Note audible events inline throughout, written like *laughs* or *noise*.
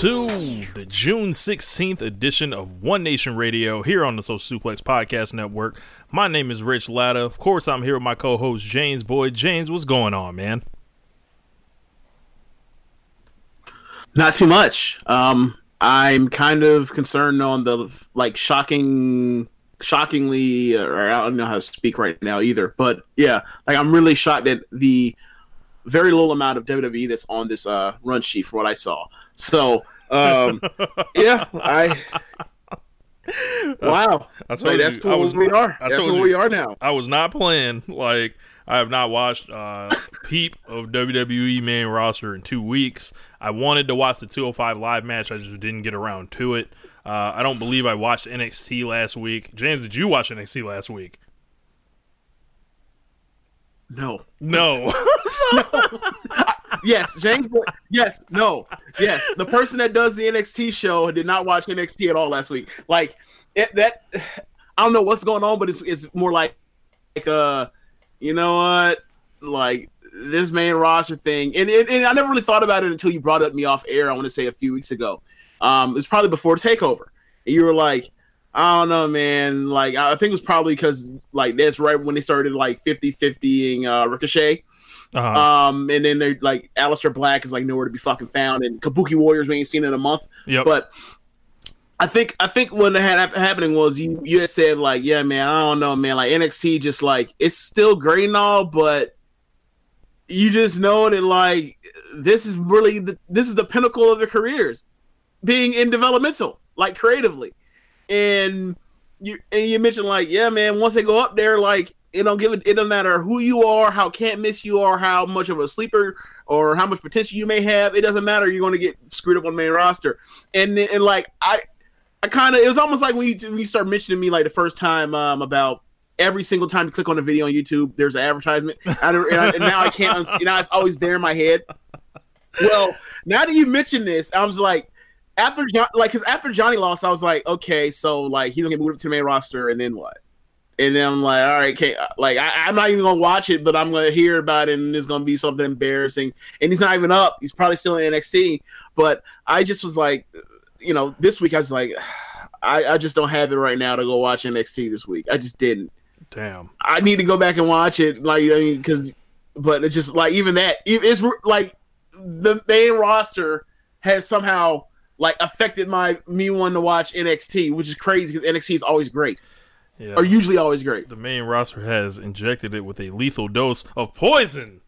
to the June 16th edition of One Nation Radio here on the Social Suplex Podcast Network. My name is Rich Latta. Of course, I'm here with my co host, James Boyd. James, what's going on, man? Not too much. Um, I'm kind of concerned on the like shocking, shockingly, or I don't know how to speak right now either. But yeah, like I'm really shocked at the very little amount of WWE that's on this uh, run sheet for what I saw. So um, yeah, I. wow, Like, you, that's I where was- we are. That's where we are now. I was not playing. Like, I have not watched uh, Peep of WWE main roster in two weeks. I wanted to watch the 205 live match. I just didn't get around to it. Uh, I don't believe I watched NXT last week. James, did you watch NXT last week? No. No. *laughs* *laughs* Yes, James. Yes, no, yes. The person that does the NXT show did not watch NXT at all last week. Like it, that, I don't know what's going on, but it's it's more like like uh, you know what, like this main roster thing, and, and and I never really thought about it until you brought up me off air. I want to say a few weeks ago. Um, it's probably before Takeover, and you were like. I don't know, man. Like, I think it was probably because, like, that's right when they started, like, 50 50ing uh, Ricochet. Uh-huh. Um, and then they're like Aleister Black is like nowhere to be fucking found, and Kabuki Warriors we ain't seen in a month. Yep. But I think I think what had happening was you you had said like, yeah, man, I don't know, man, like NXT just like it's still great and all, but you just know that like this is really the this is the pinnacle of their careers, being in developmental, like creatively, and you and you mentioned like, yeah, man, once they go up there, like it don't give it, it doesn't matter who you are, how can't miss you are, how much of a sleeper or how much potential you may have. It doesn't matter. You're going to get screwed up on the main roster. And and like I, I kind of it was almost like when you when you start mentioning me like the first time um, about every single time you click on a video on YouTube, there's an advertisement, and, I- and now I can't. uns- Now it's always there in my head. Well, now that you mention this, I was like, after John, like, because after Johnny lost, I was like, okay, so like he's gonna get moved up to the main roster, and then what? And then I'm like, all right, okay, like I, I'm not even gonna watch it, but I'm gonna hear about it, and it's gonna be something embarrassing. And he's not even up; he's probably still in NXT. But I just was like, you know, this week I was like, *sighs* I, I just don't have it right now to go watch NXT this week. I just didn't. Damn. I need to go back and watch it, like I mean, because, but it's just like even that, it's like the main roster has somehow like affected my me wanting to watch NXT, which is crazy because NXT is always great, Yeah. or usually always great. the main roster has injected it with a lethal dose of poison.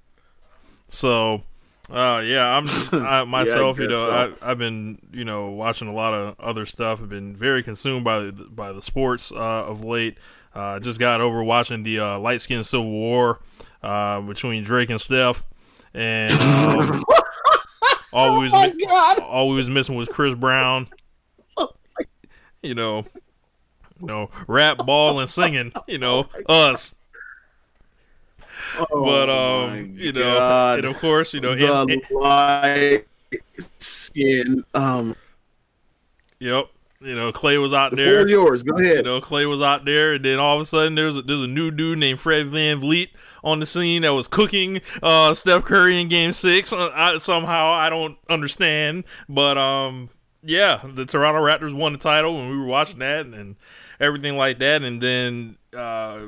So, uh, yeah, I'm just, *laughs* I, myself. you know, so. I, I've been you know watching a lot of other stuff. I've been very consumed by the, by the sports uh, of late. Uh, just got over watching the uh, light skin civil war uh, between Drake and Steph, and *laughs* um, all we was Oh my mi- God. all we was missing was Chris Brown. You know, you know, rap, ball, and singing. You know, *laughs* us. Oh But Oh um, you know, God. and of course, you know, the in- light skin. Um, yep. you know, Clay was out The there. floor yours. Go You ahead. know, Clay was out there, and then all of a sudden there's a, there's a new dude named Fred VanVleet on the scene that was cooking uh, Steph Curry in Game Six. Uh, I, somehow I don't understand, but um, yeah, the Toronto Raptors won the title when we were watching that and, and everything like that, and then uh,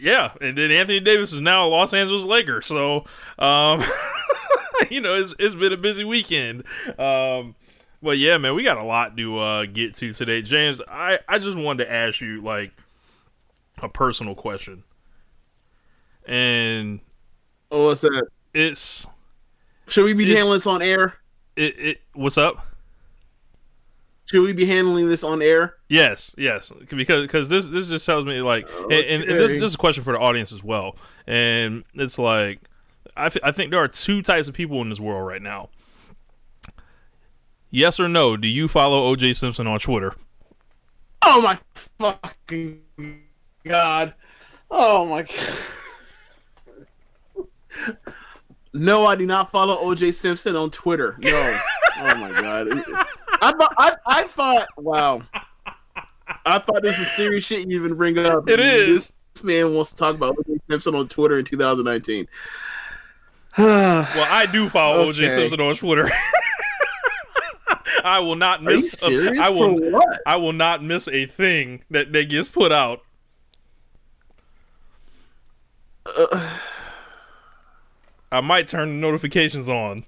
yeah, and then Anthony Davis is now a Los Angeles Laker, so um, *laughs* you know it's it's been a busy weekend. Um, but yeah, man, we got a lot to uh, get to today, James. I I just wanted to ask you like a personal question, and Oh, what's that? it's Should we be handling this on air? it, it what's up? Should we be handling this on air? Yes, yes, because because this this just tells me like, and, and, and this this is a question for the audience as well, and it's like, I th- I think there are two types of people in this world right now. Yes or no? Do you follow OJ Simpson on Twitter? Oh my fucking god! Oh my *laughs* god! No, I do not follow OJ Simpson on Twitter. No. Oh my god! I, thought- I I thought wow. I thought this was serious shit you even bring up. It is. This man wants to talk about OJ Simpson on Twitter in 2019. *sighs* Well, I do follow OJ Okay. Simpson on Twitter. I will not Are you miss. serious? I will. For what? I will not miss a thing that that gets put out. Uh, *sighs* I might turn the notifications on.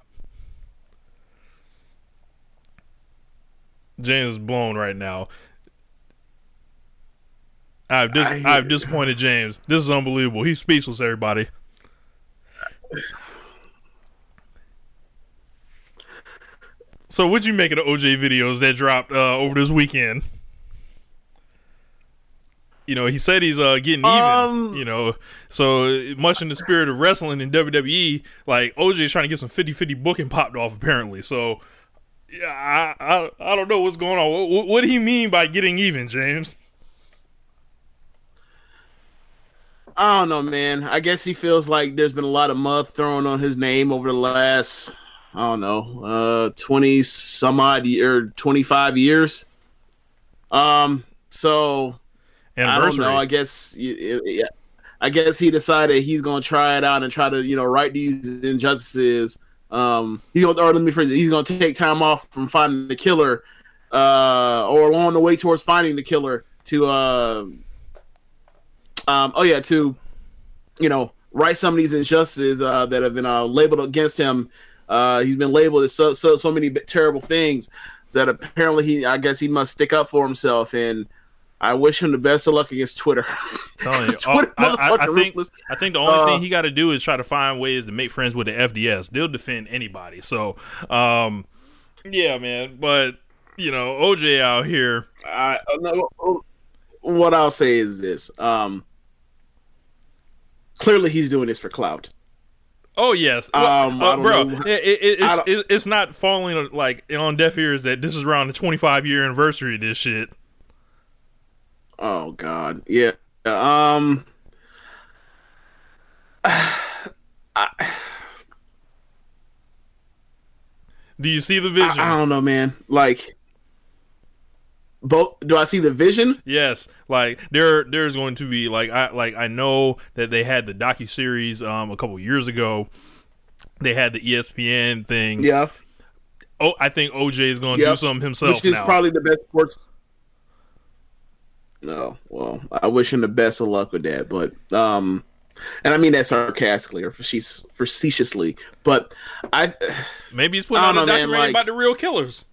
James is blown right now. I've dis- I- I've disappointed James. This is unbelievable. He's speechless. Everybody. So, what'd you make of the OJ videos that dropped uh, over this weekend? You know, he said he's uh, getting even. Um, you know, so much in the spirit of wrestling in WWE, like OJ's trying to get some 50-50 booking popped off apparently. So, I I, I don't know what's going on. What, what, do he mean by getting even, James? I don't know, man. I guess he feels like there's been a lot of mud thrown on his name over the last, I don't know, uh, twenty some odd year, twenty five years. Um, so I don't know. I guess, yeah, I guess he decided he's gonna try it out and try to, you know, right these injustices. Um, he's gonna, or let me phrase it. He's gonna take time off from finding the killer, uh, or along the way towards finding the killer to, uh, um, oh yeah, to you know right some of these injustices uh, that have been uh, labeled against him. Uh, he's been labeled as so so so many terrible things that apparently he I guess he must stick up for himself and. I wish him the best of luck against Twitter. telling you, *laughs* Twitter I, I- I think. I think the only Uh, thing he got to do is try to find ways to make friends with the FDS. They'll defend anybody. So, um, yeah, man. But you know, OJ out here. I, uh, no, what I'll say is this: um, clearly, he's doing this for clout. Oh yes, Um, uh, bro. It, it, it's it, it's not falling like on deaf ears that this is around the 25 year anniversary of this shit. Oh God, yeah. Um, *sighs* Do you see the vision? I don't know, man. Like, both. Do I see the vision? Yes, like there, there's going to be like I like I know that they had the docu series um a couple years ago. They had the ESPN thing. Yeah, Oh, I think OJ is going to do something himself which is now. probably the best sports. No, well, I wish him the best of luck with that, but um, and I mean that sarcastically or facetious, facetiously, but I. Maybe he's putting out a man, documentary like- about the real killers.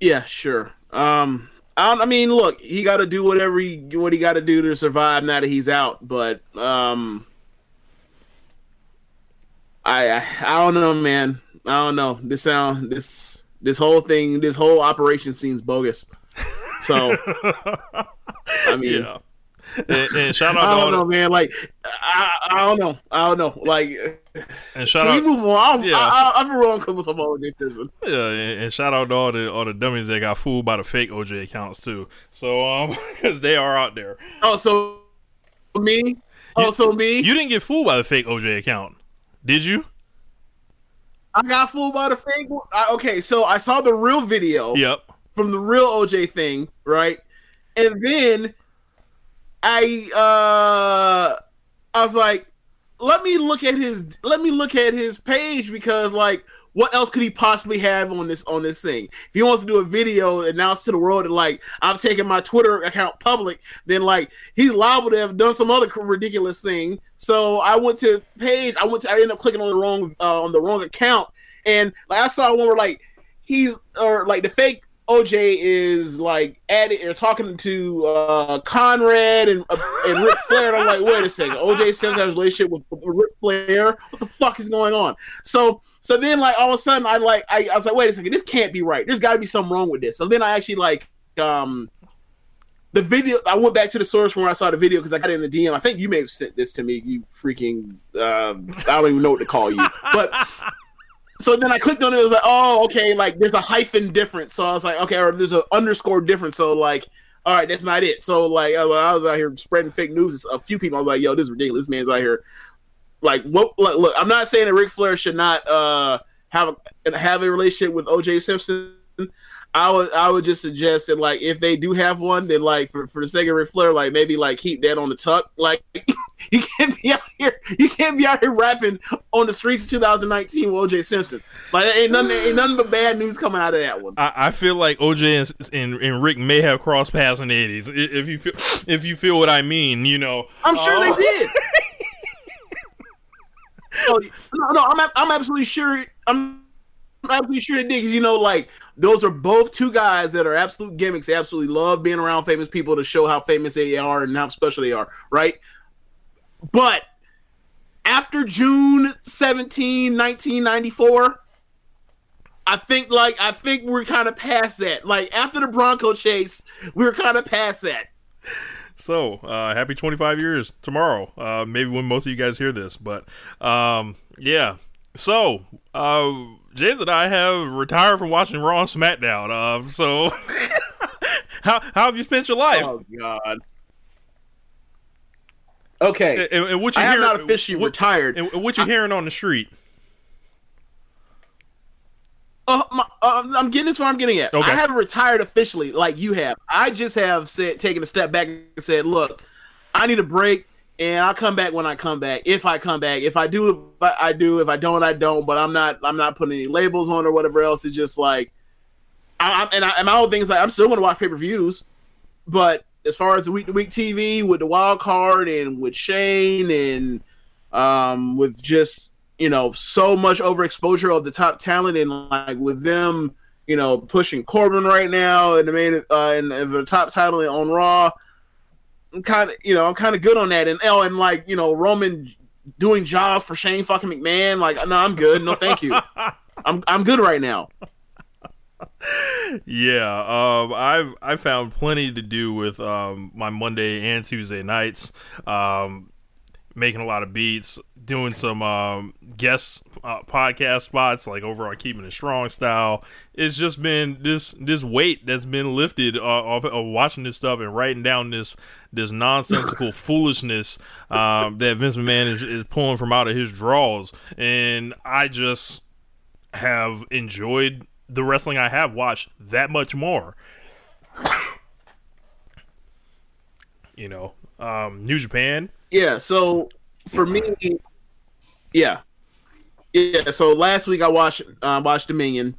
Yeah, sure. Um, I, don't- I mean, look, he got to do whatever he what he got to do to survive now that he's out. But um, I, I I don't know, man. I don't know. This sound this this whole thing, this whole operation seems bogus. So *laughs* I mean, Yeah. And, and shout out I don't know, the, man. Like I, I don't know. I don't know. Like and shout can we out move on? I'm, Yeah. I, I, I'm wrong with some this. Simpson. yeah, and, and shout out to all the all the dummies that got fooled by the fake OJ accounts too. So um *laughs* because they are out there. Oh, so me. Also, so me. You didn't get fooled by the fake OJ account, did you? I got fooled by the fake. I, okay, so I saw the real video Yep. From the real OJ thing, right? And then I uh I was like, let me look at his let me look at his page because like what else could he possibly have on this on this thing? If he wants to do a video announce to the world that like I'm taking my Twitter account public, then like he's liable to have done some other ridiculous thing. So I went to page. I went to I ended up clicking on the wrong uh, on the wrong account, and like I saw one where like he's or like the fake OJ is like at it or talking to uh, Conrad and uh, and Ric Flair. And I'm like, wait a second, OJ Simpson has relationship with, Ric Flair. What the fuck is going on? So so then like all of a sudden I like I, I was like, wait a second, this can't be right. There's got to be something wrong with this. So then I actually like um the video. I went back to the source from where I saw the video because I got in the DM. I think you may have sent this to me. You freaking uh, I don't even know what to call you, but so then I clicked on it. It was like, oh, okay, like there's a hyphen difference. So I was like, okay, or there's an underscore difference. So like, all right, that's not it. So like, I was out here spreading fake news. A few people, I was like, yo, this is ridiculous. This man's out here. Like, what? Look, look I'm not saying that Ric Flair should not uh have a, have a relationship with OJ Simpson. I would I would just suggest that like if they do have one, then like for, for the sake of Ric Flair, like maybe like keep that on the tuck. Like *laughs* you can't be out here you can't be out here rapping on the streets of 2019 with OJ Simpson. Like ain't nothing ain't nothing but bad news coming out of that one. I, I feel like OJ and, and and Rick may have crossed paths in the eighties. If you feel if you feel what I mean, you know. I'm sure Uh, they *laughs* did. no, no, I'm I'm absolutely sure. I'm absolutely sure they did because you know, like those are both two guys that are absolute gimmicks. They absolutely love being around famous people to show how famous they are and how special they are, right? But after June 17, 1994, I think like I think we're kind of past that. Like after the Bronco chase, we were kind of past that. So, uh, happy 25 years tomorrow. Uh, maybe when most of you guys hear this, but um, yeah. So, uh, James and I have retired from watching Raw and SmackDown. Uh, so, *laughs* how how have you spent your life? Oh God. Okay. and, and what you I have not officially what, retired. And, and what you hearing on the street? Uh, my, uh, I'm getting this where I'm getting at. Okay. I haven't retired officially like you have. I just have said taken a step back and said, look, I need a break, and I'll come back when I come back. If I come back, if I do, if I, I do. If I don't, I don't. But I'm not. I'm not putting any labels on or whatever else. It's just like, I, I'm and, I, and my whole thing is like I'm still going to watch pay per views, but as far as the week to week TV with the wild card and with Shane and um, with just you know so much overexposure of the top talent and like with them you know pushing Corbin right now and the main uh, and, and the top title on Raw. I'm kind of you know I'm kind of good on that and oh and like you know Roman doing job for Shane fucking McMahon like no I'm good no thank you *laughs* I'm I'm good right now. Yeah, um, I've I found plenty to do with um, my Monday and Tuesday nights. Um, making a lot of beats, doing some um, guest uh, podcast spots like over on Keeping It Strong style. It's just been this this weight that's been lifted uh, off of watching this stuff and writing down this this nonsensical *laughs* foolishness um, that Vince McMahon is, is pulling from out of his draws, and I just have enjoyed the wrestling I have watched that much more. *coughs* you know, um, New Japan. Yeah, so for me, yeah, yeah. So last week I watched uh, watched Dominion.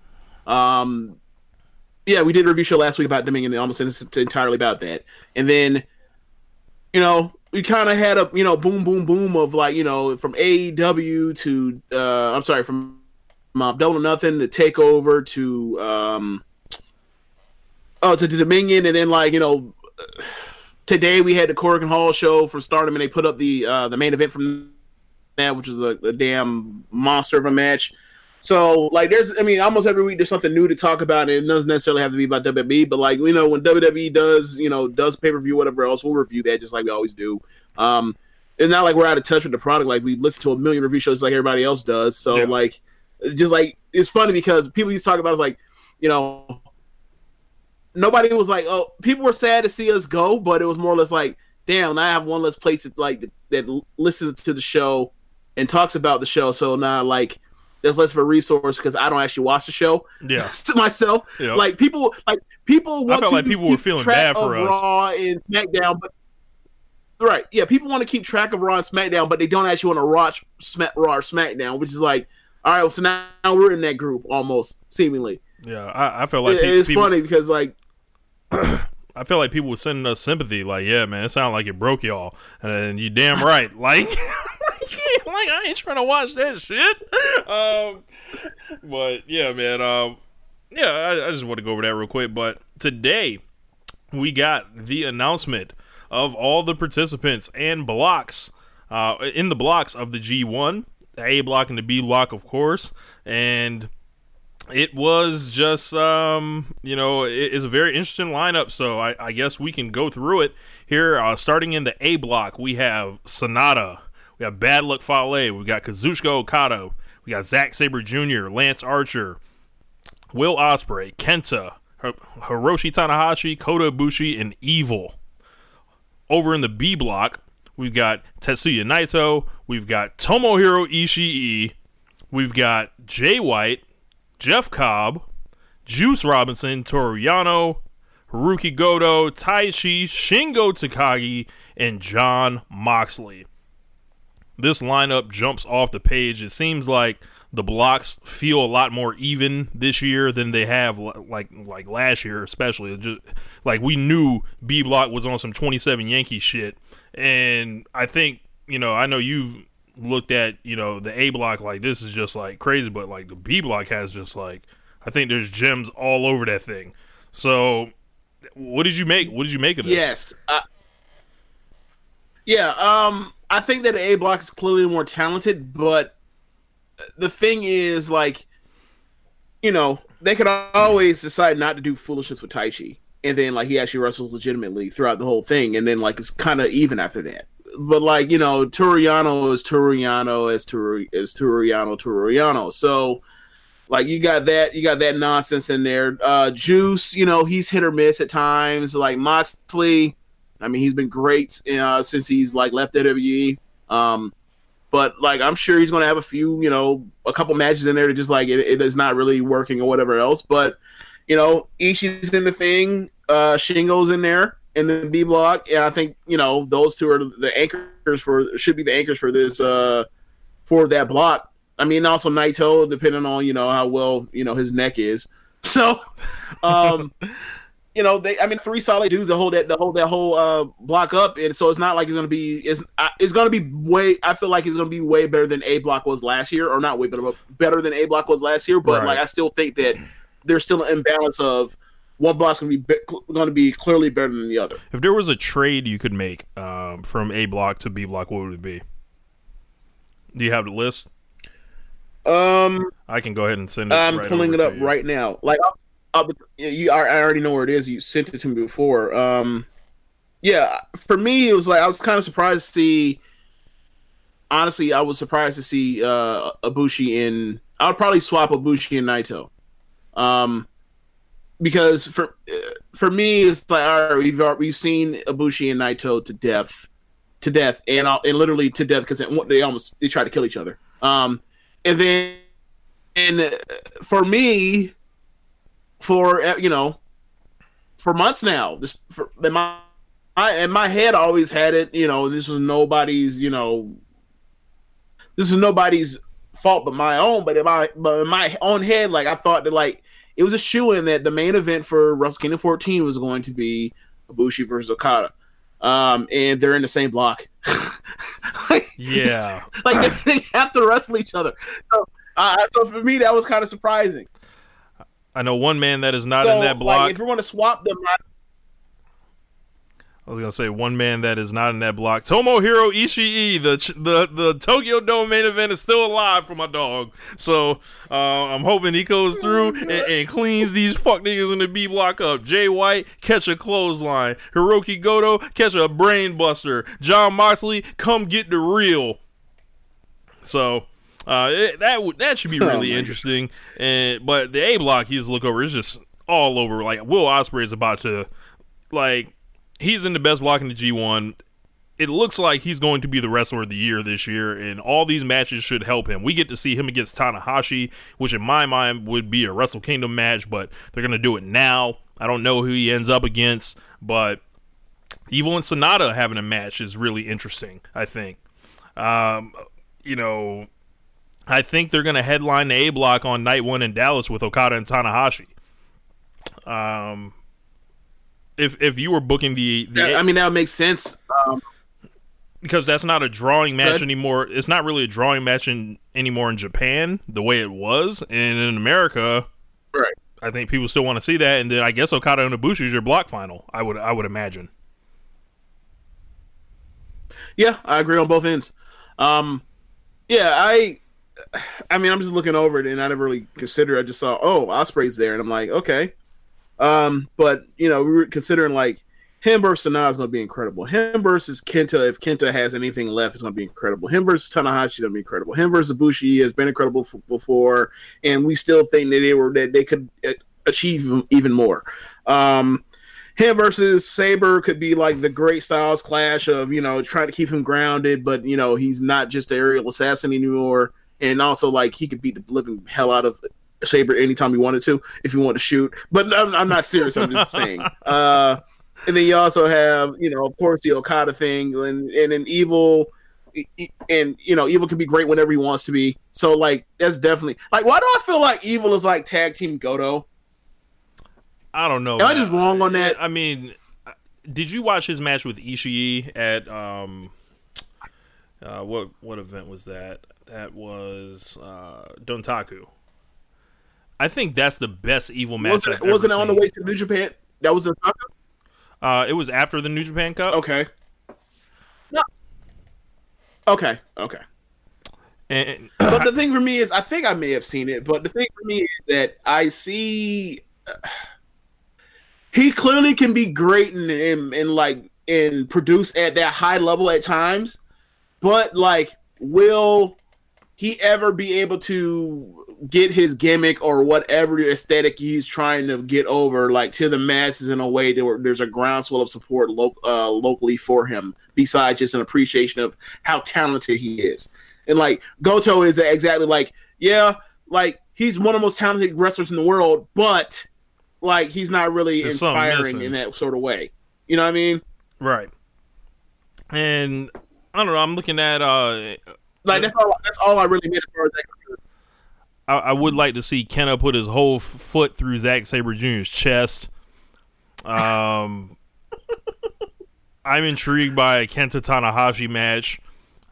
Um, yeah, we did a review show last week about Dominion. Almost entirely about that, and then you know we kind of had a you know boom boom boom of like you know from AEW to uh, I'm sorry from uh, Double Nothing to Takeover to um, oh to the Dominion, and then like you know today we had the Korakuen Hall show from Stardom, and they put up the uh, the main event from that, which was a, a damn monster of a match. So like, there's I mean, almost every week there's something new to talk about, and it doesn't necessarily have to be about WWE. But like, you know, when WWE does you know does pay per view whatever else, we'll review that just like we always do. Um, it's not like we're out of touch with the product. Like we listen to a million review shows like everybody else does. So Yeah. like, just like it's funny because people used to talk about it's like, you know, nobody was like, oh, people were sad to see us go, but it was more or less like, damn, I have one less place that like that listens to the show and talks about the show. So now like there's less of a resource because I don't actually watch the show. Yeah. *laughs* to myself, Yep. like people, like people want felt to like people were feeling bad for of us. Raw and SmackDown, but right, yeah, people want to keep track of Raw and SmackDown, but they don't actually want to watch Smack, Raw or SmackDown, which is like, all right, well, so now, now we're in that group almost seemingly. Yeah, I, I felt like It- pe- it's people, funny because like *clears throat* I felt like people were sending us sympathy. Like, yeah, man, it sounded like it broke y'all, and you damn *laughs* right. *laughs* Like, like I ain't trying to watch that shit. Um, but yeah, man. Um, yeah, I, I just want to go over that real quick. But today we got the announcement of all the participants and blocks uh, in the blocks of the G1, the A block and the B block, of course, and it was just um you know it is a very interesting lineup so I, I guess we can go through it. Here uh, starting in the a block we have sanada we have bad luck fale we got kazuchika okada we got Zack saber jr lance archer will ospreay kenta hiroshi tanahashi kota ibushi and evil. Over in the b block we've got tetsuya naito we've got tomohiro ishii we've got jay white Jeff Cobb, Juice Robinson, Toru Yano, Hirooki Goto, Taichi, Shingo Takagi, and John Moxley. This lineup jumps off the page. It seems like the blocks feel a lot more even this year than they have like like last year, especially. Just, like we knew B Block was on some 27 Yankee shit, and I think you know I know you've looked at you know the A block like this is just like crazy, but like the B block has just like I think there's gems all over that thing. So, what did you make? What did you make of this? Yes. Uh, yeah. Um. I think that A block is clearly more talented, but the thing is, like, you know, they could always decide not to do foolishness with Taichi, and then like he actually wrestles legitimately throughout the whole thing, and then like it's kind of even after that. But like you know, Toru Yano is Toru Yano as Turi is Toru Yano Turiano. So like you got that you got that nonsense in there. Uh Juice, you know, he's hit or miss at times. Like Moxley, I mean, he's been great uh, since he's like left WWE. Um, but like I'm sure he's gonna have a few, you know, a couple matches in there to just like it, it is not really working or whatever else. But you know, Ishii's in the thing, uh, Shingo's in there in the B block, and I think you know those two are the anchors for should be the anchors for this uh for that block. I mean, also Naito, depending on you know how well you know his neck is. *laughs* So, um, *laughs* you know, they I mean, three solid dudes to hold that to hold that whole uh block up, and so it's not like it's gonna be it's it's gonna be way. I feel like it's gonna be way better than A block was last year, or not way better, but better than A block was last year. But Right. like, I still think that there's still an imbalance of one block's gonna be, be going to be clearly better than the other. If there was a trade you could make um, from A block to B block, what would it be? Do you have the list? Um, I can go ahead and send it. I'm right pulling it up right now. Like, I'll, I'll, you, I already know where it is. You sent it to me before. Um, yeah, for me, it was like I was kind of surprised to see. Honestly, I was surprised to see uh, Ibushi in. I would probably swap Ibushi and Naito, um, because for for me, it's like all right, we've we've seen Ibushi and Naito to death, to death, and and literally to death because they almost they tried to kill each other. Um, and then and for me, for uh, you know, for months now, this for in my I in my head always had it. You know, this was nobody's. You know, this is nobody's fault but my own. But in my but in my own head, like I thought that like it was a shoe in that the main event for Wrestle Kingdom 14 was going to be Ibushi versus Okada. Um, and they're in the same block. *laughs* like, Yeah, *laughs* like they, they have to wrestle each other. So, uh, so for me, that was kind of surprising. I know one man that is not so, in that block. like, if you want to swap them, I- I was gonna say one man that is not in that block. Tomohiro Ishii, the the the Tokyo Dome main event is still alive for my dog. So uh, I'm hoping he goes through and, and cleans these fuck niggas in the B block up. Jay White catch a clothesline. Hirooki Goto catch a brain buster. John Moxley come get the real. So. Uh, it, that would that should be really my interesting, and but the A block you just look over is just all over. Like Will Ospreay is about to, like he's in the best block in the G1. it looks like he's going to be the wrestler of the year this year, and all these matches should help him. We get to see him against Tanahashi, which in my mind would be a Wrestle Kingdom match, but they're going to do it now. I don't know who he ends up against, but Evil and Sanada having a match is really interesting, I think. Um, you know, I think they're going to headline the A block on night one in Dallas with Okada and Tanahashi. Um, if if you were booking the, the Yeah, I mean, that would make sense. Um, because that's not a drawing match Good. anymore. It's not really a drawing match in, anymore in Japan the way it was, and in America, right. I think people still want to see that. And then I guess Okada and Ibushi is your block final. I would I would imagine. Yeah, I agree on both ends. Um, yeah, I, I mean, I'm just looking over it, and I never really considered. I just saw, oh, Ospreay's there, and I'm like, okay. Um, but you know, we were considering like him versus Sanada is going to be incredible. Him versus Kenta, if Kenta has anything left, is going to be incredible. Him versus Tanahashi is going to be incredible. Him versus Ibushi has been incredible f- before, and we still think that they were that they could uh, achieve even more. Um, him versus Saber could be like the great styles clash of you know trying to keep him grounded, but you know he's not just the aerial assassin anymore, and also like he could beat the living hell out of Saber anytime you wanted to if you want to shoot. But I'm, I'm not serious. I'm just saying. *laughs* Uh, and then you also have you know of course the Okada thing, and and then Evil. And you know, Evil can be great whenever he wants to be. So like, that's definitely like. Why do I feel like Evil is like tag team Goto? I don't know. Am I just wrong on that? I mean, did you watch his match with Ishii at um, uh, what what event was that? That was uh, Dontaku. I think that's the best evil match. Wasn't, I've wasn't it on the way to New Japan? That was a Uh, it was after the New Japan Cup. okay. No. Okay. Okay. And, But the *coughs* thing for me is, I think I may have seen it. But the thing for me is that I see he clearly can be great and and, and like and produce at that high level at times. But like, will he ever be able to get his gimmick or whatever aesthetic he's trying to get over, like to the masses in a way that there's a groundswell of support lo- uh, locally for him, besides just an appreciation of how talented he is. And like Goto is exactly like, yeah, like he's one of the most talented wrestlers in the world, but like he's not really There's inspiring in that sort of way. You know what I mean? right. And I don't know. I'm looking at. Uh, Like that's all. That's all I really meant as far as that. I, I would like to see Kenta put his whole f- foot through Zack Saber Jr.'s chest. Um, I'm intrigued by a Kenta Tanahashi match.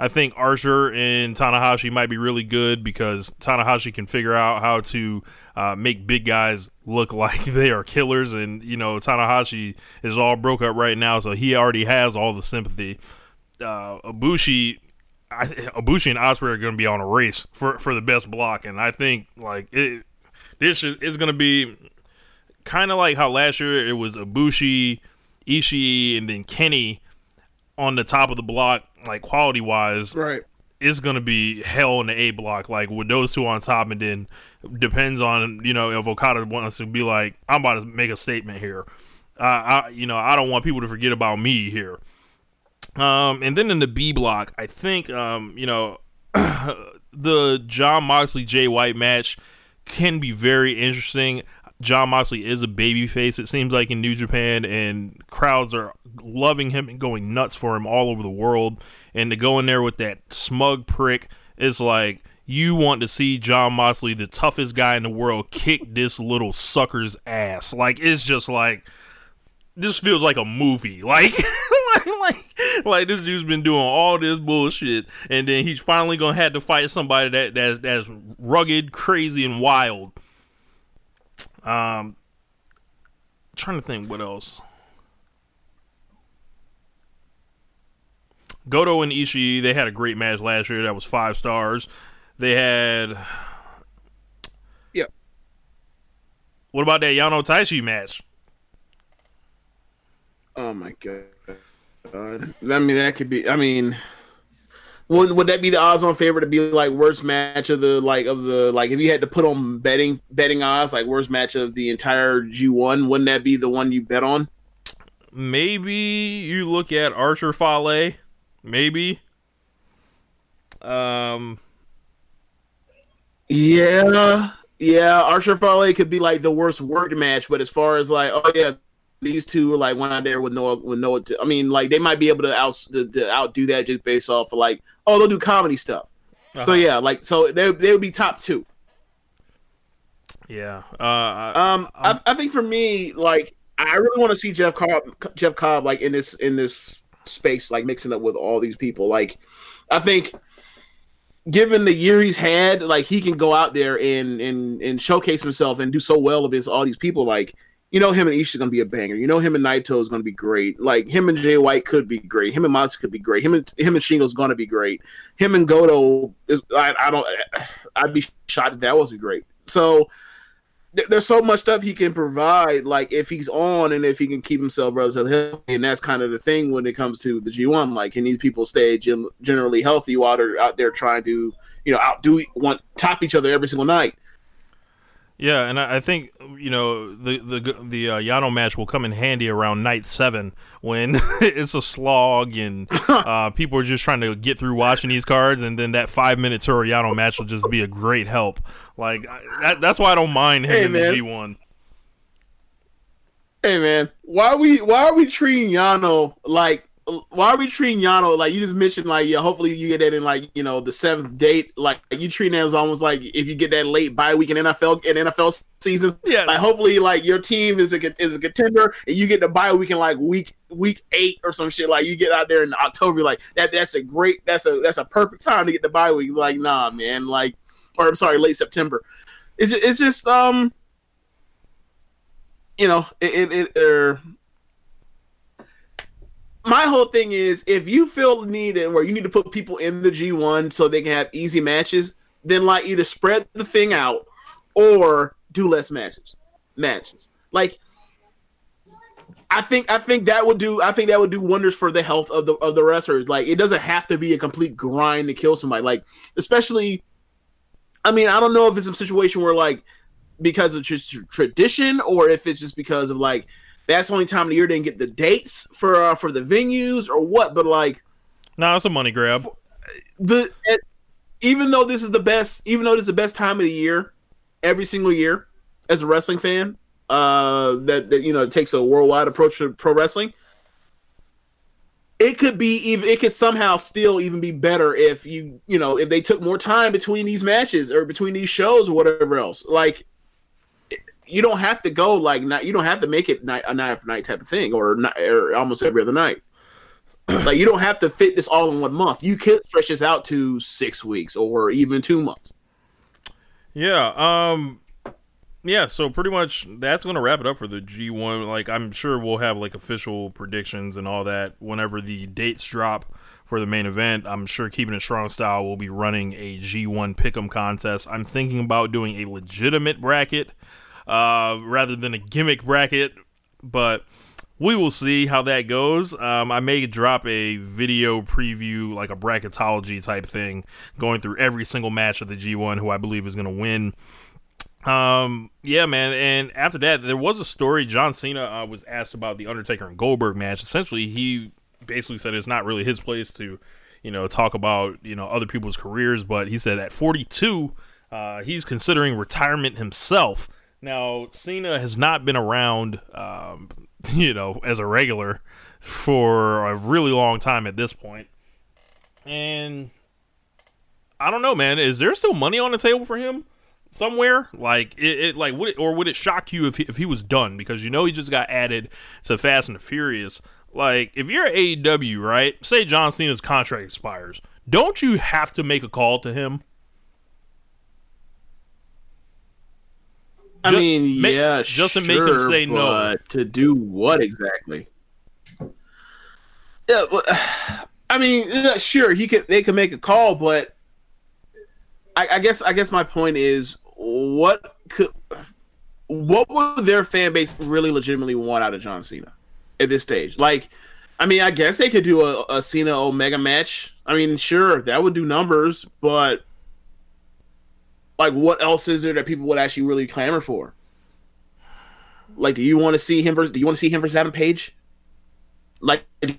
I think Archer and Tanahashi might be really good because Tanahashi can figure out how to uh, make big guys look *laughs* like they are killers, and you know Tanahashi is all broke up right now, so he already has all the sympathy. Uh, Ibushi, I, Ibushi and Ospreay are going to be on a race for for the best block, and I think like it, this is, is going to be kind of like how last year it was Ibushi, Ishii, and then Kenny on the top of the block, like quality wise, Right. it's gonna be hell in the A block, like with those two on top, and then depends on you know if Okada wants to be like, I'm about to make a statement here. Uh, I you know I don't want people to forget about me here. Um, and then in the B block, I think um, you know *clears throat* the John Moxley Jay White match can be very interesting. John Moxley is a babyface, it seems like in New Japan, and crowds are loving him and going nuts for him all over the world. And to go in there with that smug prick is like you want to see John Moxley, the toughest guy in the world, kick this little sucker's ass. Like it's just like this feels like a movie. Like, *laughs* like, like, like this dude's been doing all this bullshit, and then he's finally gonna have to fight somebody that that's that's rugged, crazy, and wild. Um, trying to think what else. Goto and Ishii, they had a great match last year. That was five stars. They had. Yeah. What about that Yano Taichi match? Oh my god. I mean, that could be. I mean, would would that be the odds on favor to be like worst match of the like of the like if you had to put on betting betting odds like worst match of the entire G one? Wouldn't that be the one you bet on? Maybe you look at Archer Fale. maybe. Um, Yeah, yeah. Archer Fale could be like the worst worked match, but as far as like, oh yeah, these two are like one out there with no with no. I mean, like they might be able to out to, to outdo that just based off of like, oh, they'll do comedy stuff. So Uh-huh. yeah, like so they they would be top two. yeah. Uh, I- Um, I, I think for me, like, I really want to see Jeff Cobb, Jeff Cobb, like in this in this space, like mixing up with all these people. Like, I think, given the year he's had, like he can go out there and and and showcase himself and do so well against all these people. Like, you know, him and Ishii is gonna be a banger. You know, him and Naito is gonna be great. Like, him and Jay White could be great. Him and Mox could be great. Him and him and Shingo's gonna be great. Him and Goto is. I, I don't. I'd be shocked if that wasn't great. So th- there's so much stuff he can provide, like if he's on and if he can keep himself relatively healthy, and that's kind of the thing when it comes to the G1. Like, can these people stay gen- generally healthy while they're out there trying to, you know, outdo want top each other every single night? Yeah, and I I think you know the the the uh, Yano match will come in handy around night seven when *laughs* it's a slog and *coughs* uh, people are just trying to get through watching these cards, and then that five minute Toru Yano match will just be a great help. Like I, that, that's why I don't mind him Hey, in the. G one. Hey man, why are we why are we treating Yano like why are we treating Yano like you just mentioned like yeah hopefully you get that in like you know the seventh date. Like you treating that as almost like if you get that late bye week in NFL in NFL season. Yes. like hopefully like your team is a is a contender and you get the bye week in like week week eight or some shit. Like you get out there in October like that that's a great that's a that's a perfect time to get the bye week. Like nah man. Like or I'm sorry late September. It's just, it's just um you know, it, it, it er, my whole thing is if you feel needed where you need to put people in the G1 so they can have easy matches, then like either spread the thing out or do less matches. Matches. Like I think I think that would do I think that would do wonders for the health of the of the wrestlers. Like it doesn't have to be a complete grind to kill somebody. Like especially I mean, I don't know if it's a situation where like because of just tradition or if it's just because of like that's the only time of the year they didn't get the dates for uh, for the venues or what. But like No, it's a money grab. the it, even though this is the best, even though this is the best time of the year, every single year as a wrestling fan, uh, that that you know takes a worldwide approach to pro wrestling. It could be even. It could somehow still even be better if you you know if they took more time between these matches or between these shows or whatever else. Like you don't have to go like night. You don't have to make it night a night after night type of thing, or, or almost every other night. *clears throat* like you don't have to fit this all in one month. You could stretch this out to six weeks or even two months. Yeah. Um. Yeah. So pretty much that's going to wrap it up for the G one. Like I'm sure we'll have like official predictions and all that whenever the dates drop for the main event. I'm sure keeping it strong style we'll be running a G one pick'em contest. I'm thinking about doing a legitimate bracket, uh, rather than a gimmick bracket, but. We will see how that goes. Um, I may drop a video preview, like a bracketology type thing, going through every single match of the G1, who I believe is going to win. Um, yeah, man. And after that, there was a story. John Cena uh, was asked about the Undertaker and Goldberg match. Essentially, he basically said it's not really his place to, you know, talk about you know other people's careers. But he said at 42, uh, he's considering retirement himself. Now, Cena has not been around, um, *laughs* you know, as a regular for a really long time at this point. And I don't know, man. Is there still money on the table for him somewhere? Like it, it like would it, or would it shock you if he, if he was done because you know he just got added to Fast and the Furious? Like if you're AEW, right? Say John Cena's contract expires, don't you have to make a call to him? I Ju- mean, make- yeah, just to make him sure, say no. To do what exactly? Yeah, well, *sighs* I mean, yeah, sure, he could. They could make a call, but I, I guess, I guess my point is, what could, what would their fan base really legitimately want out of John Cena at this stage? Like, I mean, I guess they could do a, a Cena Omega match. I mean, sure, that would do numbers, but like what else is there that people would actually really clamor for? Like, do you want to see him versus? Do you want to see him versus Adam Page? Like, do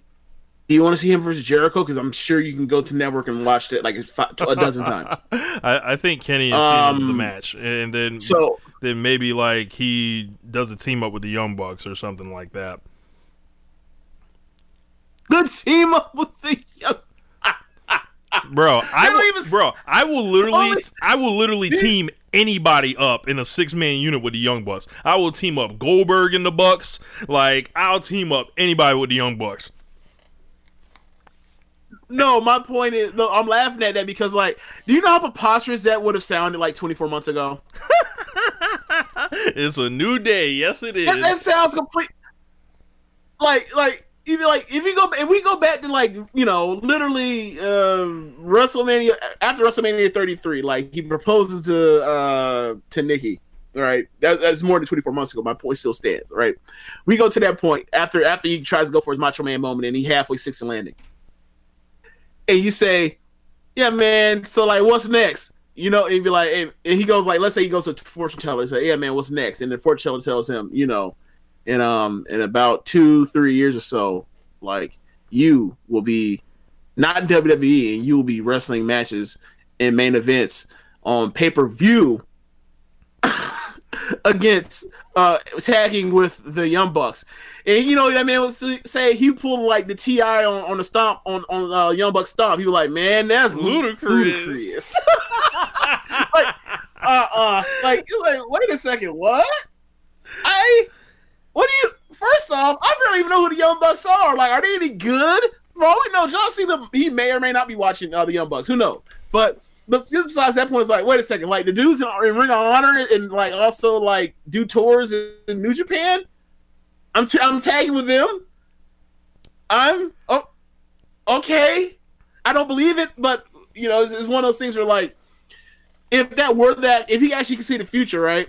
you want to see him versus Jericho? Because I'm sure you can go to network and watch it like fi- a dozen times. *laughs* I, I think Kenny and Cena's the Um, match, and then So then maybe like he does a team up with the Young Bucks or something like that. good team up with the young. Bro, *laughs* I will, even bro, I will literally, Only- I will literally team anybody up in a six man unit with the Young Bucks. I will team up Goldberg and the Bucks. Like I'll team up anybody with the Young Bucks. No, my point is, no, I'm laughing at that because, like, do you know how preposterous that would have sounded like 24 months ago? *laughs* It's a new day. Yes, it is. That, that sounds complete. Like, like like if you go if we go back to like you know literally uh, WrestleMania after WrestleMania 33, like he proposes to uh to Nikki. Right, that, that's more than 24 months ago. My point still stands. Right, we go to that point after after he tries to go for his Macho Man moment and he halfway six and landing, and you say, "Yeah, man. So like, what's next?" You know, and be like, and, and he goes like, let's say he goes to fortune teller and say, "Yeah, man, what's next?" And the fortune teller tells him, you know, in um in about two three years or so, like you will be not in WWE and you will be wrestling matches and main events on pay per view *coughs* against uh tagging with the Young Bucks. And you know that man would say- he pulled like the TI on, on the stomp on on uh, Young Bucks stomp. He was like, man, that's Ludicrous. ludicrous. *laughs* like, uh, uh, like, like, wait a second, what? I, what do you? First off, I don't even know who the Young Bucks are. Like, are they any good? All we know, John Cena, he may or may not be watching uh, the Young Bucks. Who knows? But but besides that point, it's like, wait a second, like the dudes in, in Ring of Honor and like also like do tours in New Japan. I'm t- I'm tagging with them. I'm oh okay. I don't believe it, but you know, it's, it's one of those things where like, if that were that, if he actually can see the future, right?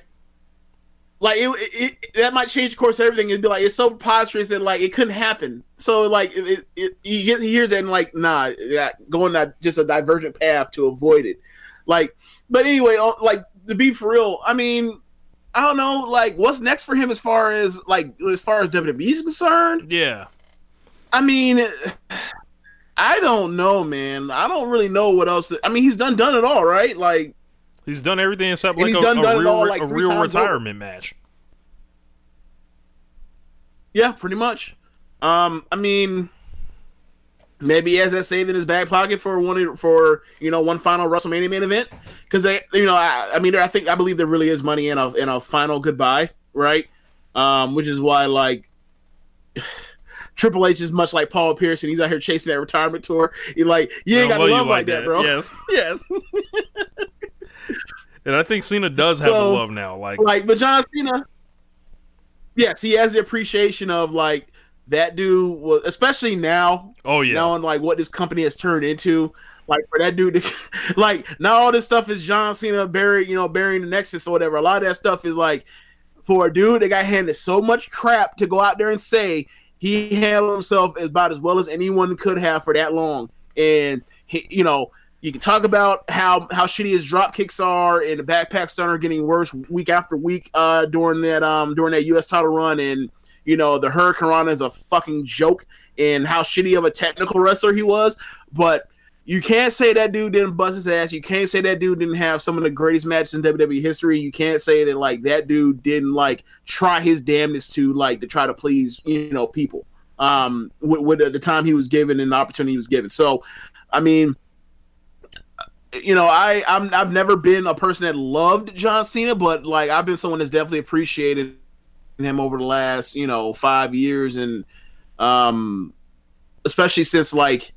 Like it, it, it that might change the course of everything. It'd be like it's so preposterous that like it couldn't happen. So like it, it, he, get, he hears that and like nah, yeah, going that just a divergent path to avoid it. Like, but anyway, uh, like to be for real, I mean, I don't know, like what's next for him as far as like as far as WWE is concerned. yeah. I mean, *sighs* I don't know, man. I don't really know what else. I mean, he's done done it all, right? Like, He's done everything except And like a, done- a done real, all, like, a real times over. retirement match. yeah, pretty much. Um, I mean, maybe he has that saved in his back pocket for one for you know one final WrestleMania main event because they you know I, I mean I think I believe there really is money in a in a final goodbye, right? Um, which is why like. *sighs* Triple H is much like Paul Pierce, and he's out here chasing that retirement tour. He like, you ain't got love you love like that, bro. Yes, *laughs* yes. *laughs* *laughs* and I think Cena does have the love now. Like, like but John Cena yes he has the appreciation of like that dude was especially now oh yeah, knowing like what this company has turned into like for that dude to, *laughs* like now all this stuff is John Cena buried you know burying the Nexus or whatever a lot of that stuff is like for a dude that got handed so much crap to go out there and say he handled himself about as well as anyone could have for that long and he you know you can talk about how how shitty his drop kicks are and the backpack stunner getting worse week after week uh during that um during that US title run and you know the Hurricane is a fucking joke and how shitty of a technical wrestler he was but you can't say that dude didn't bust his ass. You can't say that dude didn't have some of the greatest matches in WWE history. You can't say that like that dude didn't like try his damnedest to like to try to please you know people. Um, with, with the, the time he was given and the opportunity he was given. So, I mean, you know, I I'm I've never been a person that loved John Cena, but like I've been someone that's definitely appreciated him over the last you know five years, and um, especially since like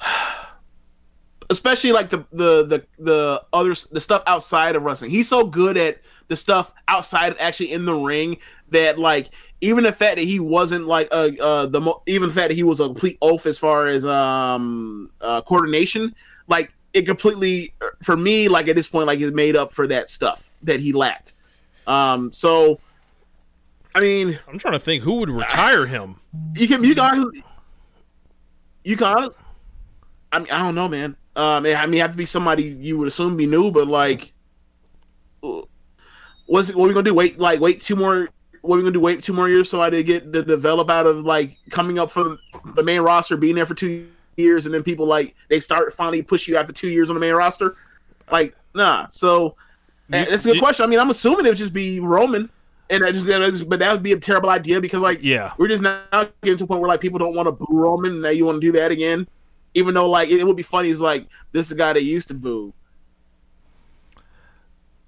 *sighs* especially like the the the the other the stuff outside of wrestling. He's so good at the stuff outside actually in the ring that like even the fact that he wasn't like uh, uh the mo- even the fact that he was a complete oaf as far as um uh coordination like it completely for me like at this point like it made up for that stuff that he lacked um so i mean I'm trying to think who would retire him. you can you can you can I mean I don't know, man. Um, I mean, it have to be somebody you would assume be new, but like, what's what we gonna do? Wait, like wait two more. What we gonna do? Wait two more years so I to get to develop out of like coming up for the main roster being there for two years, and then people like they start finally push you after two years on the main roster. Like, nah. So it's a good you- question. I mean, I'm assuming it would just be Roman, and that just, that but that would be a terrible idea because like Yeah. we're just now getting to a point where like people don't want to boo Roman, and now you want to do that again. Even though like it, it would be funny, is like this is a guy they used to boo,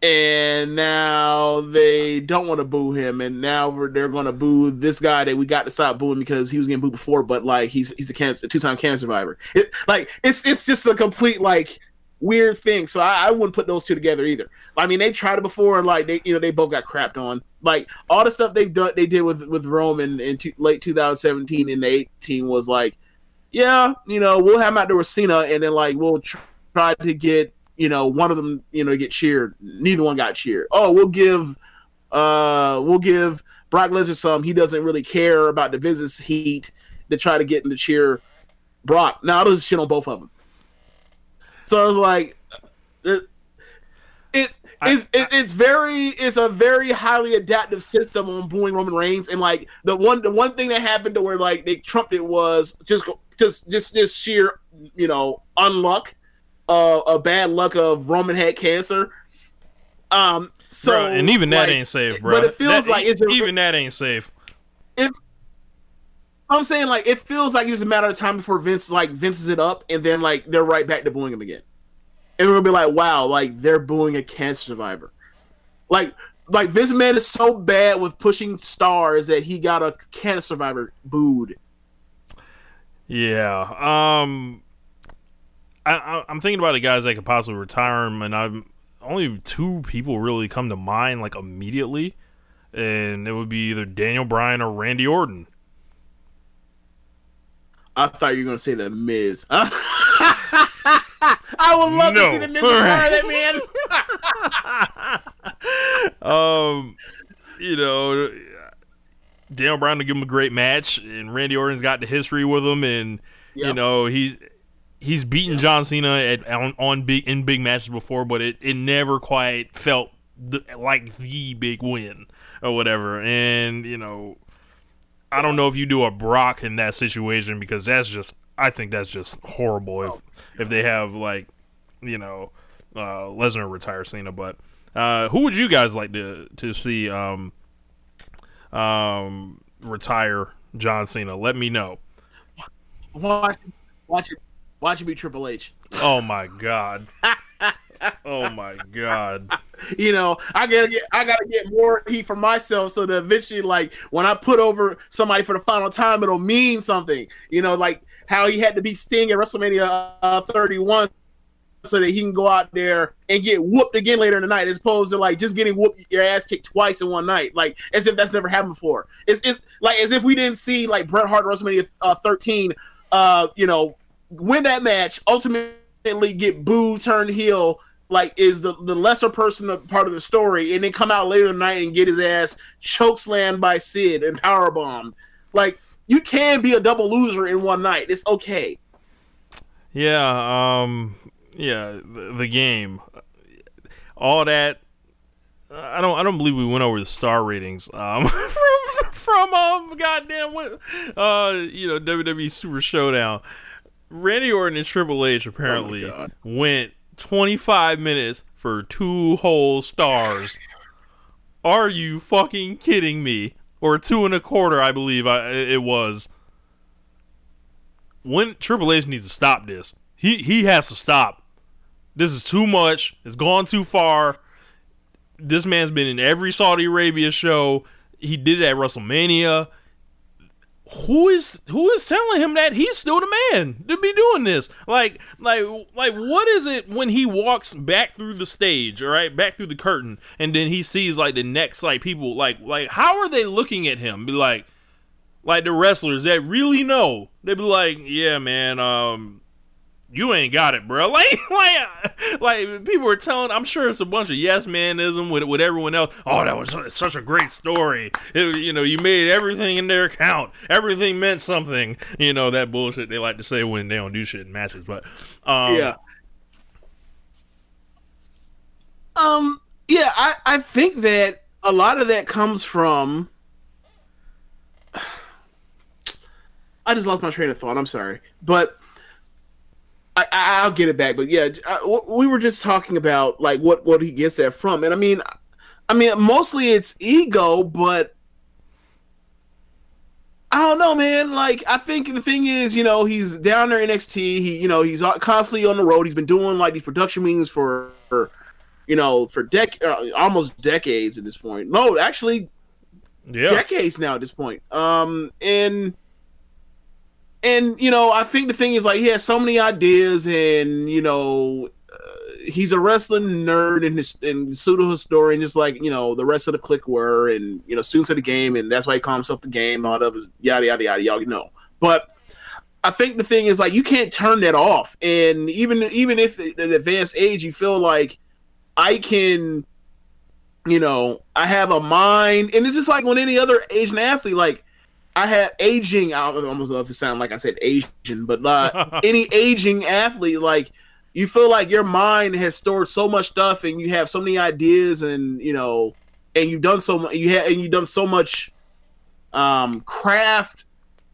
and now they don't want to boo him, and now they're going to boo this guy that we got to stop booing because he was getting booed before, but like he's he's a cancer, two time cancer survivor. It, like it's it's just a complete like weird thing. So I, I wouldn't put those two together either. I mean, they tried it before, and like they, you know, they both got crapped on. Like all the stuff they've done, they did with with Roman in late 2017 and 18 was like, yeah, you know, we'll have him out there with Cena, and then like we'll try to get you know one of them, you know, get cheered. Neither one got cheered. Oh, we'll give, uh, we'll give Brock Lesnar some. He doesn't really care about the business heat to try to get him to cheer Brock. Now there's shit on both of them. So I was like, it's it's it- it's very it's a very highly adaptive system on booing Roman Reigns, and like the one the one thing that happened to where like they trumped it was just just just just sheer you know unluck, uh, a bad luck of Roman had cancer. Um, so and even that like, ain't safe, bro. But it feels like it's a, even that ain't safe. If I'm saying like it feels like it's just a matter of time before Vince like Vinces it up, and then like they're right back to booing him again, and we're gonna be like, wow, like they're booing a cancer survivor, like like Vince Man is so bad with pushing stars that he got a cancer survivor booed. Yeah. Um, I, I, I'm thinking about the guys that could possibly retire him, and I'm only two people really come to mind like immediately, and it would be either Daniel Bryan or Randy Orton. I thought you were gonna say the Miz. *laughs* I would love No. to see the Miz retire that man. *laughs* Um, you know, Daniel Bryan to give him a great match, and Randy Orton's got the history with him, and you know he's he's beaten John Cena at on, on big in big matches before, but it, it never quite felt the, like the big win or whatever. And you know, I don't know if you do a Brock in that situation because that's just I think that's just horrible if if they have like you know uh, Lesnar retire Cena, but. Uh, who would you guys like to to see um, um, retire John Cena? Let me know. watch, watch it, watch it be Triple H. Oh my god. oh my god. *laughs* you know, I gotta get I gotta get more heat for myself so that eventually, like when I put over somebody for the final time, it'll mean something. You know, like how he had to be Sting at WrestleMania uh, 31 so that he can go out there and get whooped again later in the night, as opposed to like just getting whooped your ass kicked twice in one night, like as if that's never happened before. It's it's like as if we didn't see like Bret Hart WrestleMania uh, 13, uh, you know, win that match, ultimately get booed, turn heel, like is the, the lesser person of part of the story, and then come out later in the night and get his ass choke slammed by Sid and powerbomb. Like you can be a double loser in one night. It's okay. Yeah, um yeah, the, the game. All that I don't I don't believe we went over the star ratings um *laughs* from from um goddamn what uh you know WWE Super Showdown. Randy Orton and Triple H oh apparently God. went 25 minutes for two whole stars. Are you fucking kidding me? Or two and a quarter, I believe I, it was. When Triple H needs to stop this, he he has to stop. This is too much. It's gone too far. This man's been in every Saudi Arabia show. He did it at WrestleMania. Who is who is telling him that he's still the man to be doing this? Like like like what is it when he walks back through the stage, all right, back through the curtain, and then he sees like the next like people like like how are they looking at him? Be like like the wrestlers that really know. They be like, yeah, man, um, you ain't got it, bro. *laughs* Like, like, like people were telling. I'm sure it's a bunch of yes manism with with everyone else. Oh, that was such a great story. It- you know, you made everything in there count. Everything meant something. You know that bullshit they like to say when they don't do shit in matches. But um, yeah. Um. Yeah, I I think that a lot of that comes from. *sighs* I just lost my train of thought. I'm sorry, but I, I, I'll get it back. But yeah, I, w- we were just talking about like what what he gets that from, and I mean, I mean, mostly it's ego, but I don't know, man. Like, I think the thing is, you know, he's down there in NXT. He, you know, he's constantly on the road. He's been doing like these production meetings for, for you know, for dec- uh, almost decades at this point. No, actually, Yeah. decades now at this point. Um, and and you know, I think the thing is like he has so many ideas, and you know, uh, he's a wrestling nerd and his and pseudo historian, just like you know the rest of the clique were, and you know, students of the game, and that's why he calls himself the game, and all the yada yada yada. Y'all know, but. I think the thing is like you can't turn that off, and even even if at an advanced age you feel like I can you know, I have a mind, and it's just like when any other Asian athlete, like I have aging. I almost love to sound like I said Asian, but uh, *laughs* any aging athlete, like you feel like your mind has stored so much stuff, and you have so many ideas, and you know, and you've done so much. You have and you've done so much um, craft,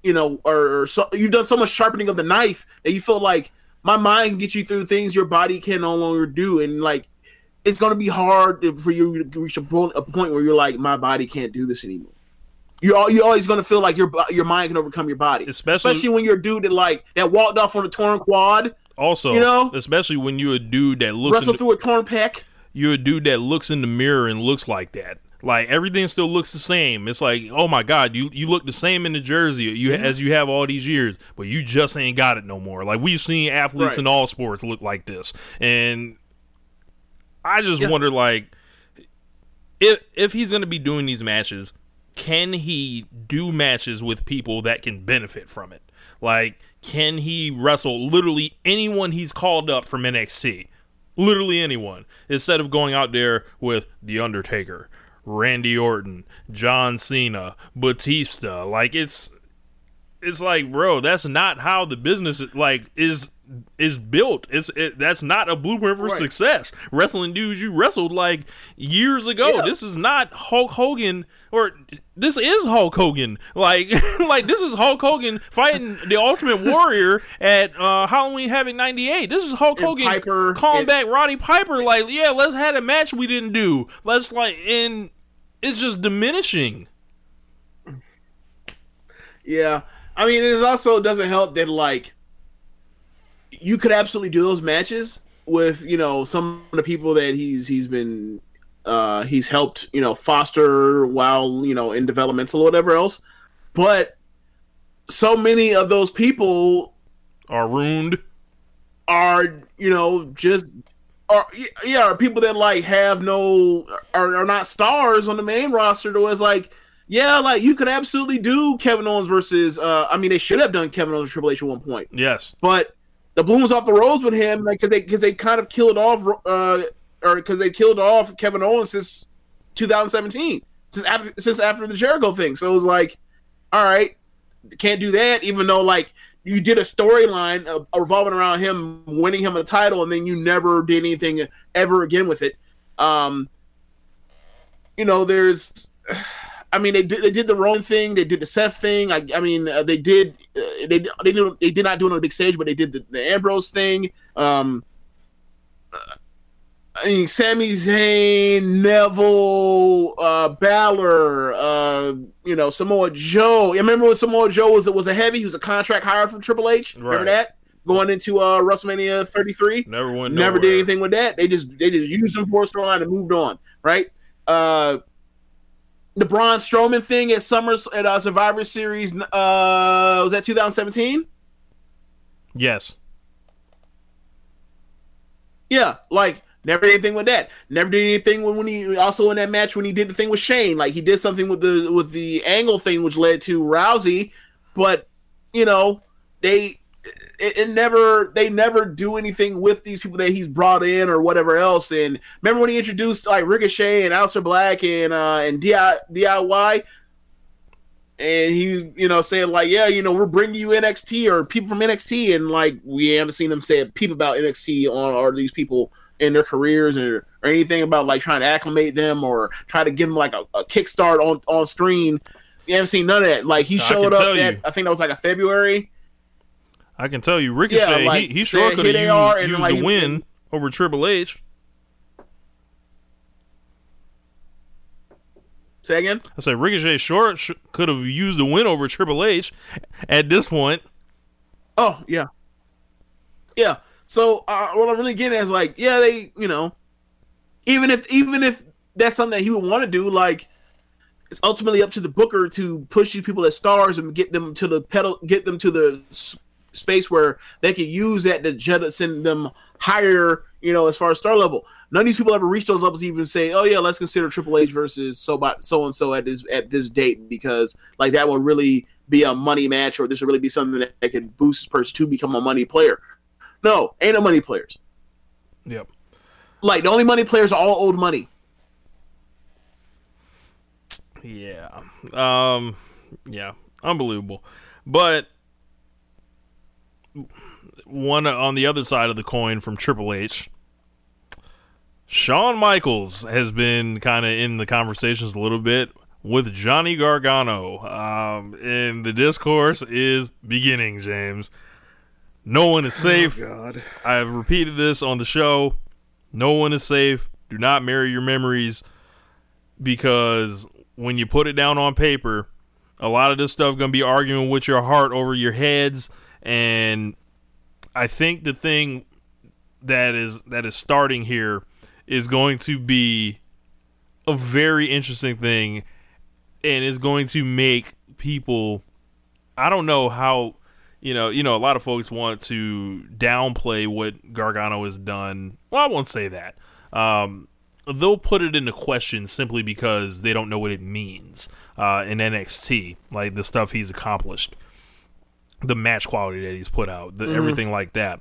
you know, or, or so you've done so much sharpening of the knife that you feel like my mind can get you through things your body can no longer do, and like it's gonna be hard for you to reach a point, a point where you're like, my body can't do this anymore. You're you're always gonna feel like your your mind can overcome your body, Especially- when you're a dude that like that walked off on a torn quad, Also, You know? especially when you're a dude that looks wrestled the, through a torn pec. you're a dude that looks in the mirror and looks like that. Like everything still looks the same. It's like, oh my god, you you look the same in the jersey you as you have all these years, but you just ain't got it no more. Like we've seen athletes Right. in all sports look like this, and I just Yeah. wonder, like, if if he's gonna be doing these matches, can he do matches with people that can benefit from it? Like, can he wrestle literally anyone he's called up from NXT? Literally anyone. Instead of going out there with The Undertaker, Randy Orton, John Cena, Batista. Like it's it's like, bro, that's not how the business like is is built. It's it, that's not a blueprint for Right. success. Wrestling dudes you wrestled like years ago. Yeah. This is not Hulk Hogan or this is Hulk Hogan. Like *laughs* like this is Hulk Hogan fighting the Ultimate Warrior at uh, Halloween Havoc '98. This is Hulk And Hogan Piper calling and- back Roddy Piper. Like yeah, let's have a match we didn't do. Let's like and it's just diminishing. Yeah, I mean, it also doesn't help that like you could absolutely do those matches with you know some of the people that he's he's been uh he's helped you know foster while you know in developmental or whatever else, but so many of those people Are ruined. are you know just are yeah are people that like have no are, are not stars on the main roster that was like yeah like you could absolutely do Kevin Owens versus uh I mean they should have done Kevin Owens Triple H at one point Yes. but the blooms off the rose with him like because they because they kind of killed off uh or because they killed off Kevin Owens since 2017 since after since after the Jericho thing. So it was like all right can't do that even though like you did a storyline revolving around him winning him a title and then you never did anything ever again with it. Um you know there's I mean, they did they did the Roman thing, they did the Seth thing. I, I mean, uh, they did uh, they they did they did not do it on a big stage, but they did the, the Ambrose thing. Um, uh, I mean, Sami Zayn, Neville, uh, Balor, uh, you know, Samoa Joe. You remember when Samoa Joe was was a heavy? He was a contract hire from Triple H. Remember that going into uh, WrestleMania 33 Never went. never did anything with that. They just they just used him for a storyline and moved on, right? Uh the Braun Strowman thing at Summers at uh, Survivor Series uh was that 2017? Yes. Yeah, like never did anything with that. Never did anything when, when he also in that match when he did the thing with Shane. Like he did something with the with the angle thing which led to Rousey, but you know, they it, it never they never do anything with these people that he's brought in or whatever else. And remember when he introduced like Ricochet and Aleister Black and uh and DI, DIY and he, you know, said like, yeah, you know, we're bringing you NXT or people from NXT, and like we haven't seen them say a peep about NXT on or these people in their careers or, or anything about like trying to acclimate them or try to give them like a, a kickstart on on screen. You haven't seen none of that. Like he I showed up at. I think that was like a February. I can tell you, Ricochet, like, he, he sure could have used, used like the he- win over Triple H. Say again. I said Ricochet sure sh- could have used the win over Triple H at this point. Oh yeah, yeah. So uh, what I'm really getting at is like, yeah, they, you know, even if even if that's something that he would want to do, like, it's ultimately up to the booker to push these people as stars and get them to the pedal, get them to the space where they can use that to jettison them higher, you know, as far as star level. None of these people ever reach those levels to even say, oh yeah, let's consider Triple H versus so so and so at this at this date because like that will really be a money match or this will really be something that, that could boost his purse to become a money player. No, ain't no money players. Yep. Like the only money players are all old money. Yeah. Um yeah, unbelievable. But one on the other side of the coin from Triple H, Shawn Michaels has been kind of in the conversations a little bit with Johnny Gargano. Um, and the discourse is beginning, James. No one is safe. God. I've repeated this on the show. No one is safe. Do not marry your memories because when you put it down on paper, a lot of this stuff going to be arguing with your heart over your heads and I think the thing that is that is starting here is going to be a very interesting thing and is going to make people I don't know how you know, you know, a lot of folks want to downplay what Gargano has done. Well, I won't say that. Um, they'll put it into question simply because they don't know what it means uh, in NXT, like the stuff he's accomplished, the match quality that he's put out, the, mm-hmm. everything like that.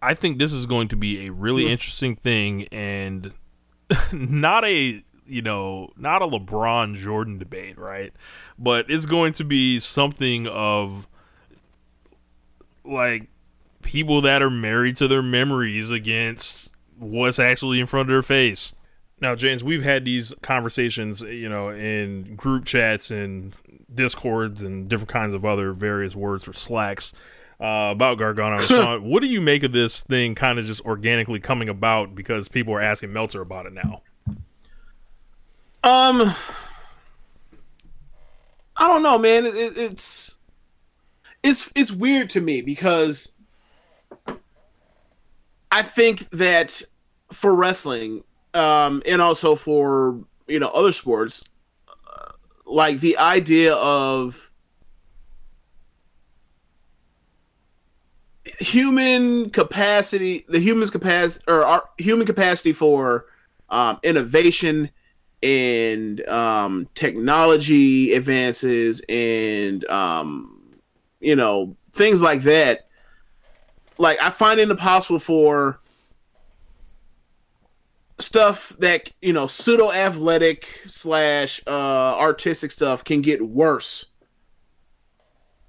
I think this is going to be a really mm-hmm. interesting thing and *laughs* not a you know not a LeBron Jordan debate, right? But it's going to be something of like people that are married to their memories against what's actually in front of their face. Now, James, we've had these conversations, you know, in group chats and discords and different kinds of other various words for slacks uh, about Gargano. *laughs* Shawn. what do you make of this thing kind of just organically coming about because people are asking Meltzer about it now? Um, I don't know, man. It, it, it's it's it's weird to me because I think that for wrestling, um, and also for you know other sports, uh, like the idea of human capacity, the human's capacity or our human capacity for um, innovation and um, technology advances and um, you know things like that. Like I find it impossible for stuff that you know pseudo athletic slash uh, artistic stuff can get worse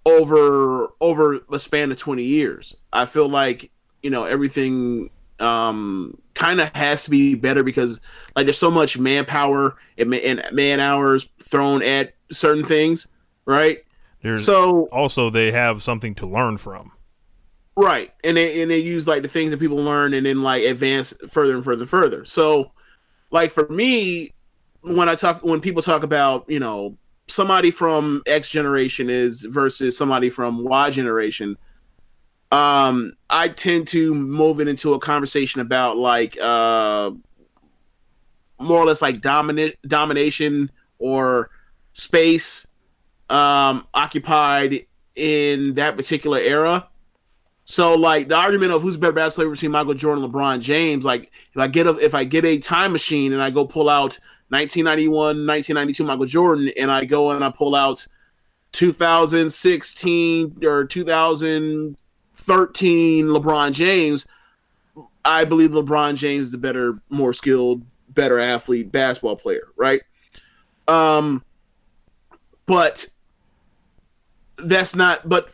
over over a span of 20 years i feel like you know everything um kind of has to be better because like there's so much manpower and, and man hours thrown at certain things right There's so also they have something to learn from. Right, and they and they use like the things that people learn, and then like advance further and further and further. So, like for me, when I talk, when people talk about you know somebody from X generation is versus somebody from Y generation, um, I tend to move it into a conversation about like uh, more or less like dominant domination or space um, occupied in that particular era. So like the argument of who's better basketball between Michael Jordan and LeBron James, like if I get a if I get a time machine and I go pull out 1991, 1992 Michael Jordan and I go and I pull out 2016 or 2013 LeBron James, I believe LeBron James is the better, more skilled, better athlete basketball player, right? Um but that's not but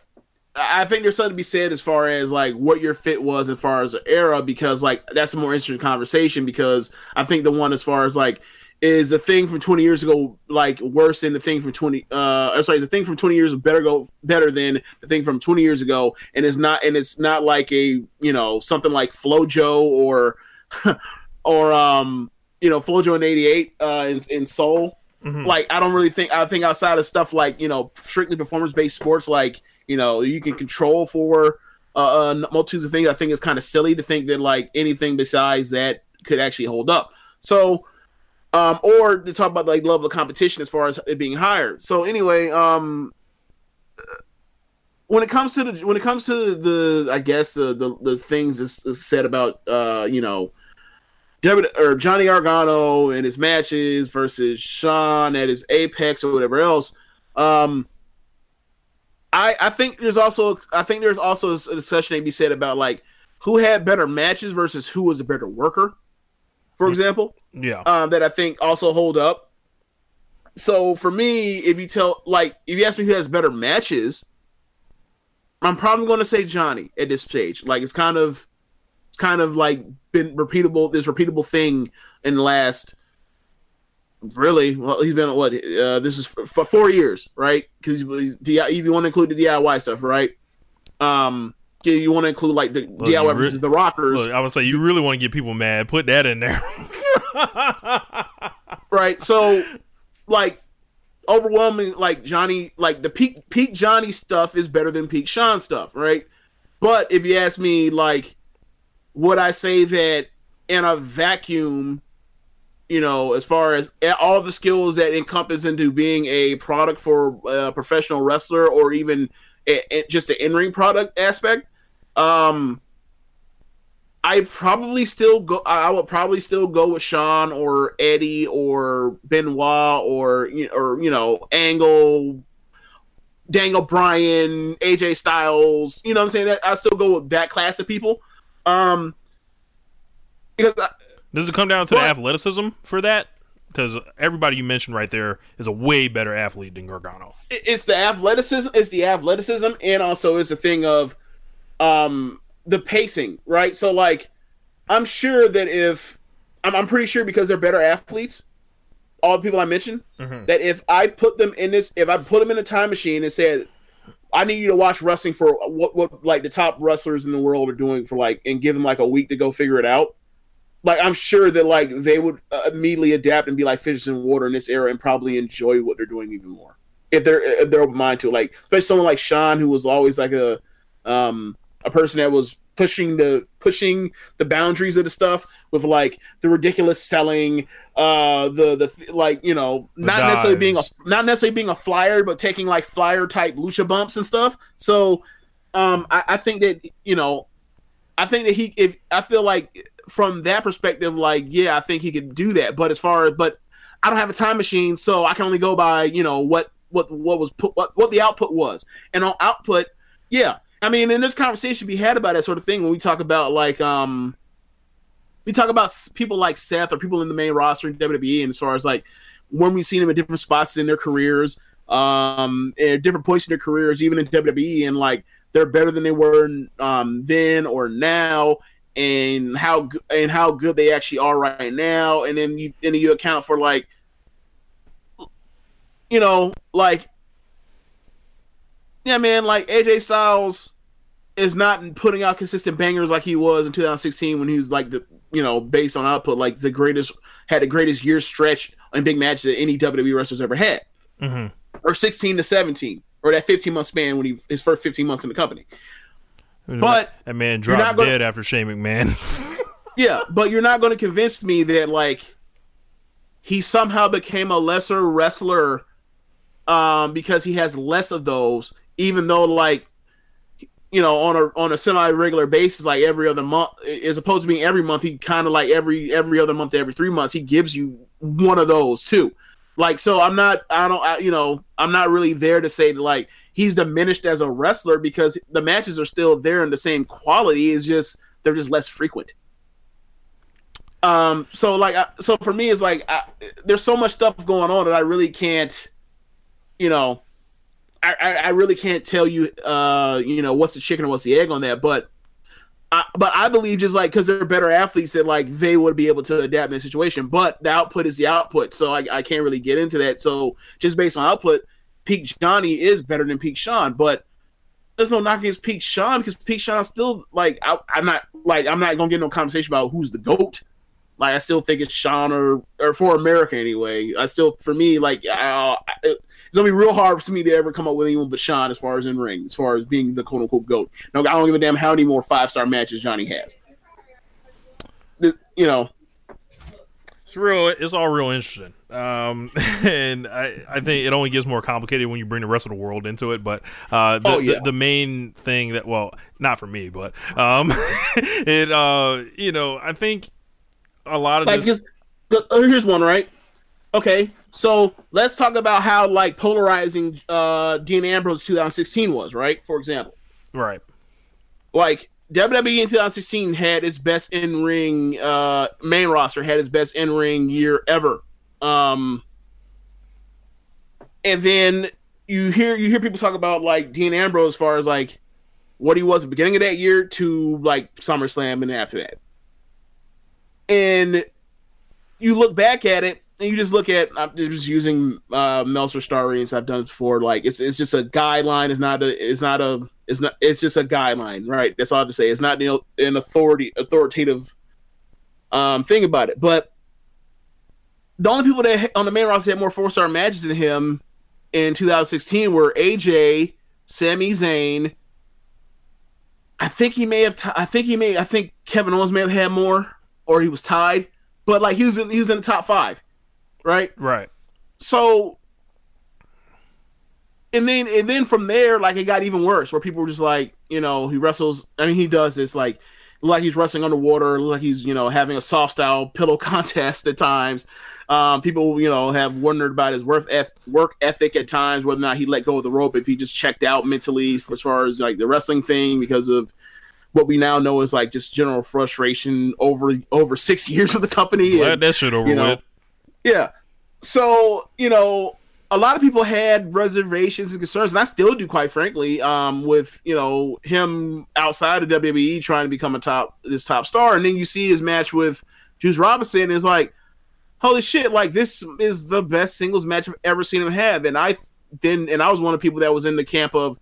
I think there's something to be said as far as like what your fit was as far as the era because like that's a more interesting conversation because I think the one as far as like is a thing from 20 years ago like worse than the thing from 20 uh I'm sorry, is the thing from 20 years better go better than the thing from 20 years ago and it's not and it's not like a you know something like Flojo or *laughs* or um you know Flojo in 88 uh in, in Seoul. Like I don't really think I think outside of stuff like you know strictly performance based sports like you know you can control for uh, uh multitudes of things I think it's kind of silly to think that like anything besides that could actually hold up so um or to talk about like level of competition as far as it being higher so anyway um when it comes to the when it comes to the I guess the the, the things is, is said about uh you know or Johnny Gargano and his matches versus Shawn at his apex or whatever else. Um, I I think there's also I think there's also a discussion to be said about like who had better matches versus who was a better worker, for example. Yeah. Um, that I think also hold up. So for me, if you tell like if you ask me who has better matches, I'm probably going to say Johnny at this stage. Like it's kind of it's kind of like been repeatable this repeatable thing in the last really well he's been what uh, this is for, for four years right because if you want to include the DIY stuff right um you want to include like the Look, DIY re- versus the Rockers Look, I would say you really want to get people mad. Put that in there. *laughs* right? So, like, overwhelming, like Johnny, like the peak peak Johnny stuff is better than peak Shawn stuff, right? But if you ask me, like, would I say that in a vacuum, you know, as far as all the skills that encompass into being a product for a professional wrestler or even a, a- just an in ring product aspect, um, I probably still go. I would probably still go with Shawn or Eddie or Benoit or or you know Angle, Daniel Bryan, AJ Styles. You know what I'm saying? I still go with that class of people. Um, because I, Does it come down to the athleticism for that? Because everybody you mentioned right there is a way better athlete than Gargano. it's the athleticism it's the athleticism and also it's the thing of um the pacing right so like i'm sure that if i'm, I'm pretty sure because they're better athletes all the people i mentioned that if i put them in this if i put them in a time machine and said i need you to watch wrestling for what what like the top wrestlers in the world are doing for like and give them like a week to go figure it out like i'm sure that like they would uh, immediately adapt and be like fishes in water in this era and probably enjoy what they're doing even more if they're if they're open minded to it. Like especially someone like Shawn, who was always like a um a person that was pushing the pushing the boundaries of the stuff with like the ridiculous selling, uh the the like you know not necessarily being a not necessarily being a flyer, but taking like flyer type lucha bumps and stuff. So um I, I think that you know I think that he if I feel like from that perspective, like yeah, I think he could do that. But as far as but I don't have a time machine, so I can only go by you know what what what was put what what the output was, and on output, yeah. I mean, and this conversation be had about that sort of thing when we talk about like um we talk about people like Seth or people in the main roster in WWE, and as far as like when we've seen them at different spots in their careers, um, at different points in their careers, even in WWE, and like they're better than they were um, then or now, and how and how good they actually are right now, and then you and then you account for like, you know, like, yeah, man, like AJ Styles is not putting out consistent bangers like he was in 2016 when he was like the you know based on output like the greatest had the greatest year stretch in big matches that any WWE wrestler's ever had, Mhm. or 16 to 17, or that 15 month span when he his first 15 months in the company. But that man dropped gonna- dead after Shane McMahon. *laughs* Yeah, but you're not going to convince me that like he somehow became a lesser wrestler um because he has less of those even though like you know on a on a semi regular basis like every other month as opposed to being every month he kind of like every every other month every 3 months he gives you one of those too. Like so I'm not I don't I, you know I'm not really there to say like he's diminished as a wrestler because the matches are still there in the same quality it's just they're just less frequent. Um, so like, I, so for me, it's like I, there's so much stuff going on that I really can't, you know, I, I, really can't tell you, uh, you know, what's the chicken and what's the egg on that. But I, but I believe just like because they're better athletes that like they would be able to adapt in the situation. But the output is the output, so I, I can't really get into that. So just based on output, peak Johnny is better than peak Shawn, but there's no knock against peak Shawn because peak Shawn still like I, I'm not like I'm not gonna get no conversation about who's the goat. Like I still think it's Shawn or or for America anyway. I still for me like uh, it's gonna be real hard for me to ever come up with anyone but Shawn as far as in ring, as far as being the quote unquote goat. No, I don't give a damn how many more five star matches Johnny has. The- you know, It's real. It's all real interesting. Um, *laughs* and I, I think it only gets more complicated when you bring the rest of the world into it. But uh, the, Oh, yeah. the, the main thing that, well, not for me, but um, *laughs* it, uh, you know, I think a lot of like this. just uh, here's one right. Okay, so let's talk about how like polarizing uh Dean Ambrose 2016 was, right? For example. right. like WWE in 2016 had its best in ring uh main roster had its best in ring year ever. Um and then you hear you hear people talk about like Dean Ambrose as far as like what he was at the beginning of that year to like SummerSlam and after that. And you look back at it and you just look at I'm just using uh Meltzer Star Ratings I've done before like it's it's just a guideline it's not a it's not a it's not it's just a guideline right? That's all I have to say. It's not an authority authoritative um thing about it. But the only people that on the main roster had more four star matches than him in 2016 were AJ Sami Zayn. I think he may have t- I think he may I think Kevin Owens may have had more or he was tied but like he was in he was in the top 5 right? Right. so and then and then from there like it got even worse where people were just like you know he wrestles i mean he does this like like he's wrestling underwater like he's you know having a soft style pillow *laughs* contest at times um, people you know have wondered about his work eth- work ethic at times whether or not he let go of the rope if he just checked out mentally for, as far as like the wrestling thing because of what we now know is like just general frustration over over six *laughs* years with the company Glad and- that shit over you know, with. yeah. So, you know, a lot of people had reservations and concerns, and I still do, quite frankly, um, with, you know, him outside of WWE trying to become a top this top star. And then you see his match with Juice Robinson is like, holy shit, like this is the best singles match I've ever seen him have. And I then and I was one of the people that was in the camp of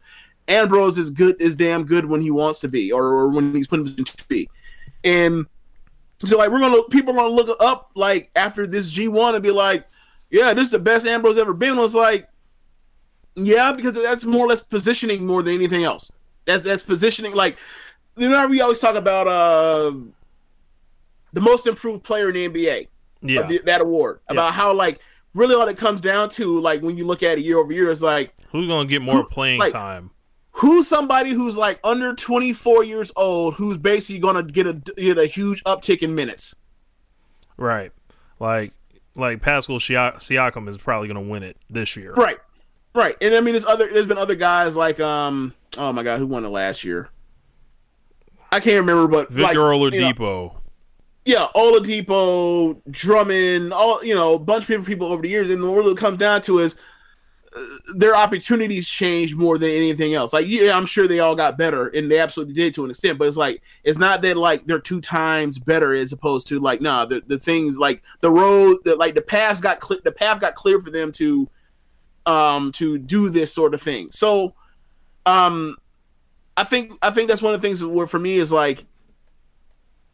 Ambrose is good is damn good when he wants to be, or, or when he's put him to be. And so like we're gonna people are gonna look up like after this G one and be like, yeah, this is the best Ambrose ever been. It's like, yeah, because that's more or less positioning more than anything else. That's that's positioning. Like, you know, we always talk about uh the most improved player in the NBA, Yeah. the, that award. About how like really all it comes down to, like when you look at it year over year, is like Who's gonna get more Who- playing like- time? who's somebody who's like under 24 years old who's basically gonna get a get a huge uptick in minutes. Right. Like like Pascal Siakam is probably gonna win it this year. Right. Right. And I mean there's other there's been other guys like um oh my god, who won it last year? I can't remember, but Victor like, you know, Oladipo. Yeah, Oladipo, Drummond, all you know, a bunch of different people over the years, and what it comes down to is uh, their opportunities changed more than anything else. Like, yeah, I'm sure they all got better, and they absolutely did to an extent. But it's like it's not that like they're two times better as opposed to like nah, the the things like the road, that like the path got clear, the path got clear for them to um to do this sort of thing. So, um, I think I think that's one of the things where for me is like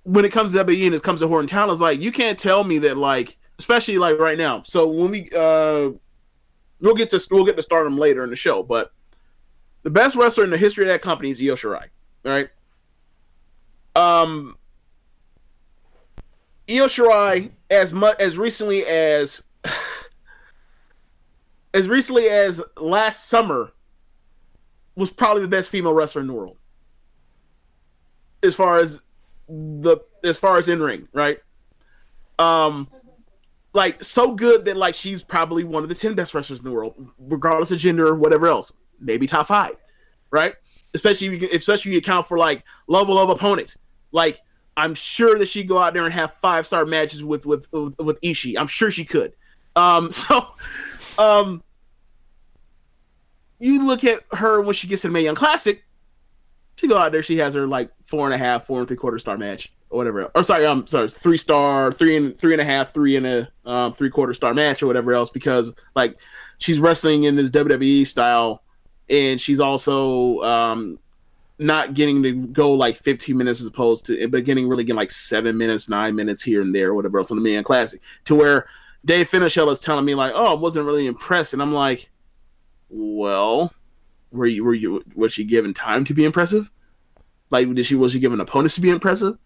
when it comes to WWE and it comes to Horton Town, it's like you can't tell me that like, especially like right now. So when we uh, we'll get to we'll get to stardom later in the show, but the best wrestler in the history of that company is Io Shirai. Right. Um, Io Shirai, as much as recently as *sighs* as recently as last summer, was probably the best female wrestler in the world. As far as the as far as in ring, right? Um, like so good that like she's probably one of the ten best wrestlers in the world, regardless of gender or whatever else. Maybe top five, right? Especially if you, especially if you account for like level of opponents. Like I'm sure that she'd go out there and have five star matches with with with, with. I'm sure she could. Um, *laughs* so, um, you look at her when she gets to the Mae Young Classic, She go out there, she has her like four and a half, four and three quarter star match or whatever. Or sorry, I'm sorry, three star, three and three and a half, three and a um, three quarter star match or whatever else because like she's wrestling in this WWE style, and she's also um, not getting to go like 15 minutes as opposed to, but getting really getting like seven minutes, nine minutes here and there, or whatever else on the Man Classic. To where Dave Finishell is telling me like, "Oh, I wasn't really impressed," and I'm like, "Well, were you were you was she given time to be impressive? Like, did she was she given opponents to be impressive?"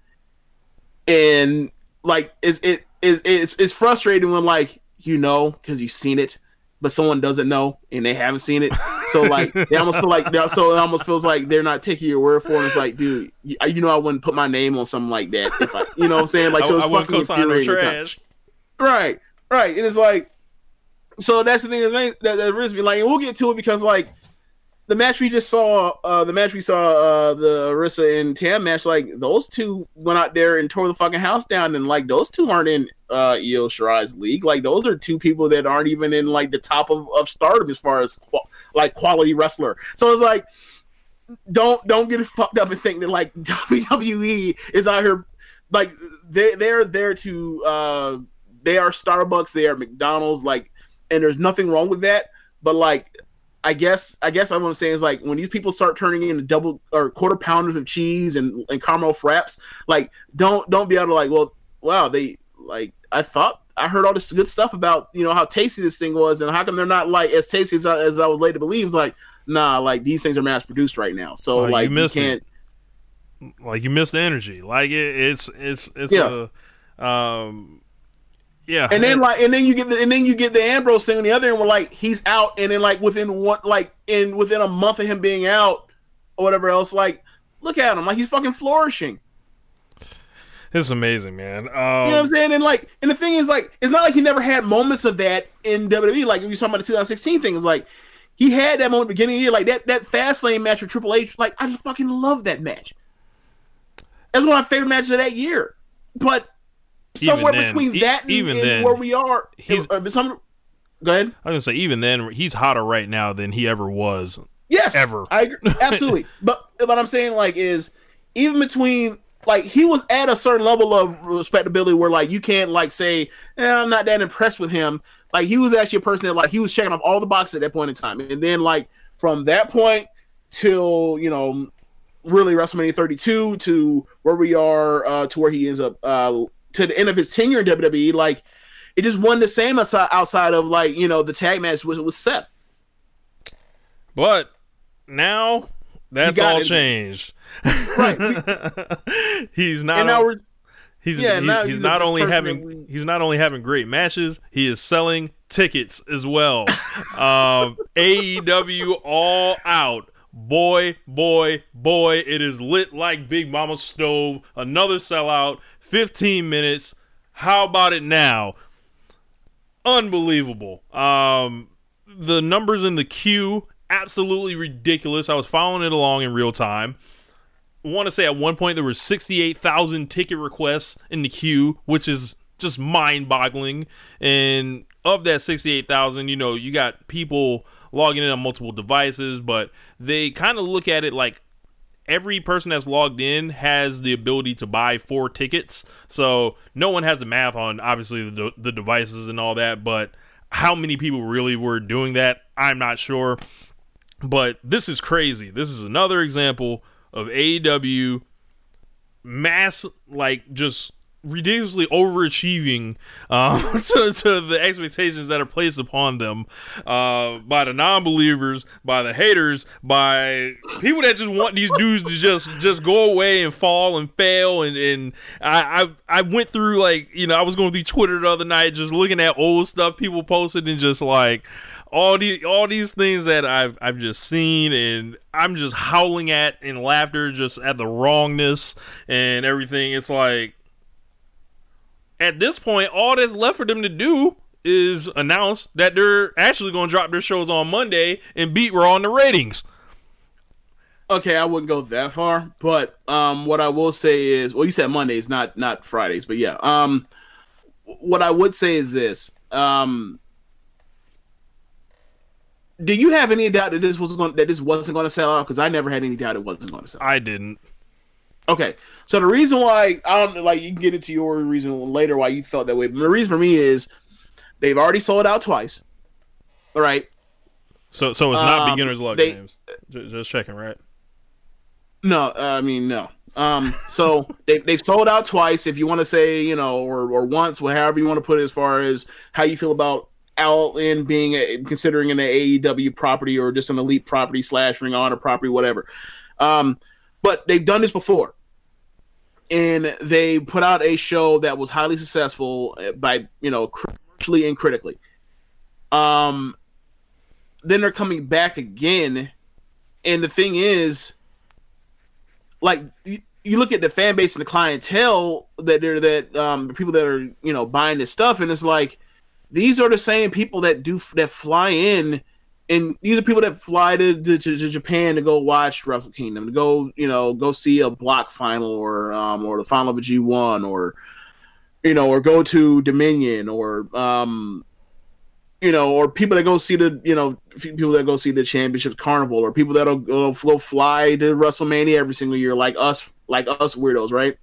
And like, it's it is it's it's frustrating when like you know because you've seen it, but someone doesn't know and they haven't seen it. So like *laughs* they almost feel like so it almost feels like they're not taking your word for it. It's like, dude, you, you know, I wouldn't put my name on something like that. If I, you know, what I'm saying like *laughs* so it's I fucking infuriating trash. Right, right. And it's like, so that's the thing that that, that risks me. Like, and we'll get to it because like the match we just saw, uh, the match we saw, uh, the Arisa and Tam match, like those two went out there and tore the fucking house down, and like those two aren't in uh Io Shirai's league. Like those are two people that aren't even in like the top of, of stardom as far as like quality wrestler. So it's like. Don't don't get fucked up and think that like *laughs* WWE is out here like they they're there to uh they are Starbucks, they are McDonald's, like, and there's nothing wrong with that. But like, I guess I guess what I'm saying is like when these people start turning into double or quarter pounders of cheese and and caramel fraps, like don't don't be able to like, well, wow, they like I thought I heard all this good stuff about you know how tasty this thing was, and how come they're not like as tasty as I, as I was led to believe? It's like, nah, like these things are mass produced right now, so you like you it. can't. like you missed the energy. Like it, it's it's it's Yeah. a um yeah. And then like, and then you get the, and then you get the Ambrose thing on the other end where like he's out, and then like within one, like in within a month of him being out or whatever else, like look at him, like he's fucking flourishing. it's amazing, man. Um, You know what I'm saying? And like, and the thing is like, it's not like he never had moments of that in WWE. Like if you're talking about the 2016 thing, it's like he had that moment beginning of the year, like that that fast lane match with Triple H. Like I just fucking love that match. That's one of my favorite matches of that year. But somewhere then- between that and, even and then, where we are, he's- uh, some. Go ahead. I was gonna say even then he's hotter right now than he ever was. Yes, Ever. I agree. absolutely. *laughs* but what I'm saying, like, is even between like he was at a certain level of respectability where like you can't like say, eh, I'm not that impressed with him. Like he was actually a person that like he was checking off all the boxes at that point in time, and then like from that point till you know really WrestleMania 32 to where we are uh, to where he ends up uh, to the end of his tenure in WWE, like it just wasn't the same outside, outside of like you know the tag match was with Seth. But now that's all it. changed. Right. *laughs* he's not and now we're he's yeah, he- now he's, he's not only having we- he's not only having great matches, he is selling tickets as well. um AEW all out. Boy, boy, boy, it is lit like Big Mama Stove. Another sellout, 15 minutes. How about it now? Unbelievable. Um the numbers in the queue absolutely ridiculous. I was following it along in real time. I want to say at one point there were 68,000 ticket requests in the queue, which is just mind-boggling. And of that 68,000, you know, you got people logging in on multiple devices, but they kind of look at it like every person that's logged in has the ability to buy four tickets. So no one has the math on obviously the, the devices and all that, but how many people really were doing that, I'm not sure. But this is crazy. This is another example of AEW mass, like, just ridiculously overachieving um, *laughs* to, to the expectations that are placed upon them uh, by the non-believers, by the haters, by people that just want these dudes to just just go away and fall and fail. And, and I, I I went through like you know I was going through Twitter the other night just looking at old stuff people posted and just like all these all these things that I've I've just seen and I'm just howling at in laughter just at the wrongness and everything. It's like at this point, all that's left for them to do is announce that they're actually going to drop their shows on Monday and beat Raw in the ratings. okay, I wouldn't go that far, but um, what I will say is, well, you said Mondays, not not Fridays, but yeah. Um, what I would say is this: um, do you have any doubt that this was going that this wasn't going to sell out? Because I never had any doubt it wasn't going to sell. out. I didn't. Okay, so the reason why I don't like you can get into your reason later why you felt that way, but the reason for me is they've already sold out twice. All right, So so it's not Um, beginner's luck, they- James. Just, checking, right? No, uh, I mean no. Um, so *laughs* they they've sold out twice. If you want to say, you know, or or once, however you want to put it, as far as how you feel about All In being a, considering an AEW property or just an elite property slash Ring Honor property, whatever. Um, but they've done this before, and they put out a show that was highly successful uh, by you know commercially and critically. Um, then they're coming back again, and the thing is like you, you look at the fan base and the clientele that they're that um the people that are you know buying this stuff and it's like these are the same people that do that fly in and these are people that fly to, to, to, Japan to go watch Wrestle Kingdom to go you know go see a block final or um or the final of a G1 or you know or go to Dominion or um you know, or people that go see the, you know, people that go see the championship carnival, or people that'll go, go fly to WrestleMania every single year, like us, like us weirdos, right?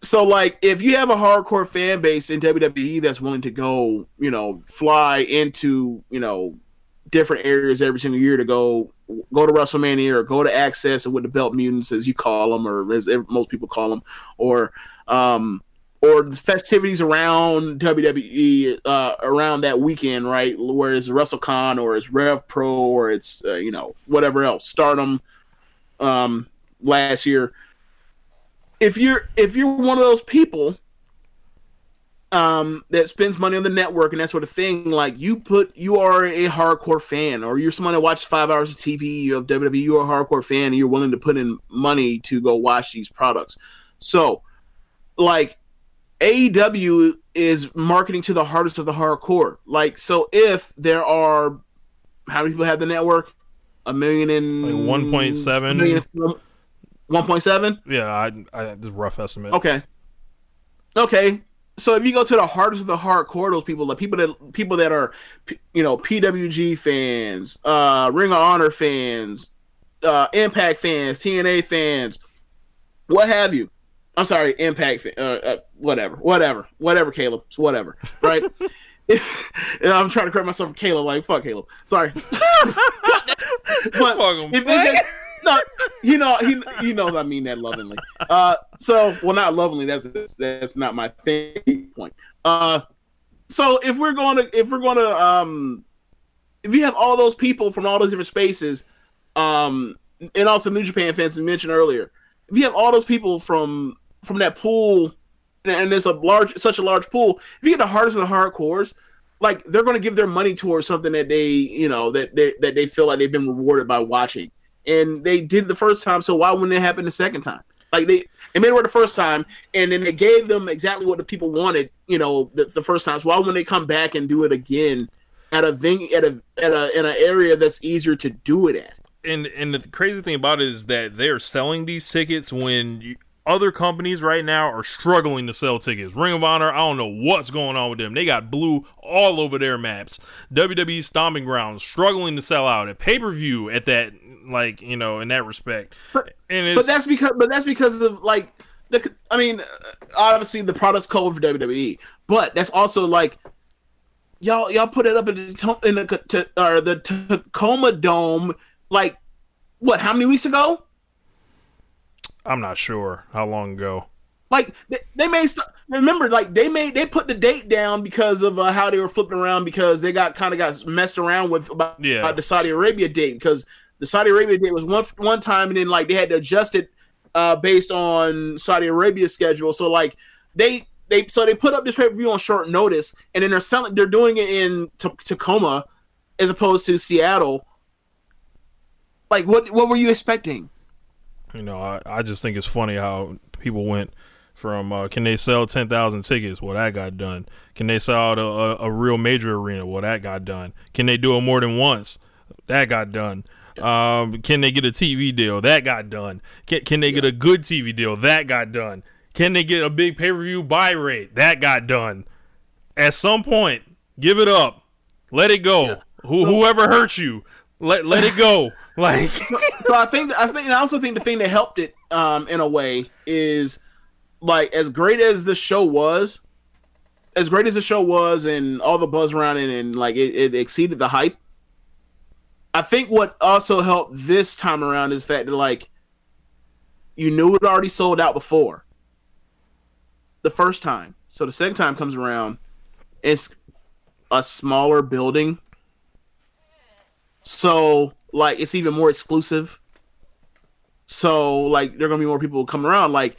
So, like, if you have a hardcore fan base in WWE that's willing to go, you know, fly into, you know, different areas every single year to go go to WrestleMania or go to Axxess or with the Belt Mutants, as you call them, or as most people call them, or um, or the festivities around WWE uh, around that weekend, right? Where it's WrestleCon or it's Rev Pro or it's uh, you know whatever else, Stardom um, last year. If you're if you're one of those people um, that spends money on the network and that sort of thing, like you put you are a hardcore fan or you're someone that watches five hours of TV of WWE, you're a hardcore fan and you're willing to put in money to go watch these products. So, like AEW is marketing to the hardest of the hardcore. Like, so if there are how many people have the network? A million and like one point seven. One point seven. Yeah, I, I this is a rough estimate. Okay. Okay. So if you go to the hardest of the hardcore, those people, like people that people that are, you know, PWG fans, uh, Ring of Honor fans, uh, Impact fans, TNA fans, what have you. I'm sorry, Impact, uh, uh, whatever, whatever, whatever, Caleb, it's whatever, right? *laughs* if, and I'm trying to correct myself Caleb, like fuck Caleb, sorry. *laughs* but if *laughs* no, you know, he he knows I mean that lovingly. Uh, so well, not lovingly. That's that's not my thing point. Uh, so if we're going to if we're going to um, if you have all those people from all those different spaces, um, and also New Japan fans we mentioned earlier, if you have all those people from from that pool, and there's a large such a large pool, if you get the hardest of the hardcores, like they're going to give their money towards something that they you know that they that they feel like they've been rewarded by watching and they did the first time so why wouldn't it happen the second time? Like they they made it work the first time and then they gave them exactly what the people wanted you know the, the first time. So why wouldn't they come back and do it again at a venue at a at a in an area that's easier to do it at? And and the crazy thing about it is that they are selling these tickets when you, other companies right now are struggling to sell tickets. Ring of Honor, I don't know what's going on with them. They got blue all over their maps. WWE Stomping Grounds struggling to sell out at pay per view at that like you know in that respect. and it's, but that's because but that's because of like the I mean uh, obviously the product's code for WWE, but that's also like y'all y'all put it up in the in the or the Tacoma Dome like what how many weeks ago? I'm not sure how long ago. Like they, they made st- remember like they made they put the date down because of uh, how they were flipping around because they got kind of got messed around with about, Yeah. about the Saudi Arabia date because the Saudi Arabia date was one one time and then like they had to adjust it uh, based on Saudi Arabia's schedule. So like they they so they put up this pay per view on short notice and then they're selling they're doing it in T- Tacoma as opposed to Seattle. Like what what were you expecting? You know, I, I just think it's funny how people went from uh, can they sell 10,000 tickets? Well, that got done. Can they sell out a, a, a real major arena? Well, that got done. Can they do it more than once? That got done. Um, can they get a TV deal? That got done. Can, can they get a good TV deal? That got done. Can they get a big pay per view buy rate? That got done. At some point, give it up. Let it go. Who, whoever hurt you, let let it go. *laughs* Like, so I think I think I also think the thing that helped it um in a way is like as great as the show was, as great as the show was and all the buzz around it and like it, it exceeded the hype. I think what also helped this time around is the fact that like you knew it already sold out before the first time. So the second time comes around, it's a smaller building. So like it's even more exclusive. So like there are gonna be more people coming around. Like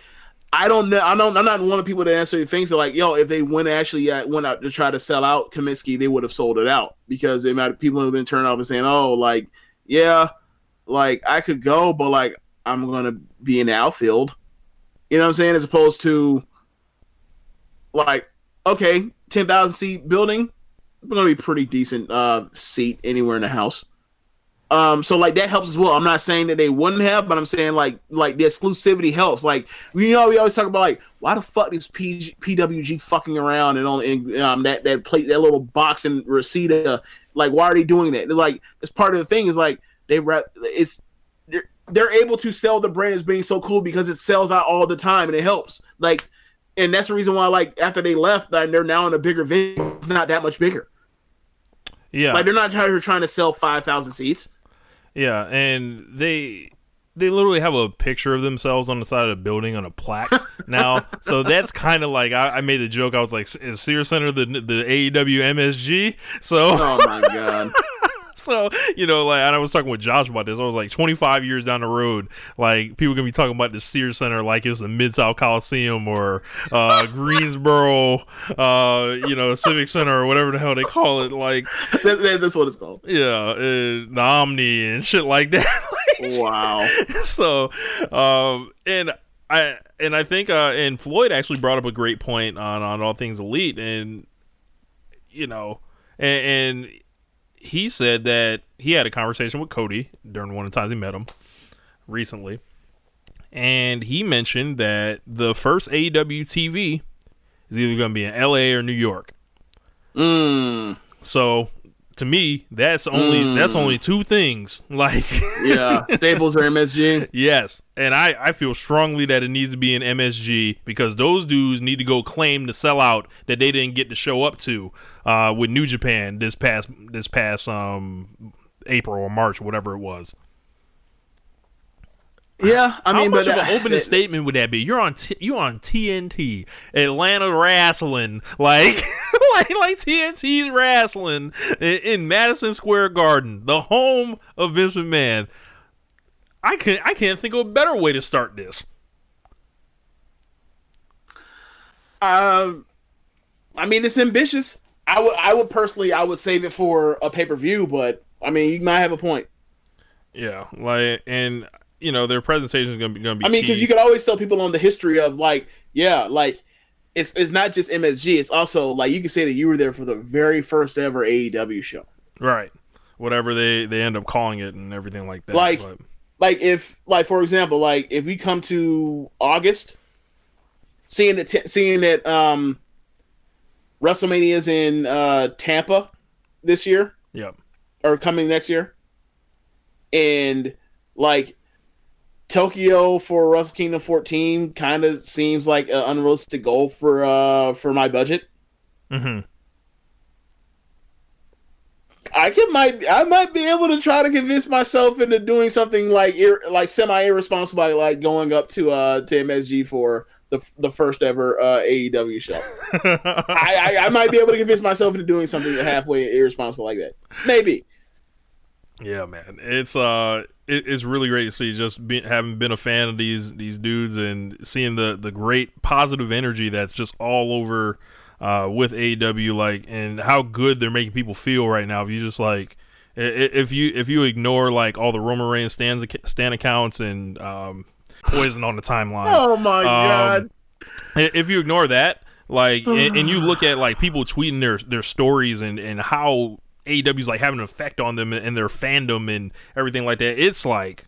I don't know. I don't. I'm not one of the people that necessarily thinks that like yo, if they went actually uh, went out to try to sell out Kaminsky, they would have sold it out because they might people have been turned off and saying, oh, like yeah, like I could go, but like I'm gonna be in the outfield. You know what I'm saying? As opposed to like okay, ten thousand seat building, gonna be pretty decent uh seat anywhere in the house. Um, so like that helps as well. I'm not saying that they wouldn't have, but I'm saying like like the exclusivity helps. Like you know, we always talk about like why the fuck is P- PWG fucking around and on in, um that that plate that little box in Reseda. Like why are they doing that? They're like it's part of the thing is like they it's they're, they're able to sell the brand as being so cool because it sells out all the time and it helps. Like and that's the reason why like after they left like, they're now in a bigger venue. It's not that much bigger. yeah, Like they're not trying trying to sell five thousand seats. Yeah, and they they literally have a picture of themselves on the side of the building on a plaque *laughs* now. so that's kind of like I, I made the joke. I was like, "Is Sears Center the the AEW MSG?" So Oh my god. *laughs* *laughs* so you know, like and I was talking with Josh about this. I was like, 25 years down the road, like people gonna be talking about the Sears Center like it's the Mid South Coliseum or uh, *laughs* Greensboro, uh, you know, Civic Center or whatever the hell they call it. Like, *laughs* That- that- that's what it's called. yeah, uh, the Omni and shit like that. Wow. so um and i and i think uh and floyd actually brought up a great point on on all things elite and you know and, and he said that he had a conversation with cody during one of the times he met him recently. And he mentioned that the first aew tv is either going to be in la or new york. Mm, so to me that's only that's only two things *laughs* like yeah. Staples or MSG. Yes, and I, I feel strongly that it needs to be an MSG because those dudes need to go claim the sellout that they didn't get to show up to uh, with New Japan this past this past um April or March, whatever it was. Yeah, I mean, How much but of an opening *laughs* statement would that be? You're on t- you on TNT, Atlanta wrestling, like *laughs* *laughs* like like TNT's wrestling in, in Madison Square Garden, the home of Vince McMahon. I can I can't think of a better way to start this. Uh, I mean, it's ambitious. I would, I would personally, I would save it for a pay per view, but I mean, you might have a point. Yeah, like and you know their presentation is gonna be gonna be. I mean, because you could always tell people on the history of like, yeah, like it's it's not just MSG. It's also like you can say that you were there for the very first ever AEW show. right, whatever they they end up calling it and everything like that. Like- but- Like if, like for example, like if we come to August, seeing that t- seeing that um, WrestleMania is in uh, Tampa this year yep. or coming next year, and like Tokyo for Wrestle Kingdom 14 kind of seems like an unrealistic goal for uh for my budget. hmm I can might I might be able to try to convince myself into doing something like ir- like semi irresponsible, by, like going up to uh to MSG for the the first ever uh, AEW show. *laughs* I, I I might be able to convince myself into doing something halfway irresponsible like that. Maybe. Yeah, man, it's uh, it, it's really great to see. Just be, having been a fan of these these dudes and seeing the the great positive energy that's just all over uh with AEW, like and how good they're making people feel right now. If you just like. If you if you ignore like all the Roman Reigns stands stand accounts and um, poison on the timeline, Oh my god. If you ignore that, like, and, and you look at like people tweeting their their stories and and how AEW's like having an effect on them and, and their fandom and everything like that, it's like.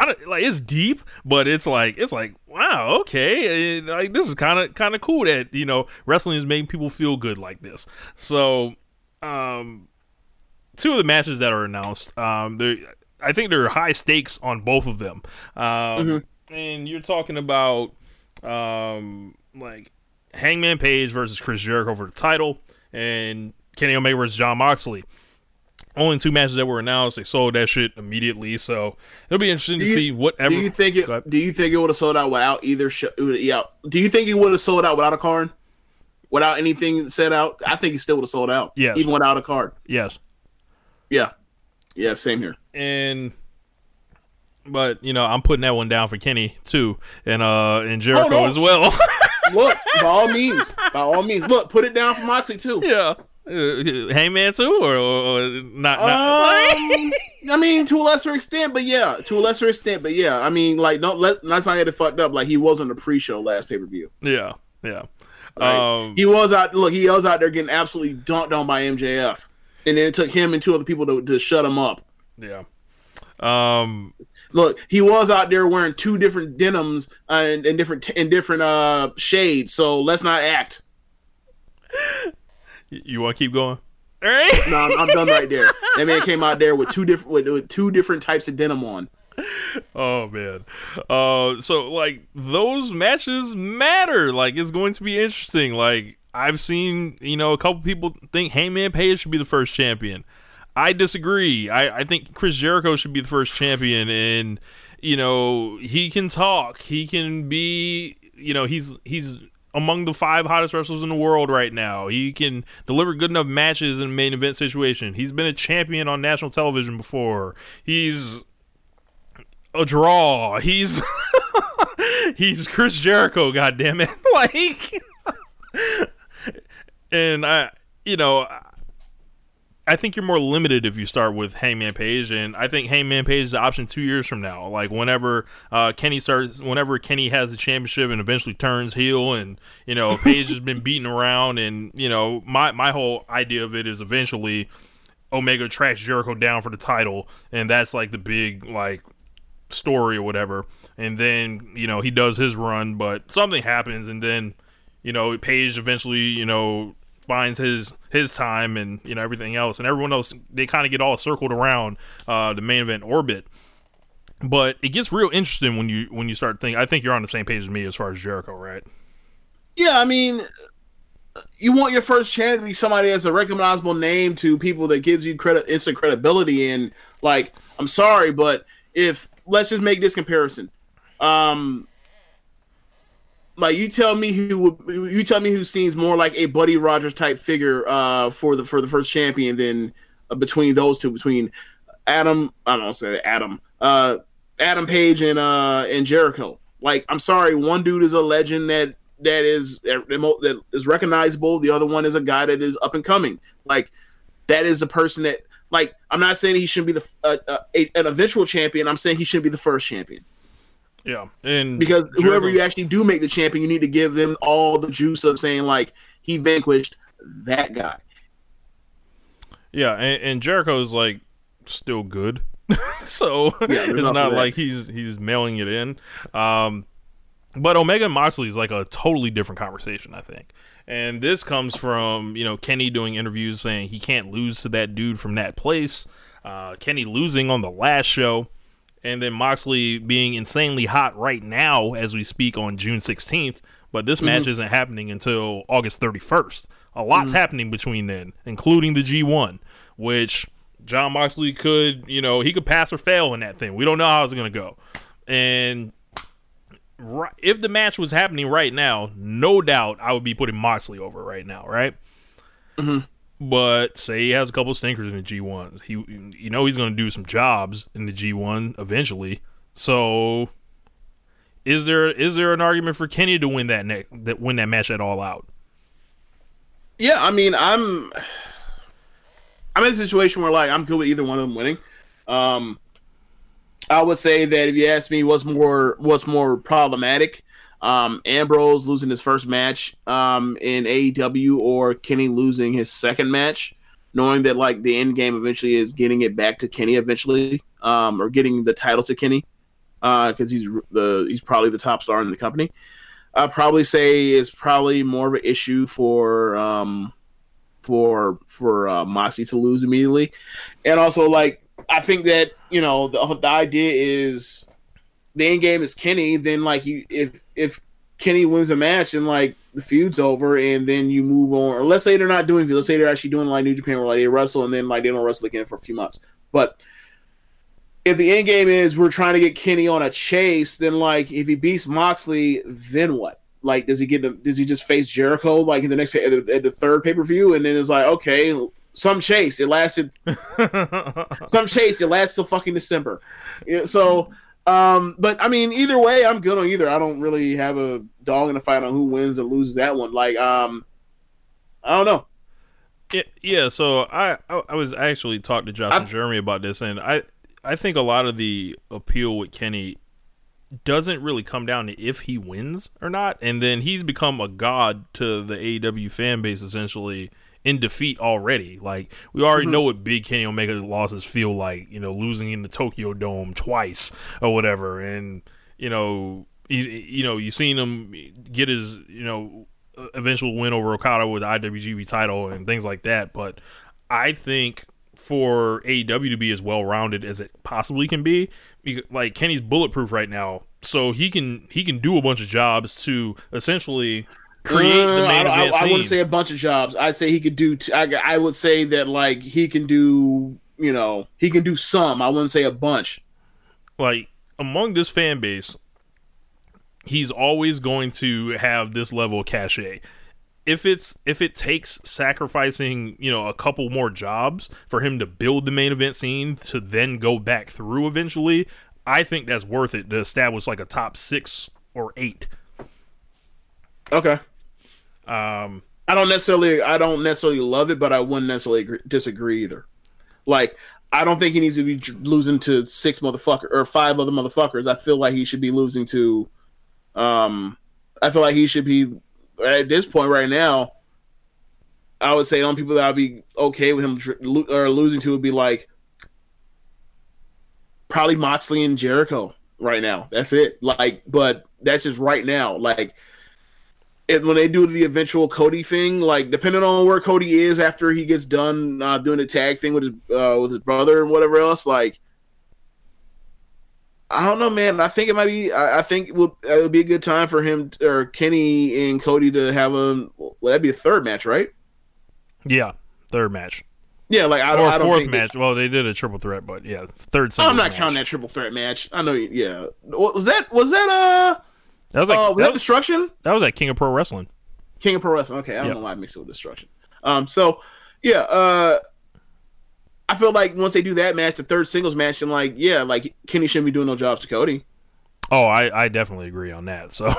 I don't like it's deep, but it's like it's like wow, okay, eh, like this is kind of kind of cool that you know wrestling is making people feel good like this. So, um, two of the matches that are announced. Um, they I think there are high stakes on both of them. Um, and you're talking about um, like Hangman Page versus Chris Jericho for the title, and Kenny Omega versus John Moxley. Only two matches that were announced. They sold that shit immediately, so it'll be interesting to you- see whatever. Do you think it? Do you think it would have sold out without either? Sh- yeah. Do you think it would have sold out without a card? Without anything set out, I think it still would have sold out. Yes. Even without a card. Yes, Yeah. Yeah. Same here. and but you know I'm putting that one down for Kenny too, and uh and Jericho no. as well. *laughs* Look, by all means, by all means, look, put it down for Moxley too. yeah, uh, Hangman too, or, or, or not? not Um, *laughs* I mean, to a lesser extent, but yeah, to a lesser extent, but yeah. I mean, like, don't let let's not get it fucked up. Like, he was on the pre-show last pay per view. yeah, yeah. Right? Um, he was out. Look, he was out there getting absolutely dunked on by MJF, and then it took him and two other people to, to shut him up. yeah. Um, Look, he was out there wearing two different denims uh, and, and different in different uh shades. So let's not act. *laughs* y- you want to keep going? All right. No, I'm, I'm done right there. That man came out there with two different with, with two different types of denim on. Oh man. Uh so like those matches matter. Like it's going to be interesting. Like I've seen, you know, a couple people think Hangman Page should be the first champion. I disagree. I, I think Chris Jericho should be the first champion and you know, he can talk. He can be you know, he's he's among the five hottest wrestlers in the world right now. He can deliver good enough matches in a main event situation. He's been a champion on national television before. He's a draw. He's *laughs* he's Chris Jericho, God damn it! *laughs* Like, *laughs* and I, you know, I think you're more limited if you start with Hangman Page, and I think Hangman Page is the option two years from now. Like whenever uh, Kenny starts, whenever Kenny has the championship and eventually turns heel, and you know *laughs* Page has been beaten around, and you know my my whole idea of it is eventually Omega tracks Jericho down for the title, and that's like the big like story or whatever. And then, you know, he does his run, but something happens and then, you know, Page eventually, you know, finds his his time and, you know, everything else. And everyone else they kind of get all circled around uh the main event orbit. But it gets real interesting when you when you start thinking I think you're on the same page as me as far as Jericho, right? Yeah, I mean, you want your first champion to be somebody that's a recognizable name to people that gives you credit, instant credibility. And like, I'm sorry, but if let's just make this comparison, um, like you tell me who you tell me who seems more like a Buddy Rogers type figure uh, for the for the first champion than uh, between those two, between Adam, I don't say Adam, uh, Adam Page and uh and Jericho. Like, I'm sorry, one dude is a legend that that is that is recognizable. The other one is a guy that is up and coming. Like, that is a person that like. I'm not saying he shouldn't be the uh, uh, a, an eventual champion. I'm saying he shouldn't be the first champion Yeah. And because whoever you actually do make the champion, you need to give them all the juice of saying like he vanquished that guy. Yeah, and, and Jericho's like still good, *laughs* so there's it's not like he's he's mailing it in. Um, but Omega and Moxley is like a totally different conversation, I think. And this comes from you know Kenny doing interviews saying he can't lose to that dude from that place. Uh, Kenny losing on the last show, and then Moxley being insanely hot right now as we speak on June 16th. But this mm-hmm. match isn't happening until August 31st. A lot's mm-hmm. happening between then, including the G1, which John Moxley could, you know, he could pass or fail in that thing. We don't know how it's going to go. And right, if the match was happening right now, no doubt I would be putting Moxley over right now, right? Mm-hmm. But say he has a couple stinkers in the G1s. He, you know, he's going to do some jobs in the G1 eventually. So, is there is there an argument for Kenny to win that ne- that win that match at all out? Yeah, I mean, I'm I'm in a situation where like I'm good with either one of them winning. Um, I would say that if you ask me, what's more what's more problematic, um, Ambrose losing his first match um, in AEW or Kenny losing his second match, knowing that like the end game eventually is getting it back to Kenny eventually, um, or getting the title to Kenny, because he's the he's probably the top star in the company. I'd probably say is probably more of an issue for um, for for uh, Moxie to lose immediately, and also like I think that you know the, the idea is the end game is Kenny. Then like you if if Kenny wins a match and like the feud's over, and then you move on, or let's say they're not doing, let's say they're actually doing like New Japan where like they wrestle and then like they don't wrestle again for a few months, but if the end game is we're trying to get Kenny on a chase, then like if he beats Moxley, then what? Like, does he get? The, does he just face Jericho like in the next at the, at the third pay per view? And then it's like, okay, some chase. It lasted *laughs* some chase. It lasts till fucking December. So, um, but I mean, either way, I'm good on either. I don't really have a dog in the fight on who wins or loses that one. Like, um, I don't know. Yeah, yeah. So I, I I was actually talking to Josh and I've- Jeremy about this, and I I think a lot of the appeal with Kenny doesn't really come down to if he wins or not, and then he's become a god to the AEW fan base essentially in defeat already. Like we already mm-hmm. know what big Kenny Omega losses feel like, you know, losing in the Tokyo Dome twice or whatever, and you know. He's, you know, you seen him get his, you know, eventual win over Okada with the IWGP title and things like that. But I think for AEW to be as well rounded as it possibly can be, like Kenny's bulletproof right now, so he can he can do a bunch of jobs to essentially create the Uh, main I, event I, I wouldn't say a bunch of jobs. I'd say he could do. T- I, I would say that like he can do. You know, he can do some. I wouldn't say a bunch. like among this fan base, he's always going to have this level of cachet. If it's if it takes sacrificing, you know, a couple more jobs for him to build the main event scene to then go back through eventually, I think that's worth it to establish like a top six or eight. Okay. Um, I don't necessarily. I don't necessarily love it, but I wouldn't necessarily agree, disagree either. Like, I don't think he needs to be losing to six motherfucker or five other motherfuckers. I feel like he should be losing to. Um, I feel like he should be at this point right now. I would say on people that I'd be okay with him or losing to would be like probably Moxley and Jericho right now. That's it. Like, but that's just right now. Like, it, when they do the eventual Cody thing, like depending on where Cody is after he gets done uh, doing the tag thing with his uh, with his brother and whatever else, like I don't know, man. I think it might be. I, I think it would, it would be a good time for him or Kenny and Cody to have a. Well, that'd be a third match, right? yeah, third match Yeah, like I or don't. I fourth match. well, they did a triple threat, but yeah, third. I'm not match. counting that triple threat match. I know. you- Yeah, was that was that uh, That was like uh was that, that was, destruction? that was like King of Pro Wrestling. King of Pro Wrestling. Okay, I don't Yeah. know why I mixed it with Destruction. Um, so yeah, uh, I feel like once they do that match, the third singles match, and like yeah, like Kenny shouldn't be doing no jobs to Cody. Oh, I, I definitely agree on that. So, *laughs*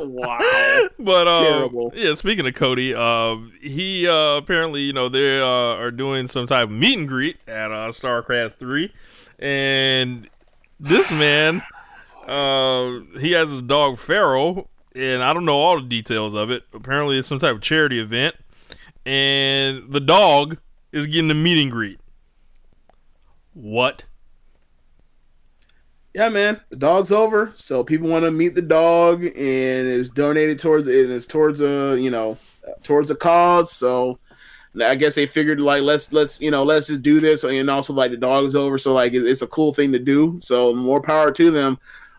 Wow. but um, Terrible. yeah. Speaking of Cody, um, he uh, apparently you know they uh, are doing some type of meet and greet at uh, Starcast three, and this man, uh, he has his dog Pharaoh, and I don't know all the details of it. Apparently, it's some type of charity event, and the dog is getting a meet and greet. What? yeah, man, the dog's over, so people want to meet the dog, and it's donated towards and it's towards a you know towards a cause. So I guess they figured like let's let's you know let's just do this, and also like the dog is over, so like it's a cool thing to do. So more power to them.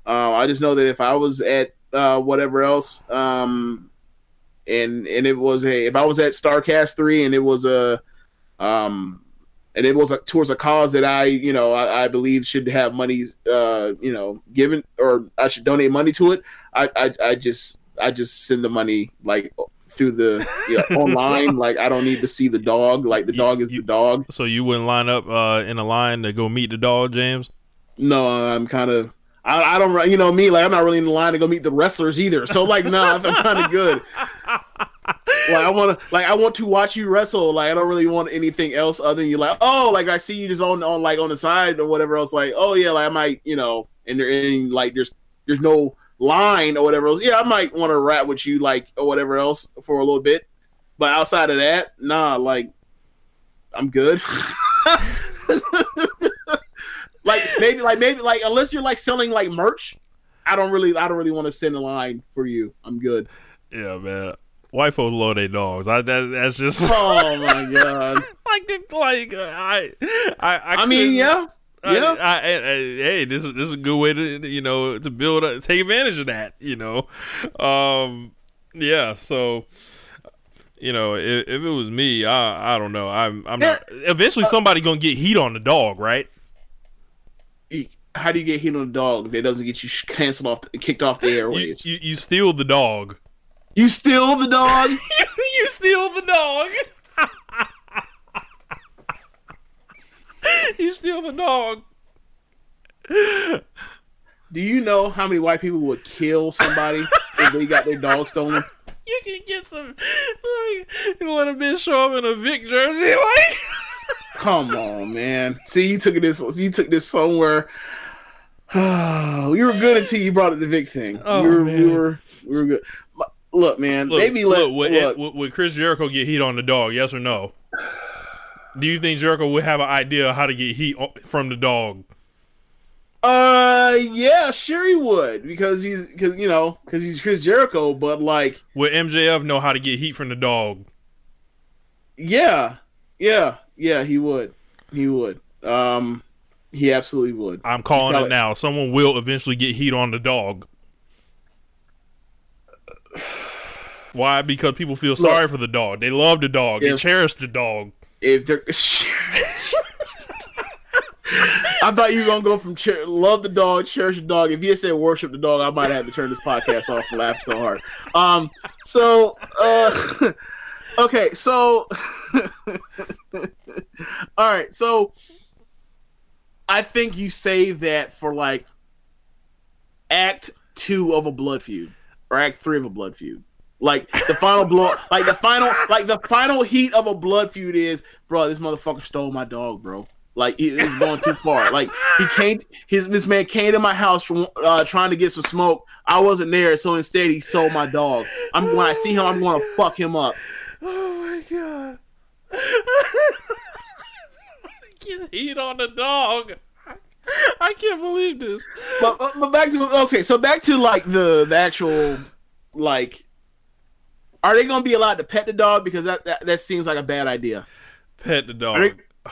Uh, I just know that if I was at uh, whatever else, um, and and it was a if I was at Starcast three and it was a um and it was a, towards a cause that I you know I, I believe should have money uh you know given or I should donate money to it. I I, I just I just send the money like through the you know, *laughs* online. Like I don't need to see the dog. Like the You- dog is you- the dog. So you wouldn't line up uh, in a line to go meet the dog, James? No, I'm kind of. I, I don't, you know me, like I'm not really in the line to go meet the wrestlers either. So like, no, I'm kind of good. *laughs* Like I want to, like I want to watch you wrestle. Like I don't really want anything else other than you. Like, oh, like I see you just on, on like on the side or whatever else. Like, oh yeah, like I might, you know, and there, and like there's, there's no line or whatever else. Yeah, I might want to rap with you, like or whatever else for a little bit. But outside of that, nah, like I'm good. *laughs* like maybe like maybe like unless you're like selling like merch, I don't really I don't really want to send a line for you. I'm good. Yeah, man. white folks love their dogs. I that, that's just Oh my god. *laughs* like like I I I, I mean, yeah, I- yeah. I- hey, this is this is a good way to you know to build a, take advantage of that. You know, um, yeah. So, you know, if, if it was me, I I don't know. I'm I'm not. Eventually, somebody gonna get heat on the dog, right? How do you get hit on a dog that doesn't get you canceled off, kicked off the airwaves? You, you you steal the dog. You steal the dog. *laughs* you steal the dog. you steal the dog. do you know how many white people would kill somebody if they got their dog stolen? You can get some like you let a bitch show up in a Vick jersey, *laughs* like. Come on, man. See, you took this. You took this somewhere. *sighs* we were good until you brought it the Vick thing. Oh, we, were, we were we were good. Look, man. Look, maybe let look, would, look, would, would Chris Jericho get heat on the dog? Yes or no? Do you think Jericho would have an idea of how to get heat from the dog? Uh, yeah, sure he would because he's because you know because he's Chris Jericho. But like, Would MJF know how to get heat from the dog? yeah, yeah, yeah, he would. He would. Um, he absolutely would. I'm calling Probably- it now. Someone will eventually get heat on the dog. Why? Because people feel sorry for the dog. They love the dog. They cherish the dog. If they're, *laughs* I thought you were gonna go from cher- love the dog, cherish the dog. If you had said worship the dog, I might have to turn this podcast off for laughing so hard. Um, so uh, *laughs* okay, so *laughs* all right, so I think you save that for like act two of a blood feud or act three of a blood feud. Like the final blow, *laughs* like the final, like the final heat of a blood feud is, bro. This motherfucker stole my dog, bro. Like it's going too far. Like he came, his this man came to my house uh, trying to get some smoke. I wasn't there, so instead he sold my dog. I'm when I see him, I'm going to fuck him up. Oh my god! *laughs* get heat on the dog. I can't believe this. But, but back to okay, so back to like the the actual like. Are they gonna be allowed to pet the dog? Because that that, that seems like a bad idea. Pet the dog. they-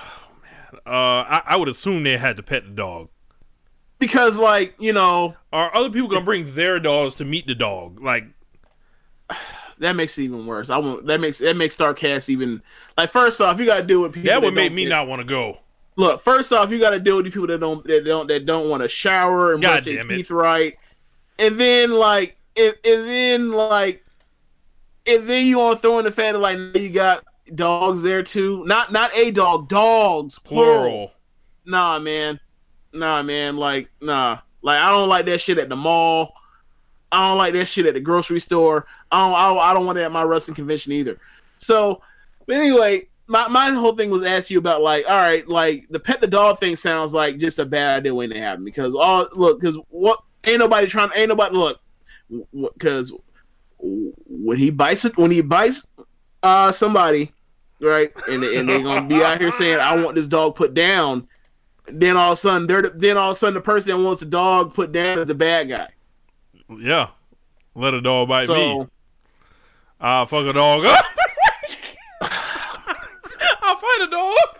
Uh, I, I would assume they had to pet the dog. because like you know Are other people gonna bring their dogs to meet the dog? Like, *sighs* that makes it even worse. I want that makes that makes Starcast even like first off you got to deal with people that would make me not want to go. Look. First off, you got to deal with the people that don't that don't that don't want to shower and God brush their it. teeth right, and then like and, and then like and then you want to throw in the fact that like you got dogs there too. Not not a dog, dogs plural. Plural. Nah, man. Nah, man. Like nah. Like I don't like that shit at the mall. I don't like that shit at the grocery store. I don't. I don't, I don't want that at my wrestling convention either. So, but anyway, my my whole thing was ask you about like, all right, like the pet the dog thing sounds like just a bad idea waiting to happen because all look because what ain't nobody trying ain't nobody look because when he bites it when he bites uh somebody right and and they're gonna be out here saying I want this dog put down. Then all of a sudden, they're the, then all of a sudden the person that wants the dog put down is the bad guy. Yeah. Let a dog bite so me. I'll fuck a dog up. *laughs* A dog.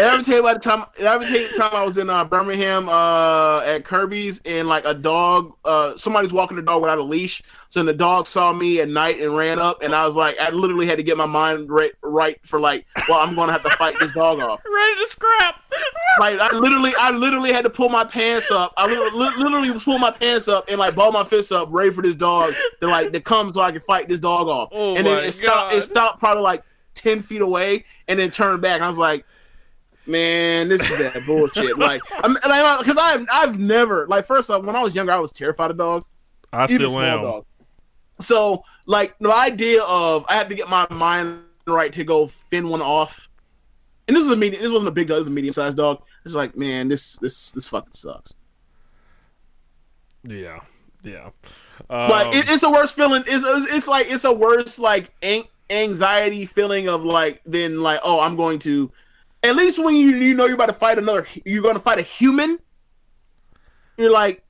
Did I ever tell you about the time? Did I ever tell you the time I was in uh, Birmingham uh, at Kirby's and like a dog, uh, somebody's walking the dog without a leash. So the dog saw me at night and ran up, and I was like, I literally had to get my mind right, right for like, well, I'm going to have to fight this dog off. *laughs* Ready to scrap. Like I literally, I literally had to pull my pants up. I literally, literally was pulling my pants up and like ball my fists up, ready for this dog to like to come so I can fight this dog off. Oh and then it stopped. It stopped probably like ten feet away, and then turned back. I was like, man, this is that bullshit. Like, I'm because I've I've never like first off when I was younger I was terrified of dogs, I still am. dogs. So like the idea of I have to get my mind right to go fin one off. And this is a medium. This wasn't a big dog. This is a medium sized dog. It's like, man, this this this fucking sucks. Yeah. Yeah. But Um, it, it's a worse feeling. It's it's like it's a worse like an- anxiety feeling of like then like oh I'm going to, at least when you you know you're about to fight another you're going to fight a human. You're like,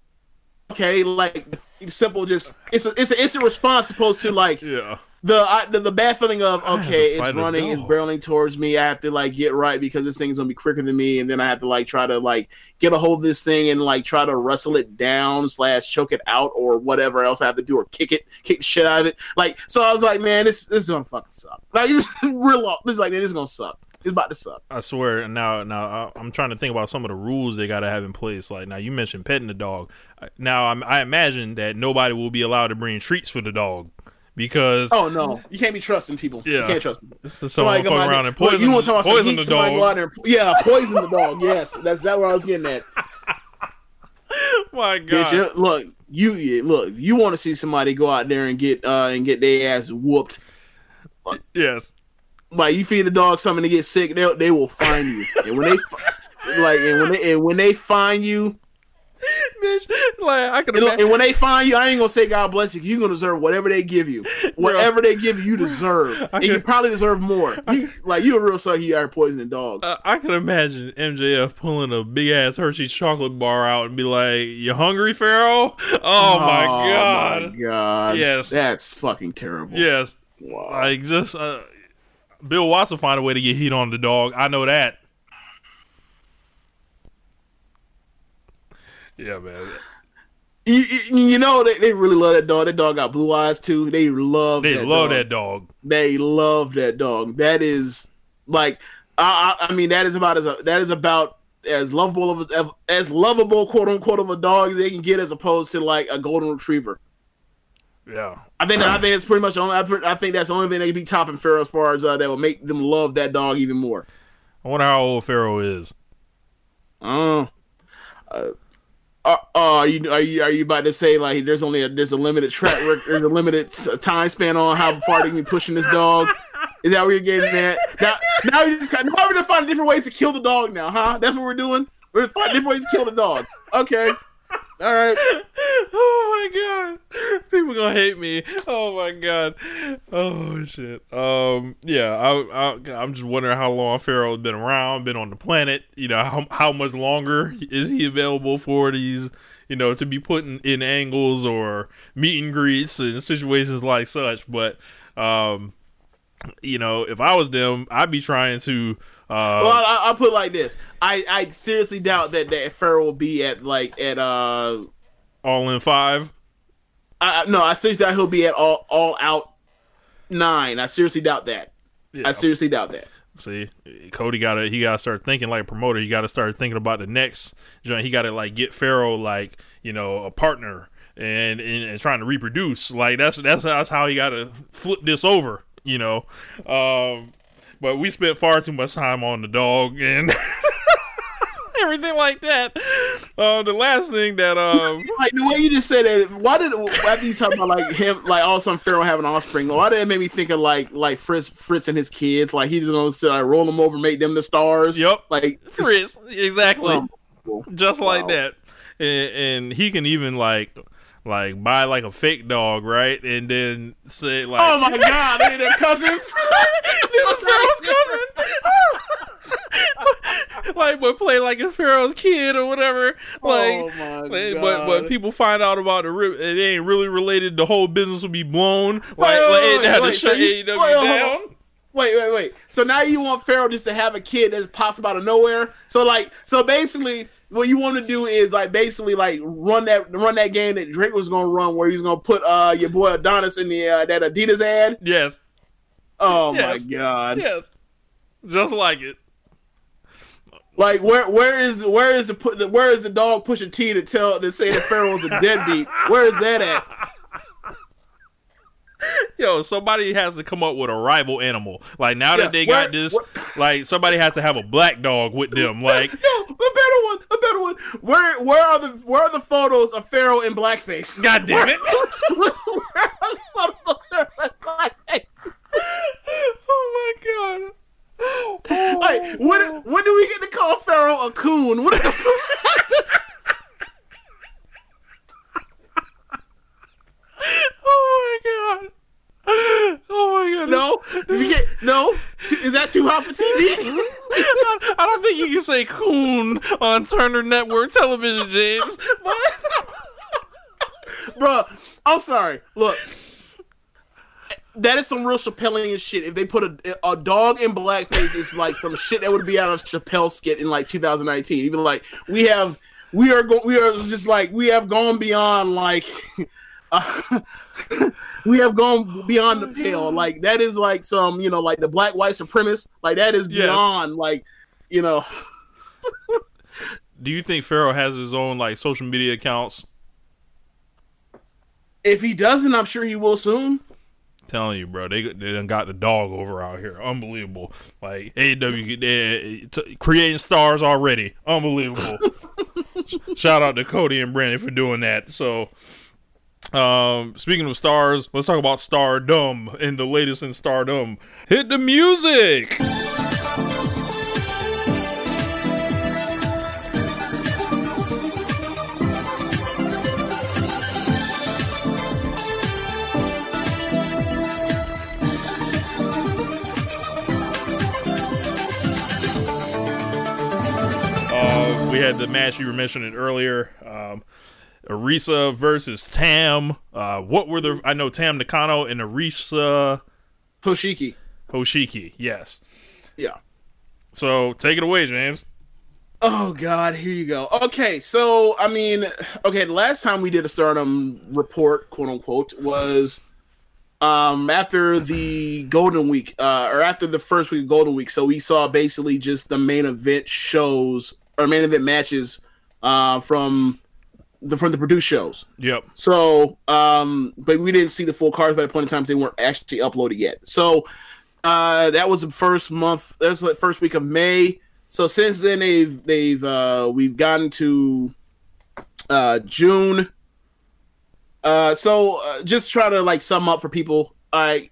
okay, like simple. Just it's a, it's an instant response opposed to like Yeah. the, I, the the bad feeling of okay, it's running, it's barreling towards me. I have to like get right because this thing's gonna be quicker than me, and then I have to like try to like get a hold of this thing and like try to wrestle it down slash choke it out or whatever else I have to do or kick it, kick the shit out of it. Like so, I was like, man, this this is gonna fucking suck. Like it's *laughs* real off. It's like man, this is gonna suck. It's about to suck. I swear. Now, now I- I'm trying to think about some of the rules they got to have in place. Like now, you mentioned petting the dog. Now, I'm, I imagine that nobody will be allowed to bring treats for the dog because Oh no, you can't be trusting people. Yeah. You can't trust people. someone Somebody fuck come around and poison, you want to talk about poison the somebody go out dog. there yeah, poison the dog. Yes, that's that what I was getting at. *laughs* My God, you- look, you you- look, you want to see somebody go out there and get uh and get their ass whooped. yes, Like you feed the dog something to get sick, they they will find you. And when they like and when they and when they find you, bitch. Like I could and, imagine. and when they find you, I ain't gonna say God bless you. You're gonna deserve whatever they give you. Whatever they give you, you deserve. And you probably deserve more. You, like you a real sucker. You are poisoning dog. Uh, I can imagine MJF pulling a big ass Hershey chocolate bar out and be like, "You hungry, Pharaoh?" Oh, my god, my god! Yes. that's fucking terrible. yes. Wow. Like just uh, Bill Watts will find a way to get heat on the dog. I know that. Yeah, man. You, you- you know they, they really love that dog. That dog got blue eyes too. They love. They that love dog. that dog. They love that dog. That is like, I, I, I mean, that is about as a, that is about as lovable of a, as lovable quote unquote of a dog as they can get as opposed to like a golden retriever. Yeah. I think I think it's pretty much the only. I I think that's the only thing they can be topping Pharaoh as far as uh, that will make them love that dog even more. I wonder how old Pharaoh is. Uh, uh, uh, are you are you are you about to say like there's only a there's a limited track record, *laughs* there's a limited time span on how far they can be pushing this dog? Is that what you're getting at? Now, now we just now we're just finding different ways to kill the dog now, huh? That's what we're doing. We're finding different ways to kill the dog. Okay, all right. *laughs* Oh my god, people gonna hate me. Oh my god. Oh shit. Um. Yeah. I, I. I'm just wondering how long Pharaoh's been around, been on the planet. You know, how how much longer is he available for these? You know, to be put in, in angles or meet and greets and situations like such. But, um, you know, if I was them, I'd be trying to. Uh, Well, I, I'll put it like this. I, I seriously doubt that that Pharaoh will be at like at uh. all in five. I, no, I seriously doubt he'll be at all all out nine. I seriously doubt that. Yeah. I seriously doubt that. See, Cody got to he got to start thinking like a promoter. He got to start thinking about the next joint. He got to like get Pharaoh like you know a partner and, and and trying to reproduce. Like that's that's that's how he got to flip this over. You know, um, but we spent far too much time on the dog and *laughs* everything like that. Uh, the last thing that um Like the way you just said that. Why did after you talk about like him, like all of a sudden Pharaoh having offspring? Why did it make me think of like like Fritz Fritz and his kids? Like he's gonna sit, like roll them over, make them the stars. Yep. Like Fritz, exactly. Oh, just like Wow. that and, and he can even like like buy like a fake dog right? And then say like Oh my god, they their cousins. this is Pharaoh's cousin like but play like a Pharaoh's kid or whatever. Like oh but, but people find out about the rip it ain't really related. The whole business will be blown. Like, wait, like it had wait, to shut AEW wait, hold on. down Wait, wait, wait. So now you want Pharaoh just to have a kid that pops up out of nowhere? So like, so basically, what you want to do is like basically like run that run that game that Drake was gonna run, where he's gonna put uh your boy Adonis in the uh, that Adidas ad. yes Oh Yes. my god! yes just like it Like where where is where is the put where is the dog Pusha T to tell to say that Pharaoh's a deadbeat? Where is that at? *laughs* Yo, somebody has to come up with a rival animal. Like now Yeah, that they where- got this, where- like somebody has to have a black dog with them. Like, *laughs* No, a better one, a better one. Where where are the where are the photos of Pharaoh in blackface? God damn it! Where are the photos of Pharaoh in blackface? oh my god! Like oh. when when do we get to call Pharaoh a coon? What *laughs* Oh my god! *laughs* Oh my god! no, we get no. Is that too hot for TV? *laughs* I don't think you can say coon on Turner Network Television, James. *laughs* But bro. I'm sorry. Look, that is some real Chappellian shit. If they put a, a dog in blackface, it's like some shit that would be out of Chappelle skit in like 2019. Even like we have, we are going, we are just like we have gone beyond like. Uh, *laughs* we have gone beyond the pale. Like that is like some, you know, like the black white supremacist. Like that is Yes. beyond, like, you know. *laughs* Do you think Pharaoh has his own like social media accounts? If he doesn't, I'm sure he will soon. Telling you, bro, they they done got the dog over out here. Unbelievable. Like AEW, they t- creating stars already. Unbelievable. *laughs* Shout out to Cody and Brandon for doing that. So, um, speaking of stars, let's talk about Stardom and the latest in Stardom. Hit the music. Uh, we had the match you were mentioning earlier. Um, Arisa versus Tam. Uh, what were the? I know Tam Nakano and Arisa Hoshiki. Hoshiki. Yes. Yeah. So take it away, James. Oh God, here you go. Okay, so I mean, okay, the last time we did a Stardom report, quote unquote, was um after the Golden Week, uh, or after the first week of Golden Week. So we saw basically just the main event shows or main event matches uh, from the from the produced shows. Yep. So, um, but we didn't see the full cards by the point in time they weren't actually uploaded yet. So, uh, that was the first month. That's the first week of May. So since then they've they've uh, we've gotten to uh, June. Uh, so uh, just try to like sum up for people. I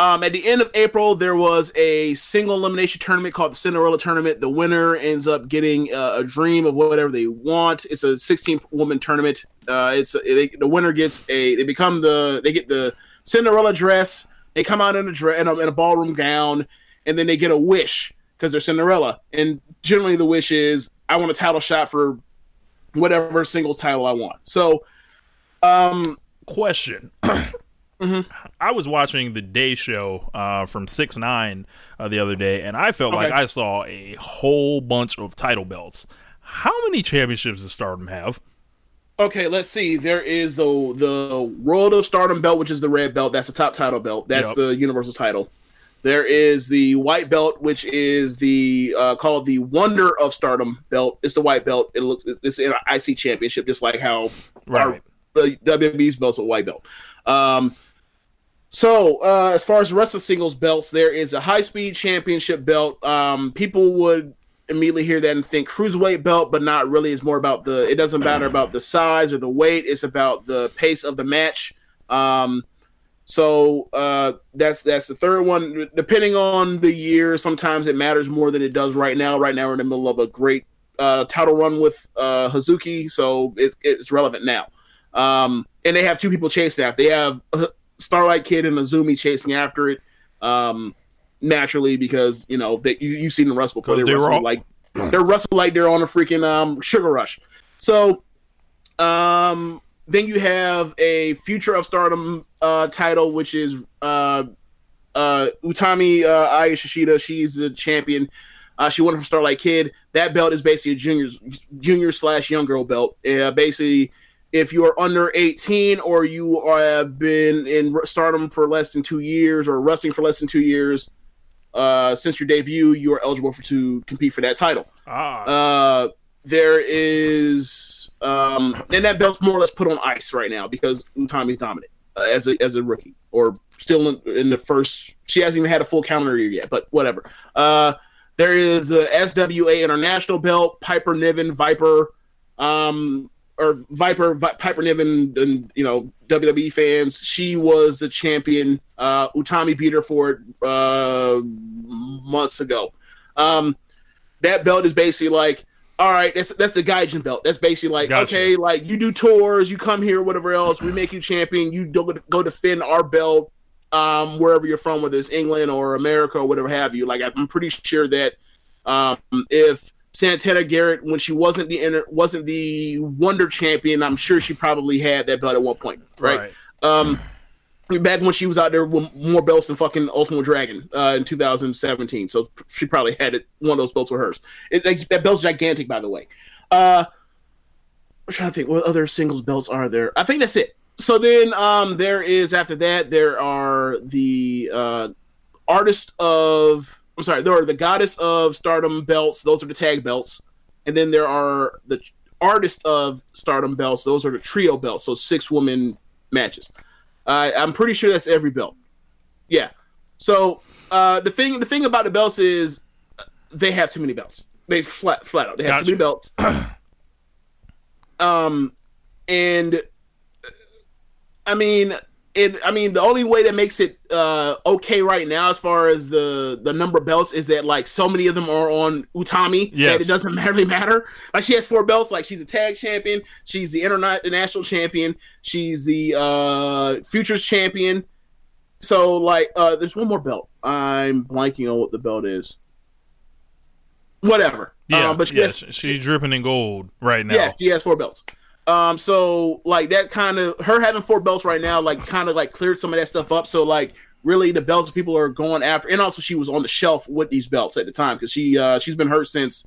um, at the end of April there was a single elimination tournament called the Cinderella Tournament. The winner ends up getting uh, a dream of whatever they want. It's a 16 woman tournament. Uh, it's they, the winner gets a they become the they get the Cinderella dress. They come out in a dress in a, in a ballroom gown, and then they get a wish because they're Cinderella. And generally, the wish is I want a title shot for whatever singles title I want. So, um, Question. *clears throat* I was watching the Day Show uh, from Six Nine uh, the other day, and I felt like I saw a whole bunch of title belts. How many championships does Stardom have? okay, let's see. There is the the World of Stardom belt, which is the red belt. That's the top title belt. That's Yep. the Universal title. There is the white belt, which is the uh, called the Wonder of Stardom belt. It's the white belt. It looks it's an IC championship, just like how Right. our, the WWE's belt's a white belt. Um, so uh, as far as the rest of singles belts, there is a high speed championship belt. Um, people would immediately hear that and think cruiserweight belt, but not really. It's more about the. It doesn't matter about the size or the weight. It's about the pace of the match. Um, so uh, that's that's the third one. Depending on the year, sometimes it matters more than it does right now. Right now, we're in the middle of a great uh, title run with uh, Hazuki, so it's it's relevant now. Um, and they have two people chasing after. They have uh, Starlight Kid and Azumi chasing after it. Um, naturally, because you know they, you you've seen the wrestle before. They they were all- like they're wrestling like they're on a freaking um, sugar rush. So, um, then you have a Future of Stardom uh, title, which is uh, uh, Utami uh, Hayashishita. She's the champion. Uh, she won it from Starlight Kid. That belt is basically a junior's junior slash young girl belt. Uh, basically, if you are under 18 or you are, have been in Stardom for less than two years or wrestling for less than two years uh, since your debut, you are eligible for to compete for that title. Ah, Uh, there is, um, and that belt's more or less put on ice right now because Utami's dominant uh, as a as a rookie or still in, in the first. She hasn't even had a full calendar year yet, but whatever. Uh, there is the SWA International belt, Piper Niven, Viper, um, or Viper, Vi- Piper Niven, and you know WWE fans. She was the champion. Uh, Utami beat her for it uh, months ago. Um, that belt is basically like, all right, that's that's the Gaijin belt. That's basically like, Gotcha. okay, like you do tours, you come here, whatever else, we make you champion, you go, go defend our belt um, wherever you're from, whether it's England or America or whatever have you. Like I'm pretty sure that um, if Santana Garrett when she wasn't the inter- wasn't the Wonder Champion. I'm sure she probably had that belt at one point, right? Right. Um, back when she was out there with more belts than fucking Ultimate Dragon uh, in 2017. So she probably had it, one of those belts with hers. It, like, that belt's gigantic, by the way. Uh, I'm trying to think what other singles belts are there. I think that's it. So then um, there is after that there are the uh, artist of I'm sorry there are the goddess of stardom belts. Those are the tag belts, and then there are the artist of stardom belts. Those are the trio belts. So six woman matches. Uh, I'm pretty sure that's every belt. Yeah. So uh, the thing the thing about the belts is uh, they have too many belts. They flat flat out they have too many belts. *clears throat* um, and uh, I mean it. I mean the only way that makes it uh okay right now as far as the the number of belts is that like so many of them are on Utami Yes. that it doesn't *laughs* really matter. Like she has four belts. Like she's a tag champion. She's the international champion. She's the uh futures champion. So like uh there's one more belt. I'm blanking on what the belt is. Whatever. Yeah, Um, but she yeah, has, sh- she's dripping in gold right now. yeah, she has four belts. Um, so like that kind of her having four belts right now, like kind of like cleared some of that stuff up. So like really the belts people are going after, and also she was on the shelf with these belts at the time because she uh she's been hurt since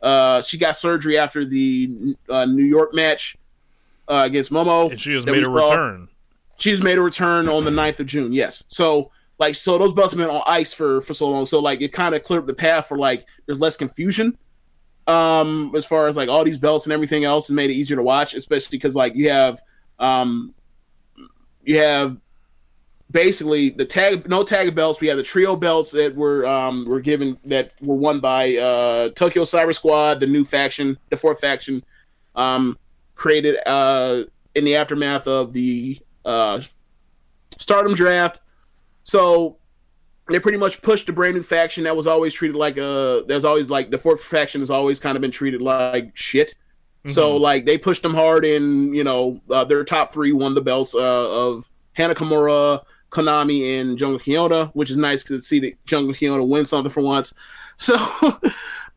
uh she got surgery after the uh, New York match uh, against Momo. and she has made a saw. return. She's made a return on the 9th of June. Yes. So like so those belts have been on ice for for so long. So like it kind of cleared up the path for like there's less confusion um as far as like all these belts and everything else and made it easier to watch, especially because like you have um you have basically the tag no tag belts. We have the trio belts that were um were given that were won by uh Tokyo Cyber Squad, the new faction, the fourth faction, um created uh in the aftermath of the uh Stardom draft. So they pretty much pushed the brand new faction that was always treated like a there's always like the fourth faction has always kind of been treated like shit. So like they pushed them hard and you know uh, their top three won the belts uh, of Hana Kimura, Konami, and Jungle Kyona, which is nice to see that Jungle Kyona win something for once. *laughs* So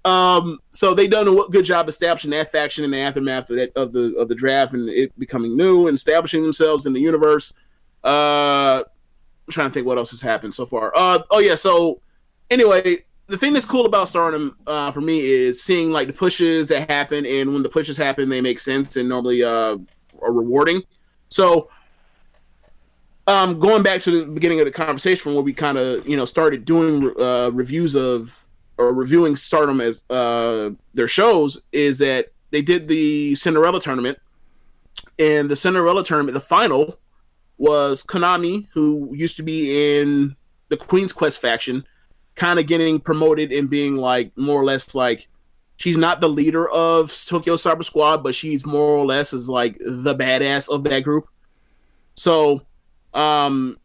um so they done a good job establishing that faction in the aftermath of, that, of the of the draft and it becoming new and establishing themselves in the universe. Uh I'm trying to think what else has happened so far. Uh oh yeah, so anyway, the thing that's cool about Stardom uh, for me is seeing like the pushes that happen, and when the pushes happen, they make sense and normally uh, are rewarding. So, um, going back to the beginning of the conversation where we kind of you know started doing uh, reviews of or reviewing Stardom as uh, their shows, is that they did the Cinderella tournament, and the Cinderella tournament, the final was Konami, who used to be in the Queen's Quest faction kind of getting promoted and being like more or less like she's not the leader of Tokyo Cyber Squad, but she's more or less is like the badass of that group. So, um,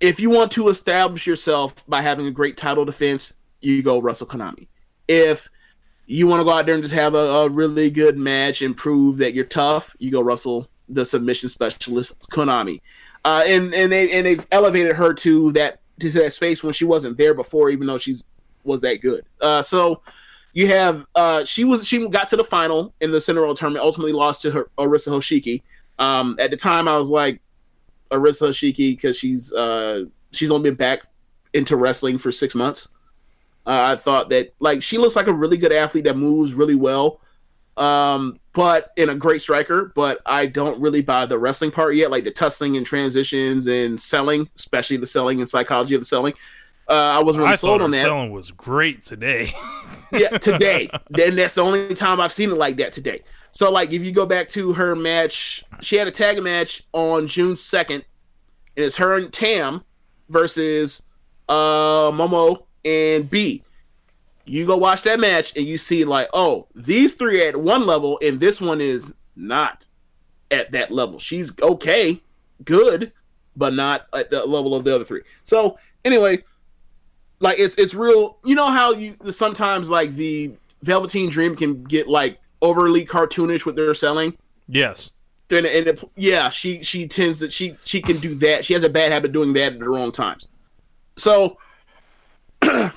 if you want to establish yourself by having a great title defense, you go Russell Konami. If you want to go out there and just have a, a really good match and prove that you're tough, you go Russell, the submission specialist, Konami. Uh, and and they and they've elevated her to that to that space when she wasn't there before, even though she's was that good. Uh, so you have uh, she was she got to the final in the Cinderella tournament, ultimately lost to her Arisa Hoshiki. Um, at the time, I was like Arisa Hoshiki because she's uh, she's only been back into wrestling for six months. Uh, I thought that like she looks like a really good athlete that moves really well, um, but in a great striker. But I don't really buy the wrestling part yet, like the tussling and transitions and selling, especially the selling and psychology of the selling. Uh, I wasn't really I sold on that. selling was great today. *laughs* yeah, today. *laughs* then that's the only time I've seen it like that today. So like if you go back to her match, she had a tag match on June second, and it's her and Tam versus uh Momo and Bea. You go watch that match and you see like, oh, these three are at one level and this one is not at that level. She's okay, good, but not at the level of the other three. So anyway, like it's it's real. You know how you sometimes like the Velveteen Dream can get like overly cartoonish with their selling. yes. And, and it, yeah, she she tends that she she can do that. She has a bad habit of doing that at the wrong times. So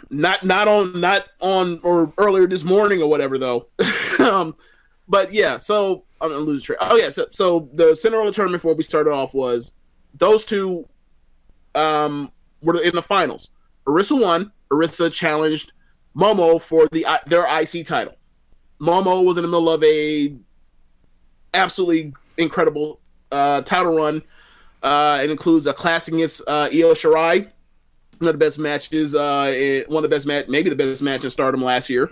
not not on not on or earlier this morning or whatever though. *laughs* um, but yeah, so I'm gonna lose track. Oh yeah, so so the Cinderella tournament before we started off was those two um were in the finals. Arisa won. Arisa challenged Momo for the their IC title. Momo was in the middle of a absolutely incredible uh, title run. Uh, it includes a classic against uh, Io Shirai, one of the best matches, uh, it, one of the best match, maybe the best match in Stardom last year.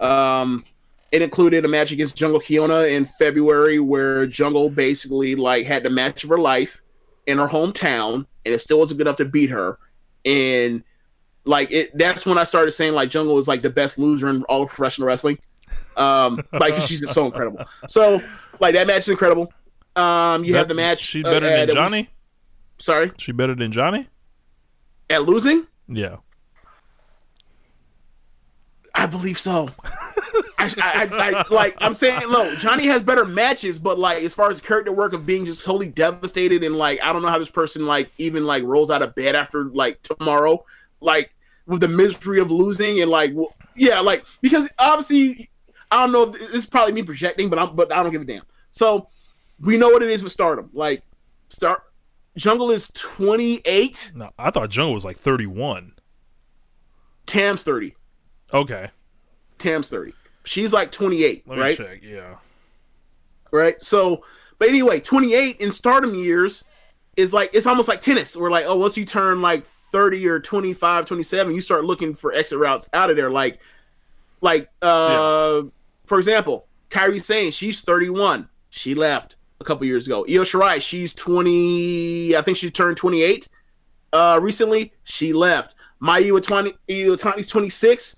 Um, it included a match against Jungle Kyona in February, where Jungle basically like had the match of her life in her hometown, and it still wasn't good enough to beat her. And like it, that's when I started saying like Jungle was like the best loser in all of professional wrestling. Um, *laughs* like she's just so incredible. So like that match is incredible. Um, you That- have the match. She uh, better uh, than that was- Johnny. sorry, She better than Johnny. At losing. Yeah. I believe so. I, I, I, like I'm saying low. Johnny has better matches, but like as far as character work of being just totally devastated and like I don't know how this person like even like rolls out of bed after like tomorrow, like with the misery of losing and like w- yeah, like because obviously I don't know if this is probably me projecting, but I'm but I don't give a damn. So we know what it is with Stardom. Like Star Jungle is 28, No, I thought Jungle was like 31. Tam's 30. Okay. Tam's 30. She's like 28, Let me right? check. Yeah. right? So, but anyway, 28 in stardom years is like it's almost like tennis. Where like, oh, once you turn like 30 or 25, 27, you start looking for exit routes out of there. Like, like uh, for example, Kairi saying she's 31. She left a couple years ago. Io Shirai, she's 20. I think she turned 28 uh, recently. She left. Mayu Iwatani, Iwatani's 26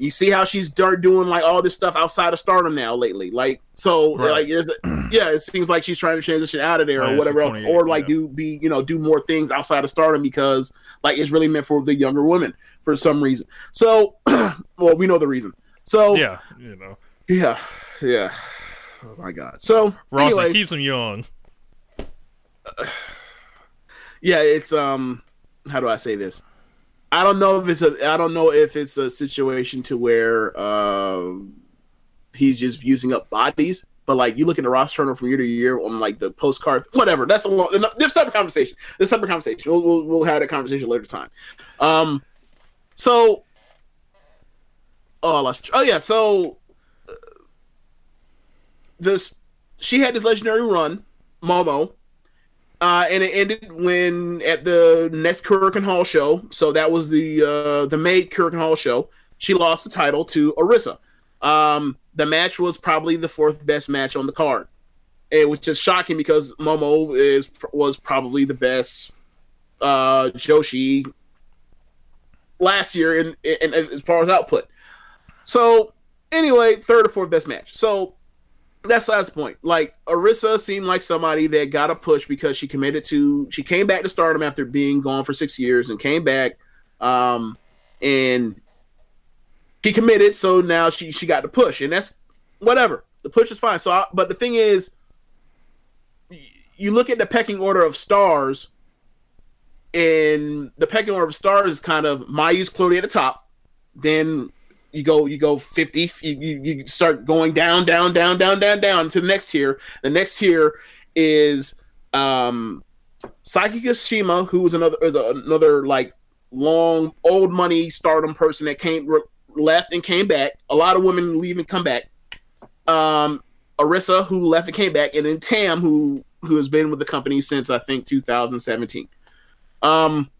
you see how she's started doing like all this stuff outside of stardom now lately like so Right. like there's a, *clears throat* yeah it seems like she's trying to transition out of there Oh, or whatever else or like yeah. do be you know do more things outside of stardom because like it's really meant for the younger women for some reason so *clears throat* well we know the reason so Yeah. You know, yeah yeah oh my god. So Ross anyway, keeps him young. yeah it's um how do i say this? I don't know if it's a i don't know if it's a situation to where um he's just using up bodies but like you look at the roster turnover from year to year on like the postcard whatever that's a long this type of conversation this type of conversation we'll, we'll, we'll have that conversation later time. Um so oh I lost, oh yeah so uh, this she had this legendary run momo uh, and it ended when at the next Korakuen Hall show. So that was the uh, the May Korakuen Hall show. She lost the title to Arisa. Um, the match was probably the fourth best match on the card. It was just shocking because Momo is was probably the best uh, Joshi last year in, in, in as far as output. So anyway, third or fourth best match. So that's last point. Like Arisa seemed like somebody that got a push because she committed to she came back to stardom after being gone for six years and came back um and she committed so now she she got the push and that's whatever the push is fine so I, but the thing is you look at the pecking order of stars and the pecking order of stars is kind of mayu's clearly at the top then you go you go 50 you, you, start going down down down down down down to the next tier. The next tier is um Saki Kashima who was another is another like long old money stardom person that came re- left and came back. A lot of women leave and come back. Um Arisa who left and came back. And then Tam who who has been with the company since I think 2017 um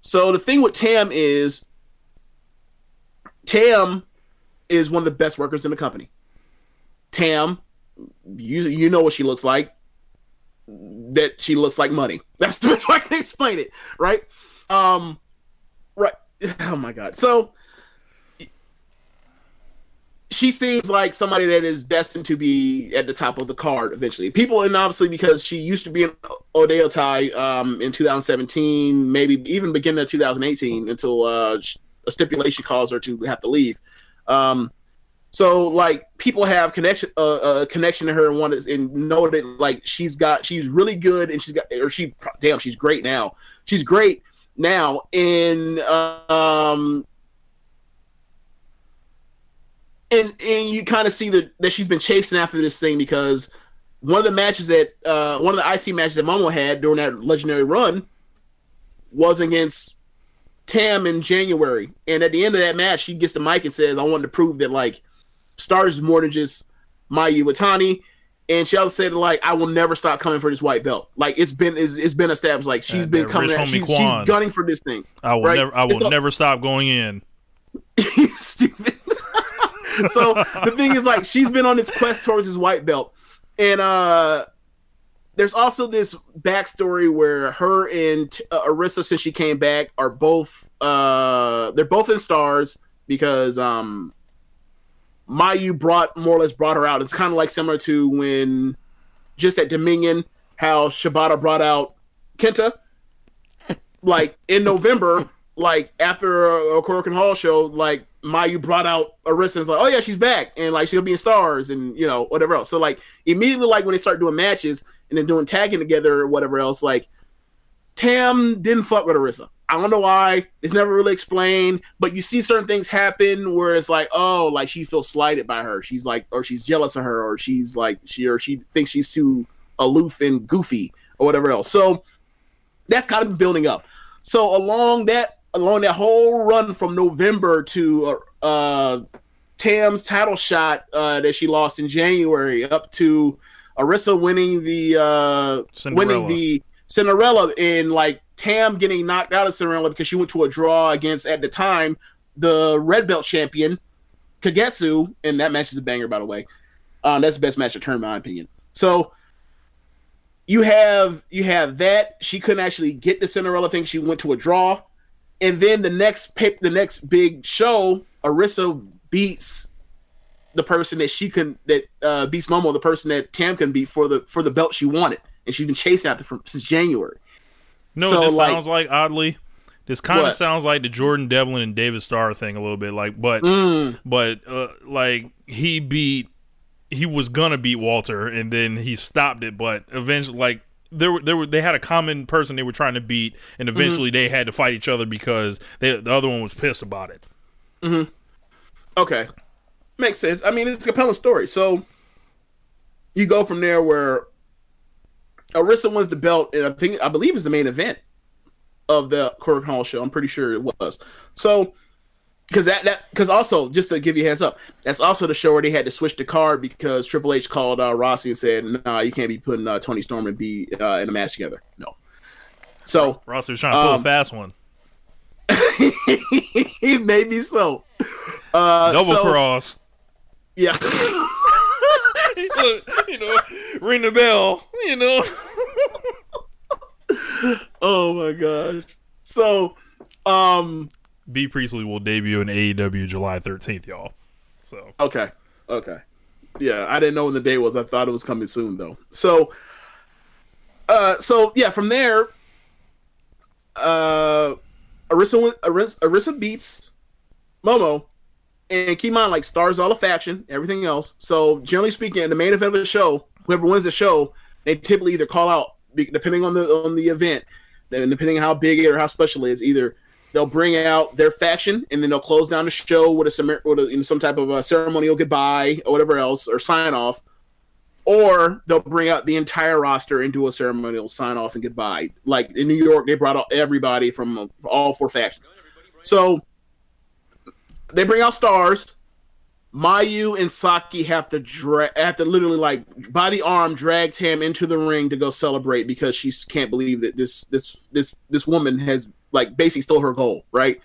so the thing with Tam is Tam is one of the best workers in the company. Tam, you you know what she looks like. That she looks like money. *laughs* That's the best way I can explain it, right? Um, right. *sighs* Oh my god. So she seems like somebody that is destined to be at the top of the card eventually. People, and obviously because she used to be in Oedo Tai um, in 2017, maybe even beginning of 2018, until uh, a stipulation caused her to have to leave. Um, so like people have connection, uh, uh, connection to her and want to and know that like she's got, she's really good and she's got, or she, damn, she's great now. She's great now in um and and you kind of see that that she's been chasing after this thing because one of the matches that uh one of the IC matches that Momo had during that legendary run was against Tam in January, and at the end of that match, she gets the mic and says, "I wanted to prove that like Stars is more than just Mayu Iwatani." And she also said, "Like I will never stop coming for this white belt. Like it's been it's, it's been established. Like she's And been that coming. At, she's, she's gunning for this thing. I will right? never. I It's will the- never stop going in. *laughs* stupid. *laughs* so the thing is, like, she's been on this quest towards this white belt, and uh, there's also this backstory where her and uh, Arisa, since she came back, are both uh, they're both in stars because um, Mayu brought more or less brought her out. It's kind of like similar to when just at Dominion, how Shibata brought out Kenta like in November, like after a, a Korakuen Hall show, like Mayu brought out Arisa was like, oh yeah, she's back, and like she'll be in stars and you know whatever else. So like immediately, like when they start doing matches and then doing tagging together or whatever else, like Tam didn't fuck with Arisa. I don't know why. It's never really explained, but you see certain things happen where it's like, oh, like she feels slighted by her. She's like, or she's jealous of her, or she's like, she or she thinks she's too aloof and goofy or whatever else. So that's kind of building up. So along that along that whole run from November to uh, uh Tam's title shot uh that she lost in January up to Arisa winning the uh Cinderella. winning the Cinderella and like Tam getting knocked out of Cinderella because she went to a draw against at the time the red belt champion Kagetsu and that match is a banger by the way. Uh, that's the best match of turn in my opinion. So you have you have that she couldn't actually get the Cinderella thing. She went to a draw, and then the next pip, the next big show, Arisa beats the person that she can that uh, beats Momo, the person that Tam can beat for the for the belt she wanted, and she's been chasing after from since January. No, So, this like- sounds like oddly. This kind of sounds like the Jordan Devlin and David Starr thing a little bit, like, but Mm. but uh, like he beat, he was gonna beat Walter, and then he stopped it, but eventually, like there were there were they had a common person they were trying to beat, and Mm-hmm. eventually they had to fight each other because they, the other one was pissed about it. Hmm. Okay, makes sense. I mean, it's a compelling story. So you go from there where Arisa wins the belt, and I think I believe is the main event of the Korakuen Hall show. I'm pretty sure it was. So because that that because also just to give you a heads up, that's also the show where they had to switch the card because Triple H called uh, Rossy and said, "Nah, you can't be putting uh, Toni Storm and Bea uh, in a match together." No. So Ross was trying to pull Um, a fast one, *laughs* maybe so. Uh, double so- cross. Yeah. *laughs* you know, ring the bell. You know. *laughs* oh my gosh. So, um, Bea Priestley will debut in AEW July 13th, y'all. So okay, okay, yeah, I didn't know when the day was. I thought it was coming soon though. So, uh, so yeah, from there, uh, Arisa went- Arisa, Arisa beats Momo, and keep in mind like stars all the faction, everything else. So generally speaking, the main event of the show, whoever wins the show, they typically either call out depending on the on the event, and depending on how big it or how special it is, either they'll bring out their faction and then they'll close down the show with a, with a some type of a ceremonial goodbye or whatever else or sign off, or they'll bring out the entire roster do a ceremonial sign off and goodbye. Like in New York, they brought out everybody from all four factions. So they bring out stars. Mayu and Saki have to drag, have to literally like the arm drag him into the ring to go celebrate because she can't believe that this this this this woman has like basically stole her goal, right?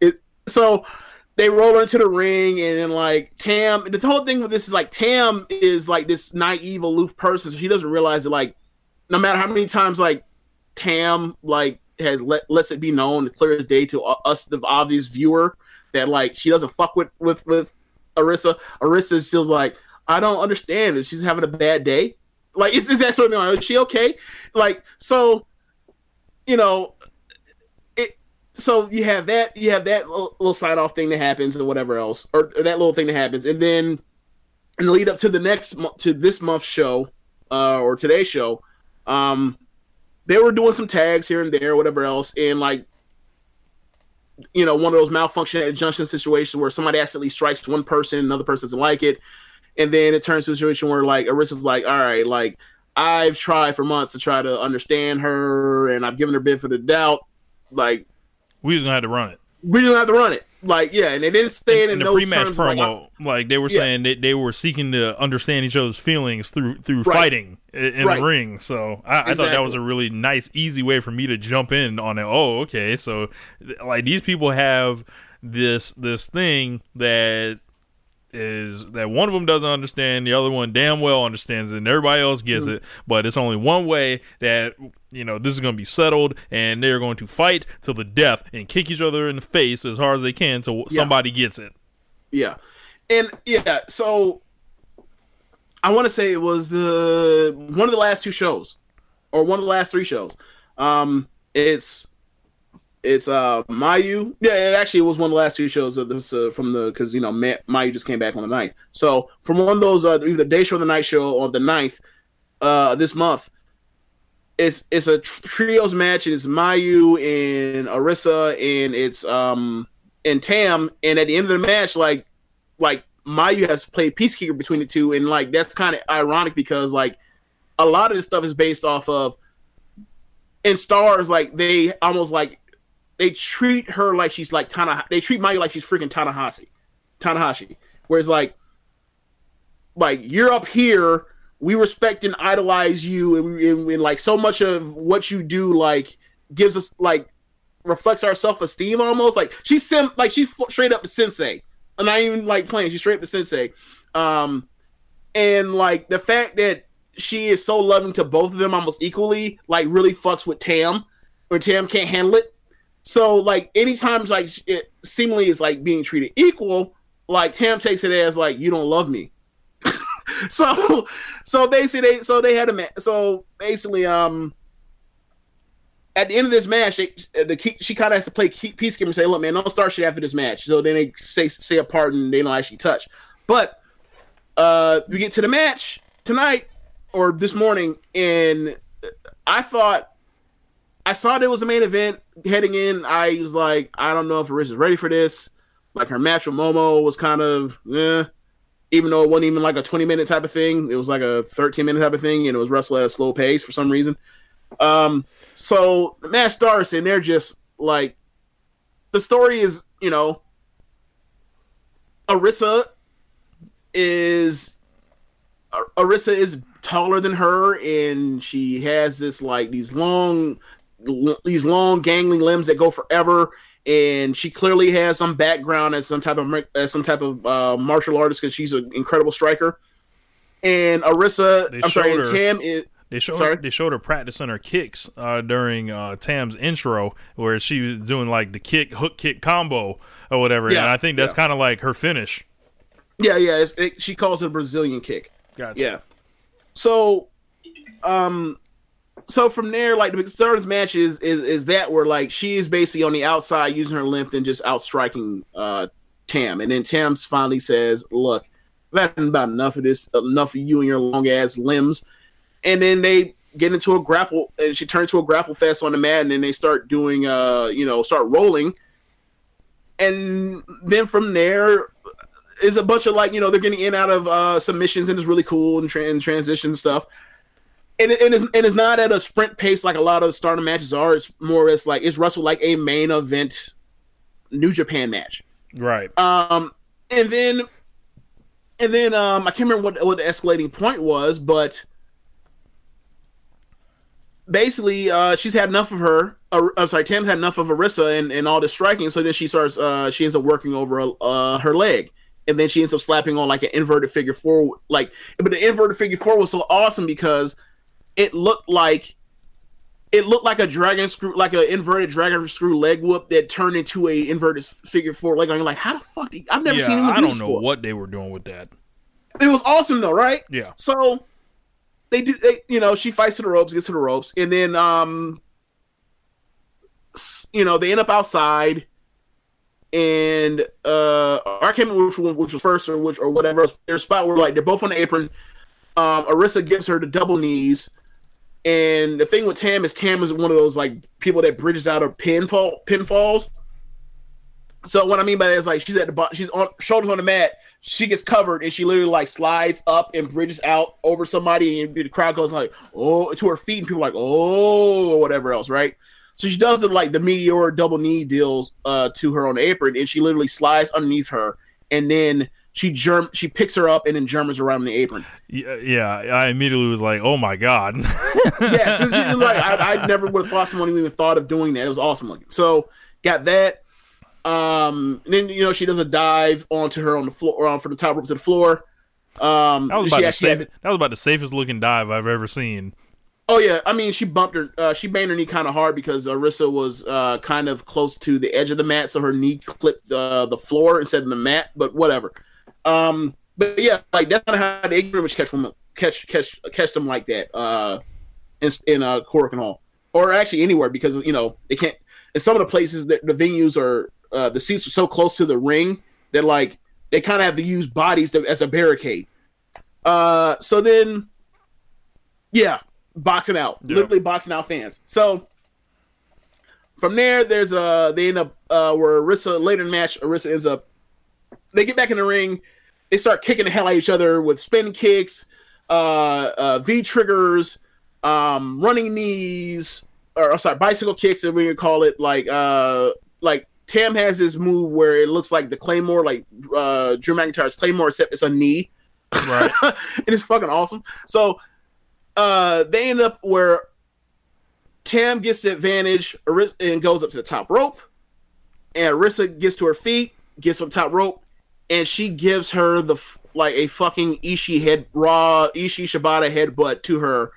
It so they roll her into the ring and then like Tam. The whole thing with this is like Tam is like this naive, aloof person, so she doesn't realize that like no matter how many times like Tam like has let lets it be known, clear as day to uh, us, the obvious viewer, that like she doesn't fuck with with with Arisa. Arisa still like, I don't understand. Is she's having a bad day? Like, is, is that sort of thing? Is she okay? Like, so, you know, it. So you have that, you have that little, little sign off thing that happens, or whatever else, or, or that little thing that happens, and then in the lead up to the next to this month's show, uh, or today's show, um, they were doing some tags here and there, whatever else, and like you know, one of those malfunction at junction situations where somebody accidentally strikes one person, another person doesn't like it, and then it turns to a situation where like Arisa's like, all right, like I've tried for months to try to understand her, and I've given her benefit of the doubt, like We just gonna have to run it. we don't have to run it, like yeah, and they didn't stay in, in the pre-match terms, like, promo, like, they were Yeah. saying that they were seeking to understand each other's feelings through through Right. fighting in Right. the ring. So I, I thought that was a really nice, easy way for me to jump in on it. Oh, okay, so like these people have this this thing that is that one of them doesn't understand, the other one damn well understands it, and everybody else gets Mm-hmm. it. But it's only one way that you know this is going to be settled, and they're going to fight till the death and kick each other in the face as hard as they can till Yeah. somebody gets it. Yeah. And yeah, so I want to say it was the one of the last two shows or one of the last three shows. Um it's it's uh Mayu. Yeah, it actually was one of the last two shows of this uh, from the cuz you know Ma- Mayu just came back on the 9th. So from one of those uh either the day show or the night show on the 9th uh this month it's it's a trios match. It's Mayu and Arisa and it's um and Tam and at the end of the match like like Mayu has played peacekeeper between the two, and like that's kind of ironic because like a lot of this stuff is based off of in stars like they almost like they treat her like she's like Tana they treat Mayu like she's freaking Tanahashi Tanahashi. Whereas like like you're up here we respect and idolize you and, and, and like so much of what you do like gives us like reflects our self-esteem almost. Like she's sim like she's straight up the sensei. And I'm not even like playing. She's straight up the sensei. Um and like the fact that she is so loving to both of them almost equally like really fucks with tam or tam can't handle it so like anytime like it seemingly is like being treated equal like tam takes it as like you don't love me *laughs* so so basically they so they had a ma- so basically um at the end of this match, they, the she kind of has to play key, peacekeeper and say, "Look, man, don't start shit after this match." So then they say say apart and they don't actually touch. But uh we get to the match tonight or this morning, and I thought I saw there was a main event heading in. I was like, I don't know if Arisa's ready for this. Like her match with Momo was kind of, eh, even though it wasn't even like a 20 minute type of thing. It was like a 13 minute type of thing, and it was wrestled at a slow pace for some reason. Um, so the match starts, and they're just like, the story is, you know, Arisa is Ar- Arisa is taller than her, and she has this like these long, these long gangly limbs that go forever. And she clearly has some background as some type of as some type of uh, martial artist because she's an incredible striker. And Arisa, They I'm sorry, her- Tam is They showed Sorry? her, they showed her practicing her kicks uh, during uh, Tam's intro, where she was doing like the kick hook kick combo or whatever. Yeah, and I think that's yeah. kind of like her finish. Yeah, yeah. It's, it, she calls it a Brazilian kick. Gotcha. Yeah. So, um, so from there, like the start match is, is is that where like she is basically on the outside using her length and just outstriking uh Tam, and then Tam finally says, "Look, I've had about enough of this, enough of you and your long ass limbs," and then they get into a grapple, and she turns to a grapple fest on the mat, and then they start doing, uh, you know, start rolling, and then from there is a bunch of like you know they're getting in out of uh submissions and it's really cool and, tra- and transition stuff and, it, and, it's, and it's not at a sprint pace like a lot of the starter matches are. It's more as like it's wrestled like a main event new japan match? Right. um and then and then um i can't remember what, what the escalating point was but basically uh she's had enough of her uh, i'm sorry tam's had enough of arisa and, and all the striking so then she starts uh she ends up working over uh her leg. And then she ends up slapping on like an inverted figure four like but the inverted figure four was so awesome because it looked like it looked like a dragon screw like an inverted dragon screw leg whoop that turned into a inverted figure four leg you're like how the fuck did, i've never yeah, seen him I do don't know before. what they were doing with that. it was awesome though right Yeah. so they do, they, you know, she fights to the ropes, gets to the ropes, and then, um, you know, they end up outside, and uh, I can't remember which one, which was first or which or whatever. There's a spot where like they're both on the apron. Um, Arisa gives her the double knees, and the thing with Tam is Tam is one of those like people that bridges out of pinfall pinfalls. So what I mean by that is like she's at the bottom, she's on shoulders on the mat, she gets covered and she literally like slides up and bridges out over somebody and the crowd goes like oh to her feet and people like oh or whatever else, right? So she does it like the meteor double knee deals uh to her on the apron and she literally slides underneath her and then she germ she picks her up and then germans around the apron. Yeah, yeah, I immediately was like, "Oh my god!" *laughs* yeah, so she's like, I, I never would have thought someone even thought of doing that. It was awesome looking. So got that. Um, and then you know she does a dive onto her on the floor, on from the top rope to the floor. Um, that was she about the safe, had- that was about the safest looking dive I've ever seen. Oh yeah, I mean she bumped her, uh, she banged her knee kind of hard because Arisa was uh, kind of close to the edge of the mat, so her knee clipped uh, the floor instead of the mat. But whatever. Um, but yeah, like that's not how they pretty much catch them, catch catch catch them like that. Uh, in in uh, Korakuen Hall, or actually anywhere because you know they can't. In some of the places that the venues are, uh, the seats are so close to the ring that like they kind of have to use bodies to, as a barricade. Uh, so then, yeah, boxing out, literally boxing out fans. So from there, there's uh they end up uh where Arisa later in the match, Arisa ends up they get back in the ring, they start kicking the hell out of each other with spin kicks, uh, uh V triggers, um, running knees, or sorry, bicycle kicks, if we can call it like uh like Tam has this move where it looks like the Claymore, like uh Drew McIntyre's Claymore, except it's a knee. Right. *laughs* and it's fucking awesome. So uh they end up where Tam gets the advantage and goes up to the top rope, and Arisa gets to her feet, gets on top rope, and she gives her the like a fucking Ishii head raw Ishii Shibata headbutt to her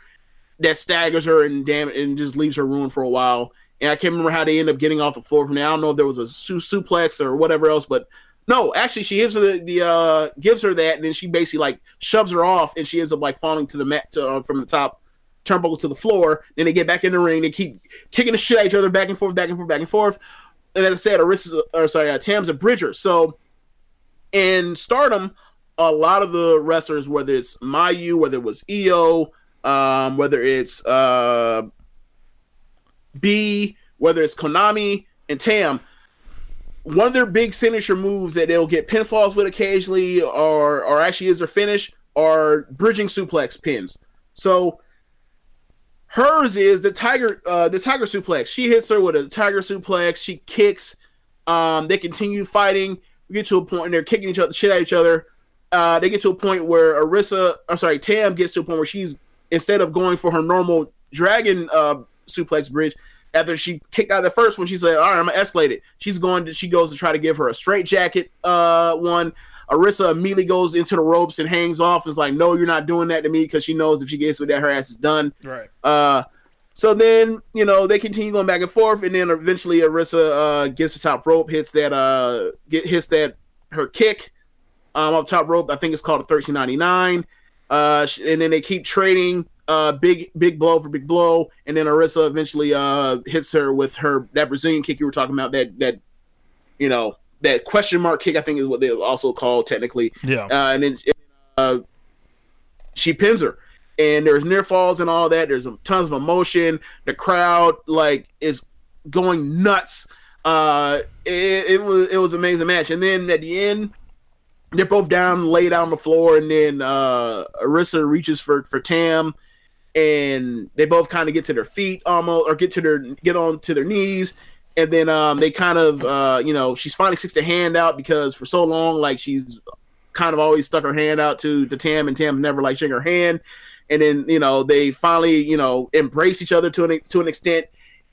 that staggers her and damn and just leaves her ruined for a while. And I can't remember how they end up getting off the floor from there. I don't know if there was a su- suplex or whatever else, but no, actually she gives her the, the uh gives her that and then she basically like shoves her off and she ends up like falling to the mat to, uh, from the top turnbuckle to the floor. Then they get back in the ring. They keep kicking the shit at each other back and forth, back and forth, back and forth. And as I said, Arisa's, or sorry, uh, Tam's a bridger. So in Stardom, a lot of the wrestlers, whether it's Mayu, whether it was Io, um, whether it's uh, Bea, whether it's Konami and Tam, one of their big signature moves that they'll get pinfalls with occasionally, or or actually is their finish, are bridging suplex pins. So hers is the tiger, uh, the tiger suplex. She hits her with a tiger suplex. She kicks. Um, they continue fighting. We get to a point and they're kicking each other, shit at each other. Uh, they get to a point where Arisa, I'm sorry, Tam gets to a point where she's instead of going for her normal dragon uh, suplex bridge, after she kicked out the first one, she said, "All right, I'm gonna escalate it." She's going to, she goes to try to give her a straight jacket uh, one. Arisa immediately goes into the ropes and hangs off. And is like, "No, you're not doing that to me," because she knows if she gets with that, her ass is done. Right. Uh, so then you know they continue going back and forth, and then eventually Arisa uh, gets the top rope, hits that uh, get hits that her kick um, off top rope. I think it's called a thirteen ninety nine. Uh, and then they keep trading uh, big big blow for big blow, and then Arisa eventually uh, hits her with her that Brazilian kick you were talking about. That that you know that question mark kick I think is what they also call technically. Yeah. Uh, and then uh, she pins her, and there's near falls and all that. There's tons of emotion. The crowd like is going nuts. Uh, it, it was it was amazing match, and then at the end, they're both down, laid out on the floor, and then uh, Arisa reaches for for Tam, and they both kind of get to their feet almost, or get to their get on to their knees, and then um, they kind of uh, you know she's finally sticks the hand out because for so long like she's kind of always stuck her hand out to to Tam, and Tam never like shaking her hand, and then you know they finally you know embrace each other to an to an extent,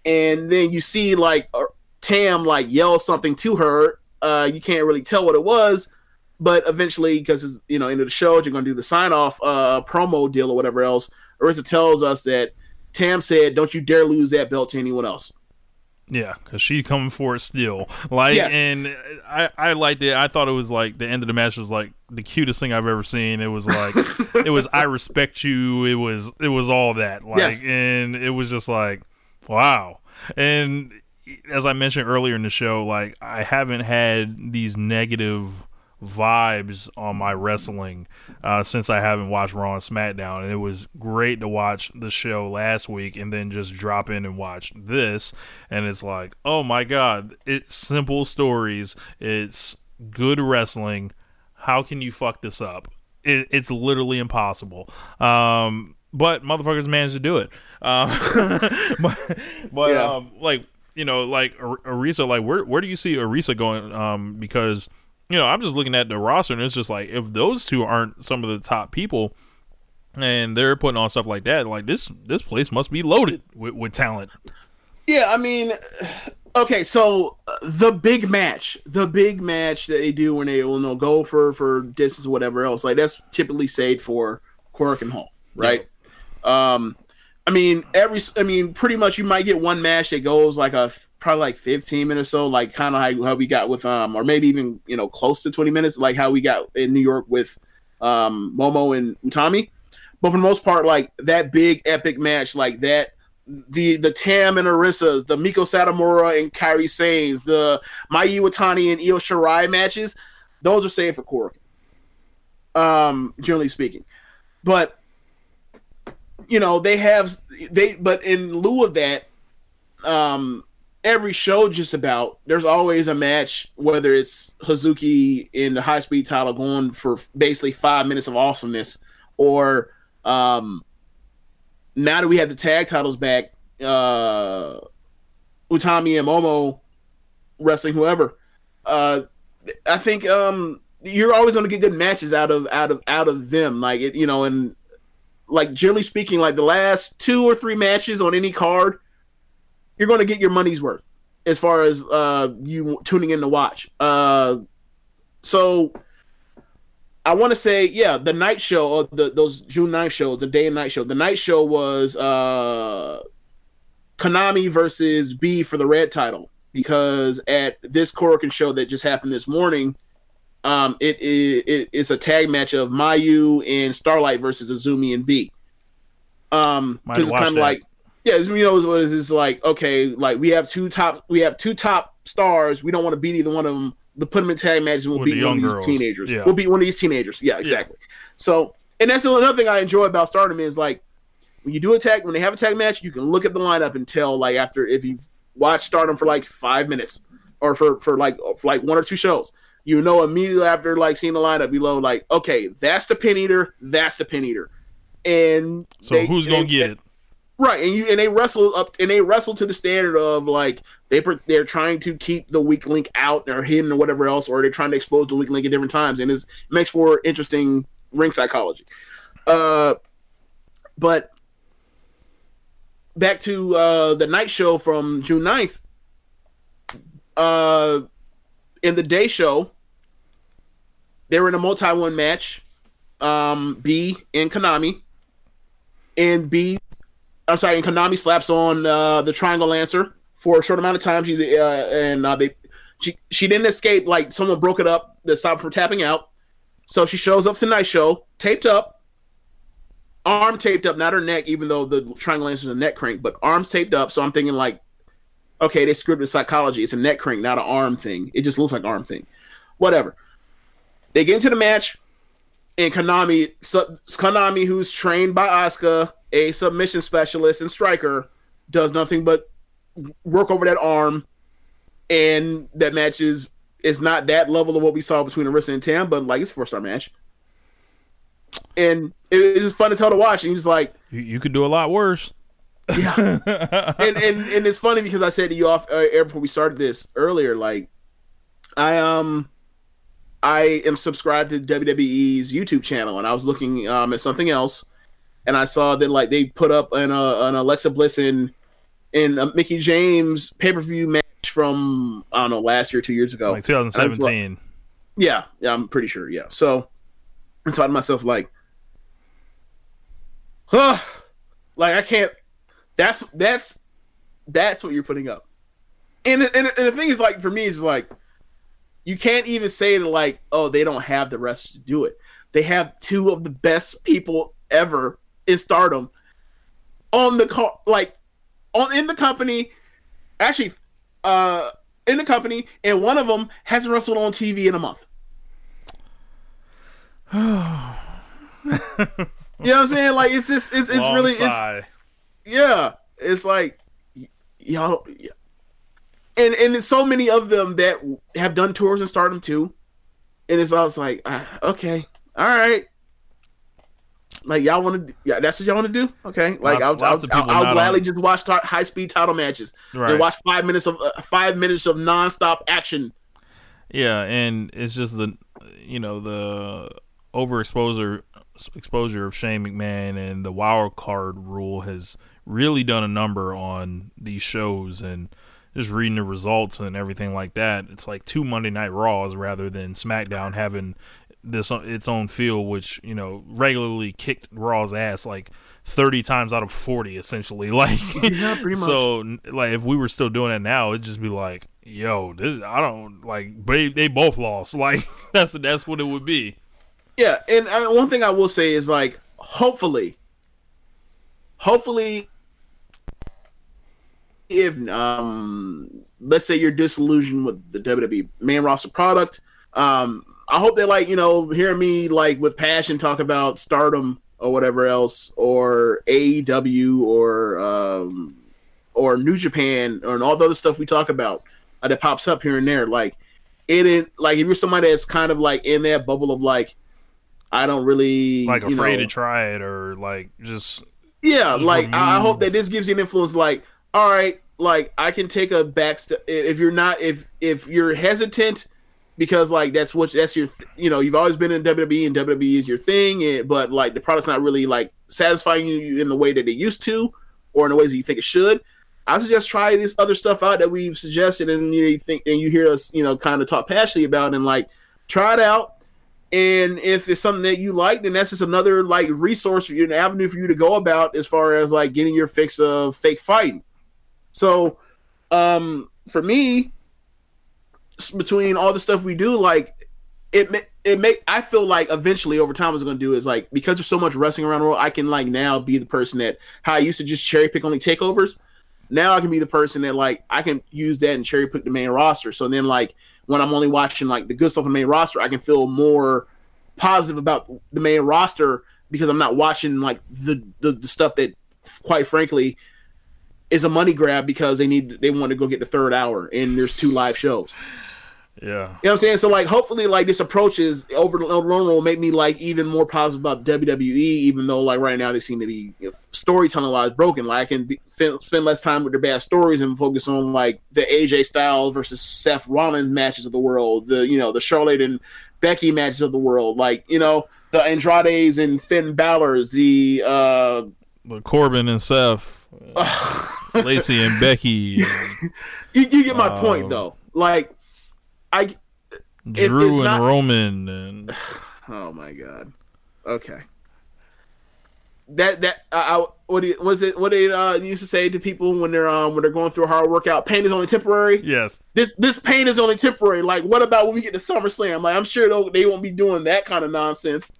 and then you see like uh, Tam like yell something to her. Uh, you can't really tell what it was, but eventually, because it's you know into the show, you're gonna do the sign off uh, promo deal or whatever else. Arisa tells us that Tam said, "Don't you dare lose that belt to anyone else." Yeah, because she coming for it still. Like, Yes. and I, I liked it. I thought it was like the end of the match was like the cutest thing I've ever seen. It was like, *laughs* it was I respect you. It was, it was all that. Like, Yes. and it was just like, wow. And as I mentioned earlier in the show, like I haven't had these negative vibes on my wrestling uh, since I haven't watched Raw and SmackDown. And it was great to watch the show last week and then just drop in and watch this. And it's like, oh my God, it's simple stories, it's good wrestling. How can you fuck this up? It, it's literally impossible. Um, but motherfuckers managed to do it. Um, *laughs* but but Yeah. um, like you know, like Ar- Arisa, like where where do you see Arisa going? Um, because you know, I'm just looking at the roster and it's just like if those two aren't some of the top people, and they're putting on stuff like that, like this this place must be loaded with, with talent. Yeah, I mean, okay, so uh, the big match, the big match that they do when they will know go for for distance or whatever else, like that's typically saved for Korakuen Hall, right? Um, I mean, every, I mean, pretty much you might get one match that goes like a probably like 15 minutes or so, like kind of how, how we got with um, or maybe even you know close to 20 minutes, like how we got in New York with um Momo and Utami. But for the most part, like that big epic match, like that the the Tam and Arisa's, the Meiko Satomura and Kairi Sane's, the Mayu Iwatani and Io Shirai matches, those are saved for Korg. Um, generally speaking, but you know they have they but in lieu of that, um, every show just about there's always a match whether it's Hazuki in the high speed title going for basically five minutes of awesomeness or um now that we have the tag titles back, uh Utami and Momo wrestling whoever, uh I think um you're always going to get good matches out of out of out of them. Like it you know and like generally speaking like the last two or three matches on any card you're going to get your money's worth as far as uh you tuning in to watch uh so I want to say, yeah, the night show, or the those June 9th shows, the day and night show. The night show was uh Konami versus Bea for the red title because at this Korakuen show that just happened this morning, um, it is it, it's a tag match of Mayu and Starlight versus Azumi and Bea. Um, Might 'cause it's kind of like, yeah, you know what is? Like, okay, like we have two top, we have two top stars. We don't want to beat either one of them. To put them in tag matches, we'll With beat one of these girls. teenagers. Yeah. We'll beat one of these teenagers. Yeah, exactly. So, and that's another thing I enjoy about Stardom is like when you do a tag, when they have a tag match, you can look at the lineup and tell like after if you've watched Stardom for like five minutes or for for like for like one or two shows, you know immediately after like seeing the lineup, you know like okay, that's the pin eater, that's the pin eater, and So they- who's gonna get it? Right, and you and they wrestle up and they wrestle to the standard of like they they're trying to keep the weak link out or hidden or whatever else, or they're trying to expose the weak link at different times, and it makes for interesting ring psychology. Uh, but back to uh, the night show from June 9th. Uh, in the day show, they were in a multi one match. Um, Bea and Konami, and Bea I'm sorry, and Konami slaps on uh, the Triangle Lancer for a short amount of time. She's uh, and uh, they she she didn't escape. Like someone broke it up to stop from tapping out. So she shows up to the night show, taped up, arm taped up, not her neck, even though the Triangle Lancer's a neck crank, but arms taped up. So I'm thinking like, okay, they with psychology. It's a neck crank, not an arm thing. It just looks like arm thing. Whatever. They get into the match and Konami, Konami, who's trained by Asuka, a submission specialist and striker, does nothing but work over that arm, and that match is is not that level of what we saw between Arisa and Tam, but like it's a four star match, and it, it's just fun as hell to watch. And you're just like, You, you could do a lot worse. yeah, *laughs* and and and it's funny because I said to you off uh, air before we started this earlier, like I um. I am subscribed to WWE's YouTube channel, and I was looking um, at something else, and I saw that like they put up an uh, an Alexa Bliss and in a Mickie James pay per view match from I don't know last year, two years ago, Like And I was like- 2017. yeah, yeah, I'm pretty sure. Yeah. So I thought to myself, like, huh, like I can't. That's that's that's what you're putting up. And and, and the thing is, like, for me, is like, you can't even say that, like, oh, they don't have the rest to do it. They have two of the best people ever in Stardom on the car, like, on in the company. Actually, uh, in the company, and one of them hasn't wrestled on TV in a month. *sighs* you know what I'm saying? Like it's just it's, it's Long really it's yeah. It's like y- y'all, and and there's so many of them that have done tours and stardom too, and it's always like ah, okay, all right. Like y'all want to, yeah, that's what y'all want to do. Okay, like Lots- I'll, lots of I'll, I'll, gladly on- just watch high speed title matches Right. and watch five minutes of uh, five minutes of nonstop action. Yeah, and it's just the you know the overexposure exposure of Shane McMahon and the wild card rule has really done a number on these shows and just reading the results and everything like that. It's like two Monday Night Raws rather than SmackDown having this its own feel, which you know regularly kicked Raw's ass like thirty times out of forty, essentially. *laughs* Like, Yeah, pretty much. so n- like if we were still doing it now, it'd just be like, yo, this I don't like. But they, they both lost. *laughs* Like that's that's what it would be. Yeah, and uh, one thing I will say is like, hopefully, hopefully, if um, let's say you're disillusioned with the WWE main roster product, um, I hope they like you know hear me like with passion talk about Stardom or whatever else, or AEW or um, or New Japan or and all the other stuff we talk about uh, that pops up here and there. Like it ain't like if you're somebody that's kind of like in that bubble of like I don't really Like afraid know- to try it or like just yeah, just like I I hope that this gives you an influence. Like, all right, like I can take a back step if you're not if if you're hesitant because like that's what that's your th- you know you've always been in WWE and WWE is your thing, and, but like the product's not really like satisfying you in the way that it used to or in the ways that you think it should. I suggest try this other stuff out that we've suggested, and you, know, you think and you hear us you know kind of talk passionately about, and like try it out. And if it's something that you like, then that's just another like resource an avenue for you to go about as far as like getting your fix of fake fighting. So, um, for me, between all the stuff we do, like it, ma- it make I feel like eventually over time, what it's going to do is like because there's so much wrestling around the world, I can like now be the person that how I used to just cherry pick only takeovers. Now I can be the person that like I can use that and cherry pick the main roster. So then like when I'm only watching like the good stuff on the main roster, I can feel more positive about the main roster because I'm not watching like the the, the stuff that quite frankly is a money grab because they need they want to go get the third hour and there's two live shows. Yeah. You know what I'm saying? So like hopefully like this approach is over the long run will make me like even more positive about WWE, even though like right now they seem to be you know, storytelling wise broken. Like I can be, fin- spend less time with their bad stories and focus on like the AJ Styles versus Seth Rollins matches of the world, the you know the Charlotte and Becky matches of the world, like you know the Andrades and Finn Balor's, the uh But Corbin and Seth, *laughs* Lacey and Becky, and you, you get my point Um, though. Like I Drew and not- Roman, and *sighs* Oh my god. Okay. That that uh, I, what do you- was it? What they uh, used to say to people when they're um when they're going through a hard workout? Pain is only temporary. yes, This this pain is only temporary. Like what about when we get to SummerSlam? Like I'm sure they won't be doing that kind of nonsense.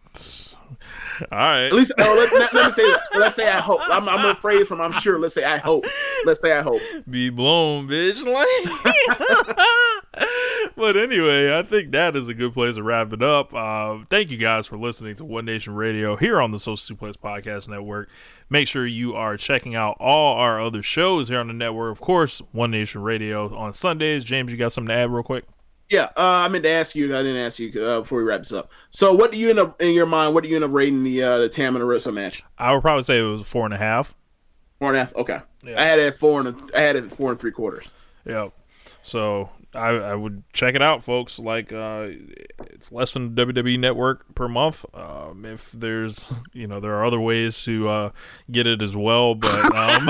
all right. At least oh, let, let, let me say that. Let's say I hope. I'm I'm afraid from I'm sure. Let's say I hope. Let's say I hope. be blown, bitch. *laughs* Like, *laughs* *laughs* but anyway, I think that is a good place to wrap it up. Uh, thank you guys for listening to One Nation Radio here on the Social Suplex Podcast Network. Make sure you are checking out all our other shows here on the network. Of course, One Nation Radio on Sundays. James, you got something to add real quick? Yeah, uh, I meant to ask you. I didn't ask you uh, before we wrap this up. So, what do you end up in your mind? What do you end up rating the uh, the Tam and Arisa match? I would probably say it was four and a half. Four and a half. Okay. Yeah. I had it at four and a, I had it at four and three quarters. Yep. So I, I would check it out, folks. Like uh, it's less than WWE Network per month. Um, if there's, you know, there are other ways to uh, get it as well, but *laughs* um,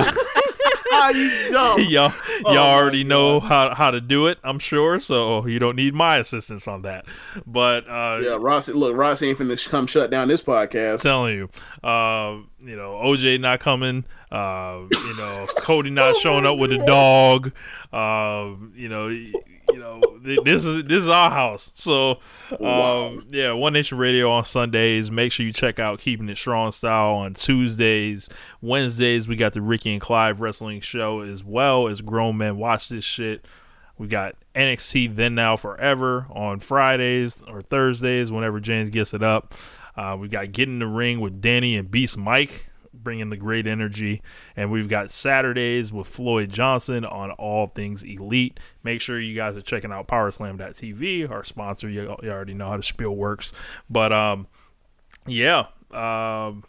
you dumb. *laughs* y'all Oh y'all my already know how how to do it. I'm sure, so you don't need my assistance on that. But uh, Yeah, Ross. Look, Ross ain't finna come shut down this podcast. telling you, uh, you know, OJ not coming, uh, you know, Cody not showing up with a *laughs* dog, uh, you know, y- you know, this is this is our house. So, um, yeah, One Nation Radio on Sundays. Make sure you check out Keeping It Strong Style on Tuesdays, Wednesdays. We got the Ricky and Clive Wrestling Show as well as Grown Men Watch This Shit. We got NXT Then Now Forever on Fridays or Thursdays, whenever James gets it up. Uh, we got Get in the Ring with Danny and Beast Mike, bringing the great energy. And we've got Saturdays with Floyd Johnson on All Things Elite. Make sure you guys are checking out Powerslam.tv, our sponsor. You, you already know how the spiel works. But um, yeah, um,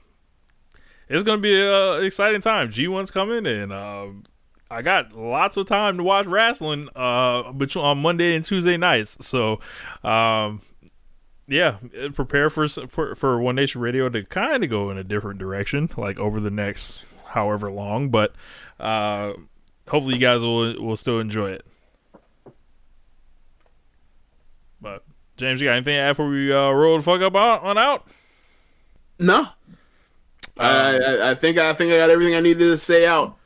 it's going to be an exciting time. G1's coming, and um, I got lots of time to watch wrestling uh, on Monday and Tuesday nights. So, um, yeah, prepare for, for for One Nation Radio to kind of go in a different direction, like over the next however long. But uh, hopefully, you guys will will still enjoy it. But James, you got anything to add before we uh, roll the fuck up on, on out? No, I, I, I think I think I got everything I needed to say out.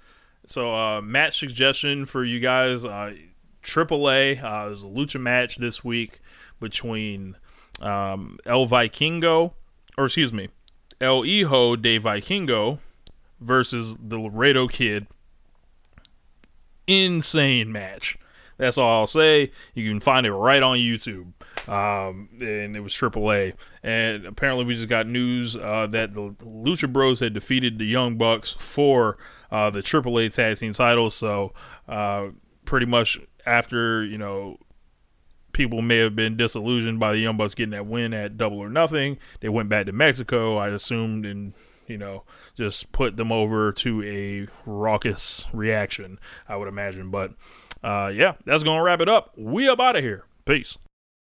So, uh, match suggestion for you guys: uh, AAA. Uh, there's a lucha match this week between um, El Vikingo, or excuse me, El Hijo de Vikingo versus the Laredo Kid. Insane match. That's all I'll say. You can find it right on YouTube. Um, and it was AAA. And apparently, we just got news uh, that the Lucha Bros had defeated the Young Bucks for uh, the AAA Tag Team titles. So, uh, pretty much after, you know, people may have been disillusioned by the Young Bucks getting that win at Double or Nothing, they went back to Mexico, I assumed, and, you know, just put them over to a raucous reaction, I would imagine. But, uh, yeah, that's to wrap it up. We up out of here. Peace.